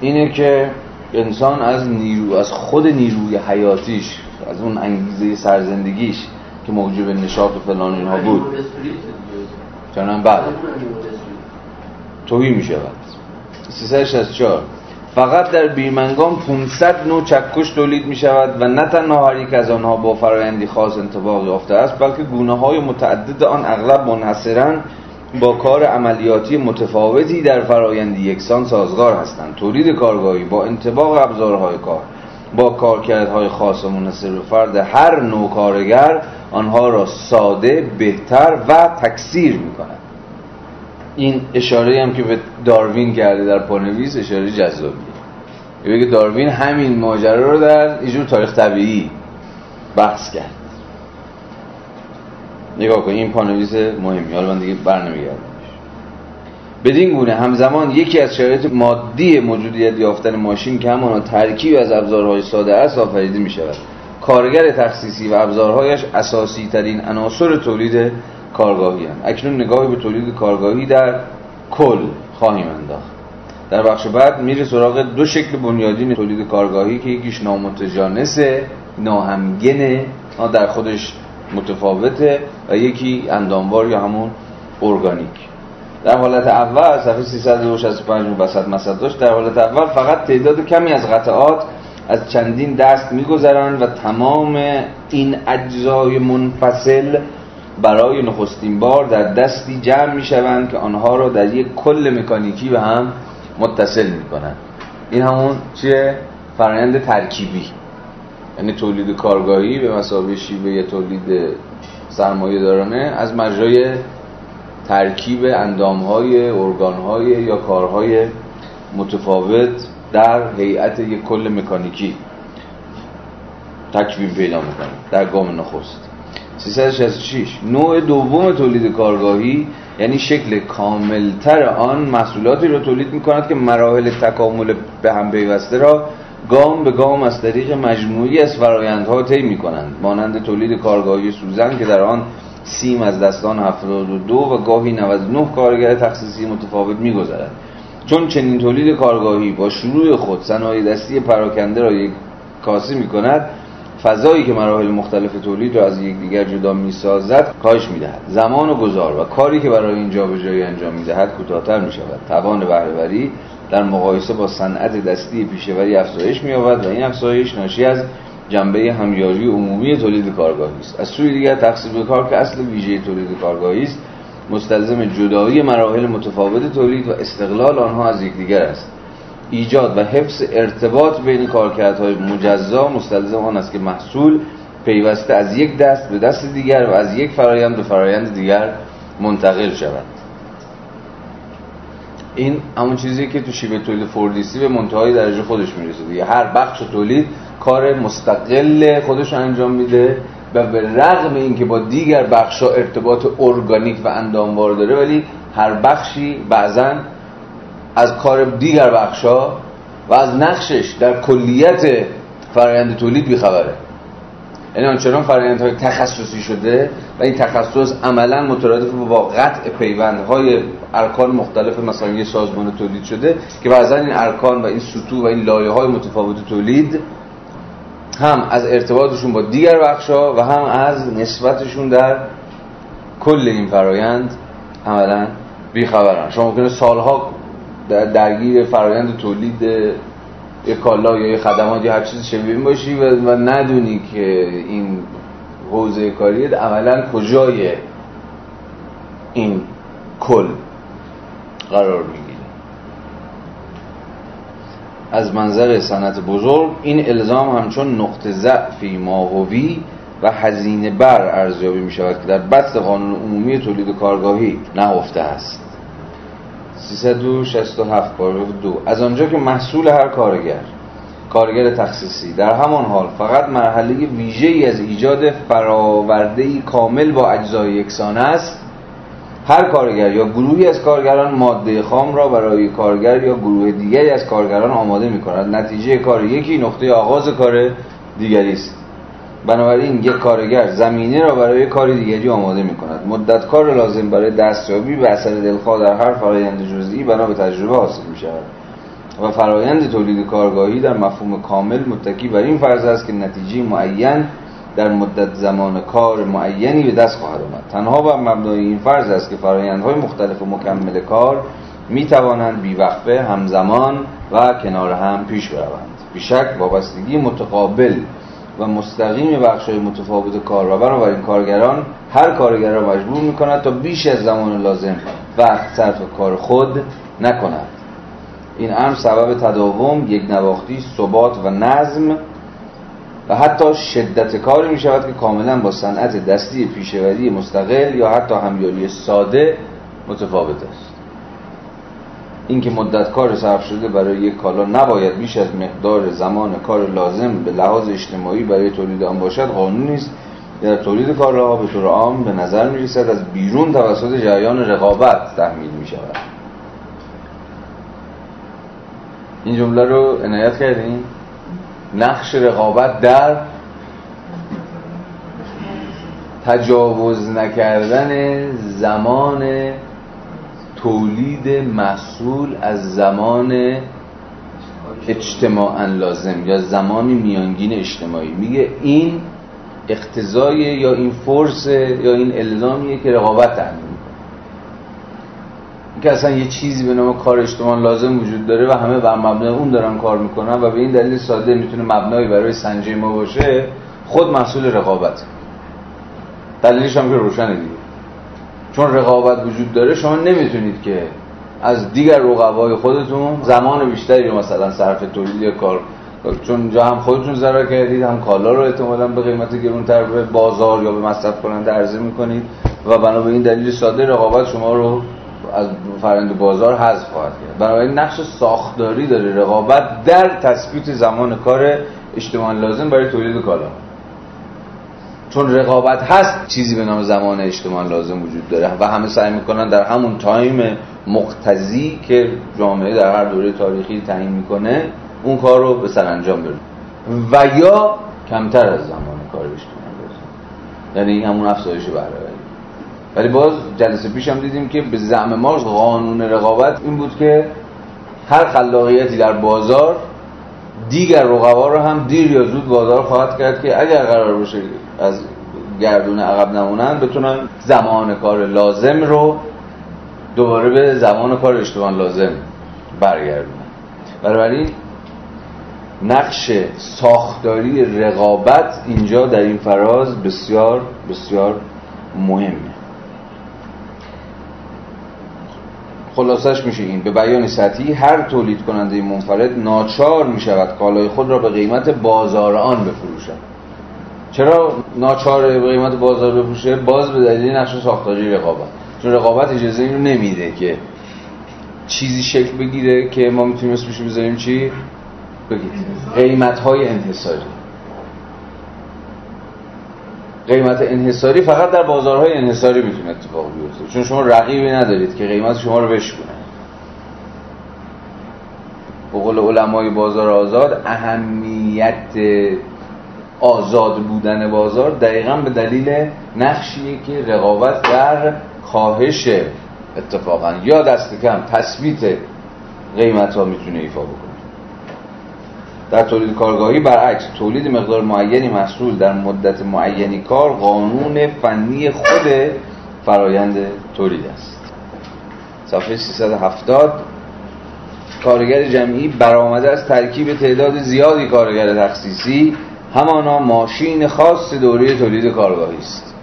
اینه که انسان از نیرو از خود نیروی حیاتیش از اون انگیزه سرزندگیش که موجب نشاط و فلان اینها بود. چنان بعد توهی می شود 364 فقط در بیرمنگام 500 نوع چکش تولید می شود و نه تنها هر یک از آنها با فرایندی خاص انتباق یافته است بلکه گونه های متعدد آن اغلب منحصرا با کار عملیاتی متفاوتی در فرایندی یکسان سازگار هستند. تولید کارگاهی با انتباق ابزارهای کار با کارکردهای خاص و منحصر فرد هر نوع کارگر آنها را ساده بهتر و تکثیر می کند این اشاره هم که به داروین کرده در پانویس اشاره جذابی بگه داروین همین ماجرا رو در اینجور تاریخ طبیعی بحث کرد. نگاه کن این پانویس مهمی حالا من دیگه بر بدین گونه همزمان یکی از شرایط مادی موجودیت یافتن ماشین که همان ترکیب از ابزارهای ساده است آفریده می شود کارگر تخصیصی و ابزارهایش اساسی ترین عناصر تولید کارگاهی هم. اکنون نگاهی به تولید کارگاهی در کل خواهیم انداخت. در بخش بعد میره سراغ دو شکل بنیادین تولید کارگاهی که یکیش نامتجانسه ناهمگنه در خودش متفاوته و یکی انداموار یا همون ارگانیک. در حالت اول صفحه 365 وسط مسد داشت در حالت اول فقط تعداد کمی از قطعات از چندین دست میگذرند و تمام این اجزای منفصل برای نخستین بار در دستی جمع می شوند که آنها را در یک کل مکانیکی به هم متصل می کنند این همون چیه؟ فرایند ترکیبی. یعنی تولید کارگاهی به مسابقه شیوه تولید سرمایه دارانه از مجرای ترکیب اندامهای ارگانهای یا کارهای متفاوت در هیئت یک کل مکانیکی تکوین پیدا می‌کنه در گام نخست. 366 نوع دوم تولید کارگاهی یعنی شکل کاملتر آن محصولاتی را تولید می‌کند که مراحل تکامل به هم پیوسته را گام به گام از طریق مجموعی از فرایندها طی می‌کنند. مانند تولید کارگاهی سوزن که در آن سیم از دستان 72 و گاهی 99 کارگر تخصیصی متفاوت میگذرد چون چنین تولید کارگاهی با شروع خود صنایع دستی پراکنده را یک کاسه می کند فضایی که مراحل مختلف تولید را از یکدیگر جدا می سازد کاهش می دهد زمان و گذار و کاری که برای این جابجایی انجام می دهد کوتاهتر می شود توان بهرهوری در مقایسه با صنعت دستی پیشوری افزایش می و این افزایش ناشی از جنبه همیاری عمومی تولید کارگاهی است. از سوی دیگر تقسیم کار که اصل ویژه تولید کارگاهی است مستلزم جدایی مراحل متفاوت تولید و استقلال آنها از یکدیگر است. ایجاد و حفظ ارتباط بین کارکردهای مجزا مستلزم آن است که محصول پیوسته از یک دست به دست دیگر و از یک فرایند به فرایند دیگر منتقل شود. این همون چیزی که تو شیوه تولید فوردیسی به منتهای درجه خودش می‌رسه دیگه. هر بخش تولید کار مستقل خودش انجام میده و به رغم اینکه با دیگر بخشا ارتباط ارگانیک و انداموار داره ولی هر بخشی بعضا از کار دیگر بخشا و از نقشش در کلیت فرآیند تولید بیخبره. یعنی آنچنان های تخصصی شده و این تخصص عملا مترادف با قطع پیوندهای ارکان مختلف مثلا یه سازمان تولید شده که بعضا این ارکان و این سطوح و این لایه های متفاوت تولید هم از ارتباطشون با دیگر بخشا و هم از نسبتشون در کل این فرایند عملا بیخبرن. شما ممکنه سالها درگیر فرایند تولید یک کالا یا یک خدمات یا هر چیز شبیه باشی و, ندونی که این حوزه کاری عملا کجای این کل قرار می‌گیره از منظر صنعت بزرگ این الزام همچون نقطه ضعفی ماهوی و هزینه بر ارزیابی می شود که در بست قانون عمومی تولید کارگاهی نهفته است. 367 پاراگراف دو. از آنجا که محصول هر کارگر کارگر تخصیصی. در همان حال فقط مرحله ویژه از ایجاد فراورده کامل با اجزای یکسان است. هر کارگر یا گروهی از کارگران ماده خام را برای کارگر یا گروه دیگری از کارگران آماده می کند نتیجه کار یکی نقطه آغاز کار دیگری است. بنابراین یک کارگر زمینه را برای کار دیگری آماده می کند مدت کار لازم برای دستیابی به اثر دلخواه در هر فرایند جزئی بنا به تجربه حاصل می شود و فرایند تولید کارگاهی در مفهوم کامل متکی بر این فرض است که نتیجه معین در مدت زمان کار معینی به دست خواهد آمد. تنها بر مبنای این فرض است که فرایندهای مختلف و مکمل کار می توانند بیوقفه همزمان و کنار هم پیش بروند. بیشک وابستگی متقابل و مستقیم بخشای متفاوت کار و بنابراین کارگران هر کارگر را مجبور می کند تا بیش از زمان لازم وقت صرف کار خود نکند. این امر سبب تداوم یک نواختی ثبات و نظم و حتی شدت کاری می شود که کاملا با صنعت دستی پیشوری مستقل یا حتی همیاری ساده متفاوت است. اینکه مدت کار صرف شده برای یک کالا نباید بیش از مقدار زمان کار لازم به لحاظ اجتماعی برای تولید آن باشد قانونی است در تولید کارها به طور عام به نظر می رسد از بیرون توسط جریان رقابت تحمیل می شود این جمله رو عنایت کردین؟ نقش رقابت در تجاوز نکردن زمان تولید محصول از زمان اجتماعا لازم یا زمانی میانگین اجتماعی. میگه این اقتضای یا این فرس یا این الزامیه که رقابت تعمین که اصلا یه چیزی به نام کار اجتماع لازم وجود داره و همه بر مبنای اون دارن کار می‌کنن و به این دلیل ساده می‌تونه مبنایی برای سنجه ما باشه خود محصول رقابت. دلیلش هم که روشنه دیگه. چون رقابت وجود داره شما نمی‌تونید که از دیگر رقبای خودتون زمان بیشتری رو مثلا صرف تولید کار چون جا هم خودتون ضرر کردید هم کالا رو احتمالا به قیمت گرونتر به بازار یا به مصرف کننده عرضه می‌کنید و بنا به این دلیل ساده رقابت شما رو از فرند بازار حذف خواهد کرد. بنابراین نقش ساختاری داره رقابت در تثبیت زمان کار اجتماع لازم برای تولید کالا. چون رقابت هست چیزی به نام زمان اجتماع لازم وجود داره و همه سعی می‌کنن در همون تایم مقتضی که جامعه در هر دوره تاریخی تعیین می‌کنه اون کار رو به سرانجام برسونه و یا کمتر از زمان کار اجتماع لازم. یعنی همون افزایش بهره ولی باز جلسه پیش هم دیدیم که به زعم ما قانون رقابت این بود که هر خلاقیتی در بازار دیگر رقبا رو هم دیر یا زود بازار خواهد کرد که اگر قرار باشه از گردون عقب نمونن بتونن زمان کار لازم رو دوباره به زمان کار اشتباه لازم برگردونن. بنابراین نقش ساختاری رقابت اینجا در این فراز بسیار بسیار مهمه خلاصش میشه این. به بیان سطحی هر تولید کننده منفرد ناچار می‌شود کالای خود را به قیمت بازار آن بفروشد. چرا ناچار به قیمت بازار بفروشه؟ باز به دلیل نقش ساختاری رقابت. چون رقابت اجازه این نمیده که چیزی شکل بگیره که ما می‌تونیم اسمش بذاریم چی؟ بگید قیمت های انحصاری. قیمت انحصاری فقط در بازارهای انحصاری می‌تونه اتفاق بیفته. چون شما رقیبی ندارید که قیمت شما رو بشکنه به قول علمای بازار آزاد اهمیت آزاد بودن بازار دقیقا به دلیل نقشیه که رقابت در کاهش اتفاقا یا دست کم تثبیت قیمت ها می‌تونه ایفا بکنه. در تولید کارگاهی برعکس تولید مقدار معینی محصول در مدت معینی کار قانون فنی خود فرایند تولید است. صفحه 370 کارگر جمعی برآمده از ترکیب تعداد زیادی کارگر تخصیصی همانا ماشین خاص دوره تولید کارگاهی است.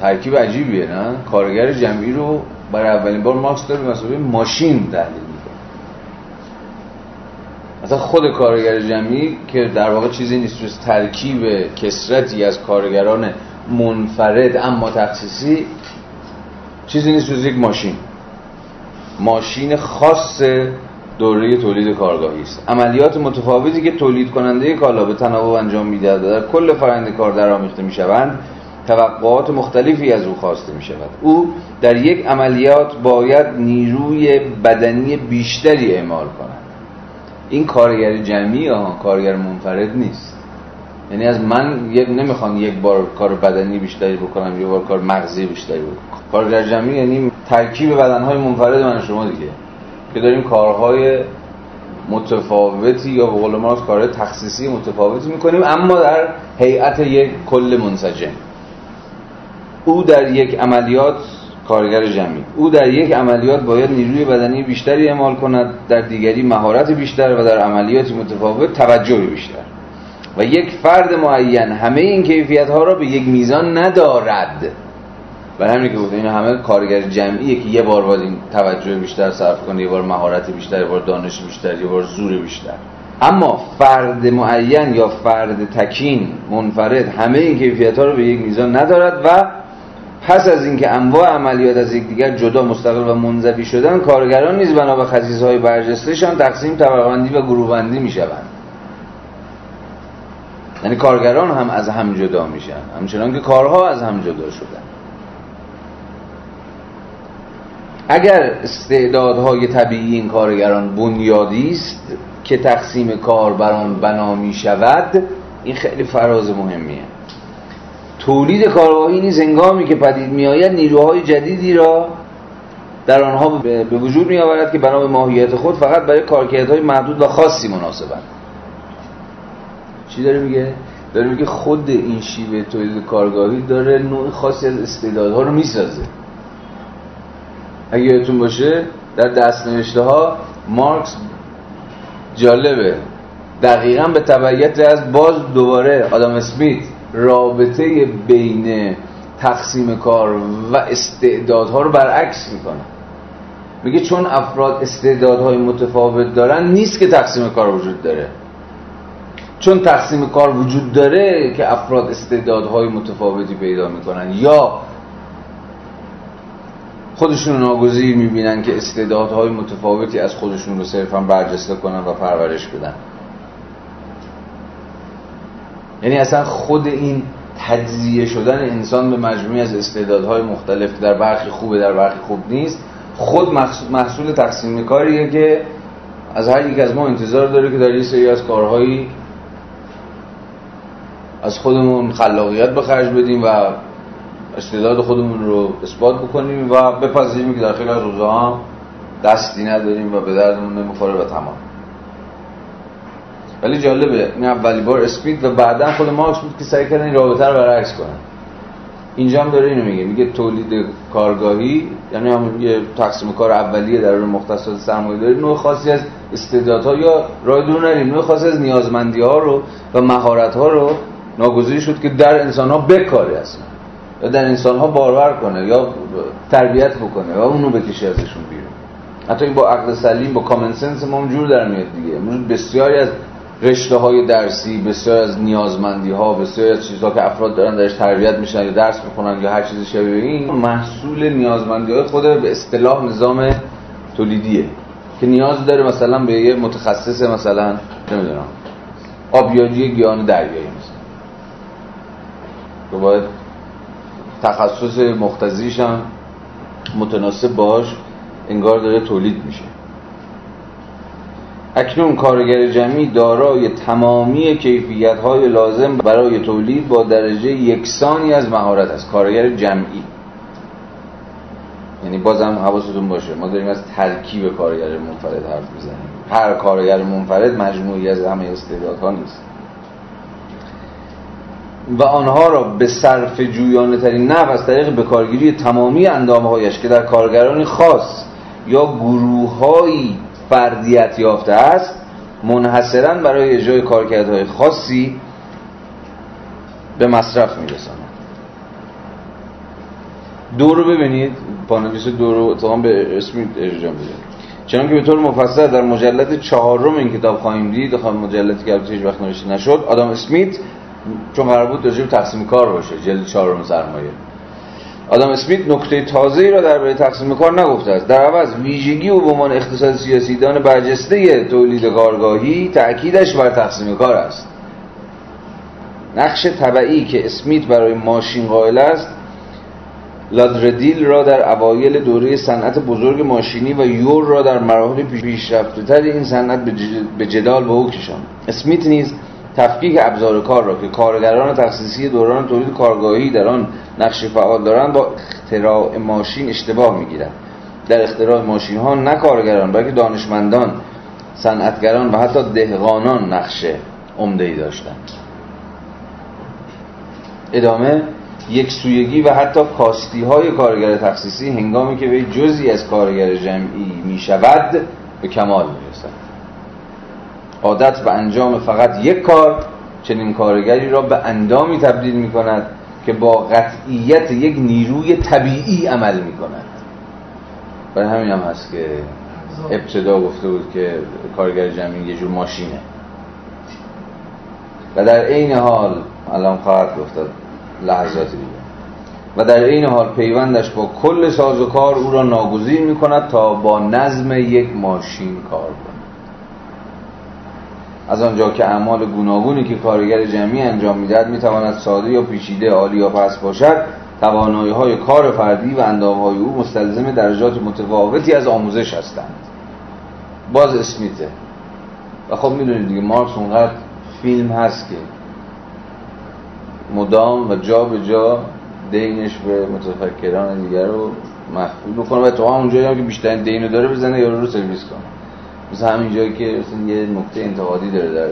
ترکیب عجیبیه نه؟ کارگر جمعی رو برای اولین بار مارکس داره به ماشین تحلیل مثلا خود کارگر جمعی که در واقع چیزی نیست جز ترکیب کسرتی از کارگران منفرد اما تخصیصی چیزی نیست جز یک ماشین. ماشین خاص دوره تولید کارگاهی است. عملیات متفاوتی که تولید کننده کالا به تناوب انجام می‌دهد در کل فرآیند کار درآمیخته می‌شوند توقعات مختلفی از او خواسته می شود او در یک عملیات باید نیروی بدنی بیشتری اعمال کند. این کارگر جمعی ها کارگر منفرد نیست. یعنی از من یک نمی‌خوام یک بار کار بدنی بیشتری بکنم یک بار کار مغزی بیشتری بکنم. کارگر جمعی یعنی ترکیب بدنهای منفرد من شما دیگه. که داریم کارهای متفاوتی یا به قول ما کارهای تخصیصی متفاوتی می‌کنیم اما در هیئت یک کل منسجم. او در یک عملیات کارگر جمعی. او در یک عملیات باید نیروی بدنی بیشتری اعمال کند در دیگری مهارت بیشتر و در عملیات متفاوت توجه بیشتر. و یک فرد معین همه این کیفیت ها را به یک میزان ندارد. و همین که گفتیم این همه کارگر جمعیه که یه بار باید این توجه بیشتر صرف کنه یه بار مهارت بیشتر یه بار دانش بیشتر یه بار زور بیشتر. اما فرد معین یا فرد تکین منفرد همه این کیفیت ها رو به یک میزان ندارد و پس از اینکه انواع عملیات از یکدیگر جدا مستقل و منزوی شدن کارگران نیز بنا به خصیصهای برجستهشان تقسیم طبقه‌بندی و گروهبندی می‌شوند. یعنی کارگران هم از هم جدا میشن همچنان که کارها از هم جدا شدن. اگر استعدادهای طبیعی این کارگران بنیادی است که تقسیم کار بر آن بنا می شود این خیلی فراز مهمیه. تولید کارگاهی نیز هنگامی که پدید میآید نیروهای جدیدی را در آنها به وجود می آورد که بنا به ماهیت خود فقط برای کارکردهای محدود و خاصی مناسبند. چی داره میگه؟ داره میگه خود این شیوه تولید کارگاهی داره نوع خاصی از استعدادها رو می‌سازه. اگه یادتون باشه در دست نوشته ها مارکس جالبه. دقیقا به تبعیت از باز دوباره آدم اسمیت رابطه بین تقسیم کار و استعدادها رو برعکس می‌کنه. میگه چون افراد استعدادهای متفاوت دارن نیست که تقسیم کار وجود داره. چون تقسیم کار وجود داره که افراد استعدادهای متفاوتی پیدا می‌کنن. یا خودشون ناگزیر می‌بینن که استعدادهای متفاوتی از خودشون رو صرفا برجسته کنن و پرورش بدن. یعنی اصلا خود این تجزیه شدن انسان به مجموعی از استعدادهای مختلف در برخی خوبه در برخی خوب نیست خود محصول تقسیم کاریه که از هر یک از ما انتظار داره که در یه سری از کارهایی از خودمون خلاقیت به خرج بدیم و استعداد خودمون رو اثبات بکنیم و بپذیریم که در خیلی از روزها دستی نداریم و به دردمون نمی‌خوره و تمام. ولی جالبه این اولی بار اسپید و بعدا خود مارکس بود که سعی کردن این رابطه رو برعکس کنن. اینجا هم داره اینو میگه. میگه تولید کارگاهی یعنی هم یه تقسیم کار اولیه در اون مختصات سرمایه داری نوع خاصی از استعدادها یا راه دور نریم نوع خاصی از نیازمندی ها رو و مهارت ها رو ناگزیر شد که در انسان ها بکاره اصلا. یا در انسان ها بارور کنه یا تربیت بکنه و اونو بکشه ازشون بیرون. حتی این با عقل سلیم با کامن سنس ما جور در میاد دیگه. بسیاری از رشته های درسی بسیار از نیازمندی ها بسیار از چیزها که افراد دارن درش تربیت میشن یا درس می‌خونن یا هر چیزی شبیه این محصول نیازمندی های خود به اصطلاح نظام تولیدیه که نیاز داره مثلا به یه متخصص مثلا نمی‌دونم آبیاری گیان دریایی مثلا. که باید تخصص مختزیش هم متناسب باش انگار داره تولید میشه. اکنون کارگر جمعی دارای تمامی کیفیت های لازم برای تولید با درجه یکسانی از مهارت است. کارگر جمعی. یعنی بازم حواستون باشه ما داریم از ترکیب کارگر منفرد حرف می‌زنیم. هر کارگر منفرد مجموعی از همه استعدادها نیست. و آنها را به صرف جویانه ترین نحو از طریق به کارگیری تمامی اندامه هایش که در کارگرانی خاص یا گروههایی فردیت یافته است منحصرا برای اجرای کارکردهای خاصی به مصرف میرساند. دو رو ببینید. پانویس دو رو اتفاقا به اسمی اجرا میده. چنان که به طور مفصل در مجلد چهارم این کتاب خواهیم دید خواهیم مجلدی که البته هیچ وقت نوشته نشد آدم اسمیت چون قرار بود راجع تقسیم کار باشه جلد چهارم سرمایه. آدم اسمیت نکته تازه‌ای را درباره تقسیم کار نگفته است. در عوض ویژگی و به عنوان اقتصاد سیاسیدان برجسته تولید کارگاهی تأکیدش بر تقسیم کار است. نقش طبعی که اسمیت برای ماشین قائل است لادردیل را در اوایل دوره صنعت بزرگ ماشینی و یور را در مراحل پیشرفته تر این صنعت به جدال به او کشان اسمیت نیز تفکیک ابزار کار را که کارگران تخصیصی دوران تولید کارگاهی در آن نقش فعال دارند با اختراع ماشین اشتباه می‌گیرد در اختراع ماشین ها نه کارگران بلکه دانشمندان صنعتگران و حتی دهقانان نقش عمده ای داشتند. ادامه یک سویگی و حتی کاستی های کارگر تخصیصی هنگامی که به جزی از کارگر جمعی می شود به کمال می عادت به انجام فقط یک کار چنین کارگری را به اندامی تبدیل می کند که با قطعیت یک نیروی طبیعی عمل می کند برای همین هم هست که ابتدا گفته بود که کارگر جمعی یه جور ماشینه. و در عین حال الان خواهد گفتد لحظات دیگه. و در این حال پیوندش با کل ساز و کار او را ناگزیر می کند تا با نظم یک ماشین کار کند. از آنجا که اعمال گوناگونی که کارگر جمعی انجام می‌دهد می‌تواند ساده یا پیچیده عالی یا پس باشد. توانایی های کار فردی و اندام های او مستلزم درجات متفاوتی از آموزش هستند. باز اسمیته. و خب می‌دونید دیگه مارکس اونقدر فیلم هست که مدام و جا به جا دینش به متفکران دیگر رو مفعول بکنه و تو اونجایی هم که بیشترین دینو داره بزنه یا رو سرویس کنه. مثل همین جایی که یه نکته انتقادی داره در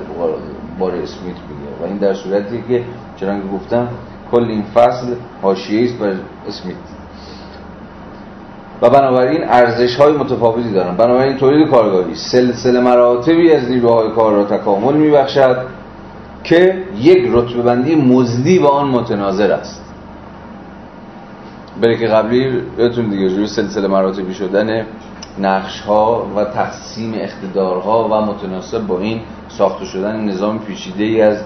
بار اسمیت میگه. و این در صورتی که چرا که گفتم کل این فصل حاشیه است بر اسمیت. و بنابراین ارزش های متفاوتی دارن. بنابراین تولید کارگاهی سلسله مراتبی از نیروهای کار را تکامل میبخشد که یک رتبه بندی مزدی با آن متناظر است. برای که قبلی بهتون دیگه جوری سلسله مراتبی شدن نقش ها و تقسیم اقتدارها و متناسب با این ساخته شدن نظام پیچیده ای از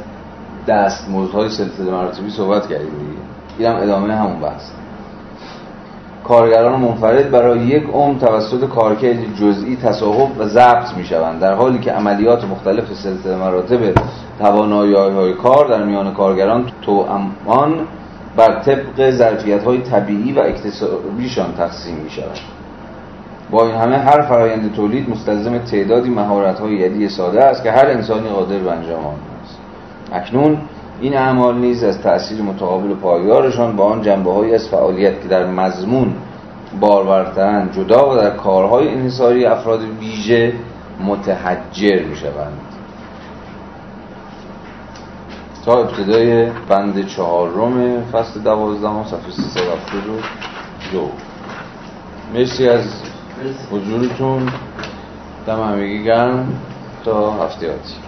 دستمزدهای سلسله مراتبی صحبت کردیم. دیگه اینم ادامه همون بحث. کارگران منفرد برای یک عمر توسط کارکرد جزئی تصاحب و ضبط می شوند در حالی که عملیات مختلف سلسله مراتب توانایی های کار در میان کارگران تو امان بر طبق ظرفیت های طبیعی و اکتسابیشان تقسیم می شود با این همه هر فرایند تولید مستلزم تعدادی مهارت های یدی ساده است که هر انسانی قادر به انجام آن است. اکنون این اعمال نیز از تأثیر متقابل پایدارشان با آن جنبه از فعالیت که در مضمون بارورترند جدا و در کارهای انحصاری افراد ویژه متحجر می شوند تا ابتدای بند چهارم فصل دوازدهم صفحه 372 مرسی از حضورتون دم همگی گرم. تا هفته آتی.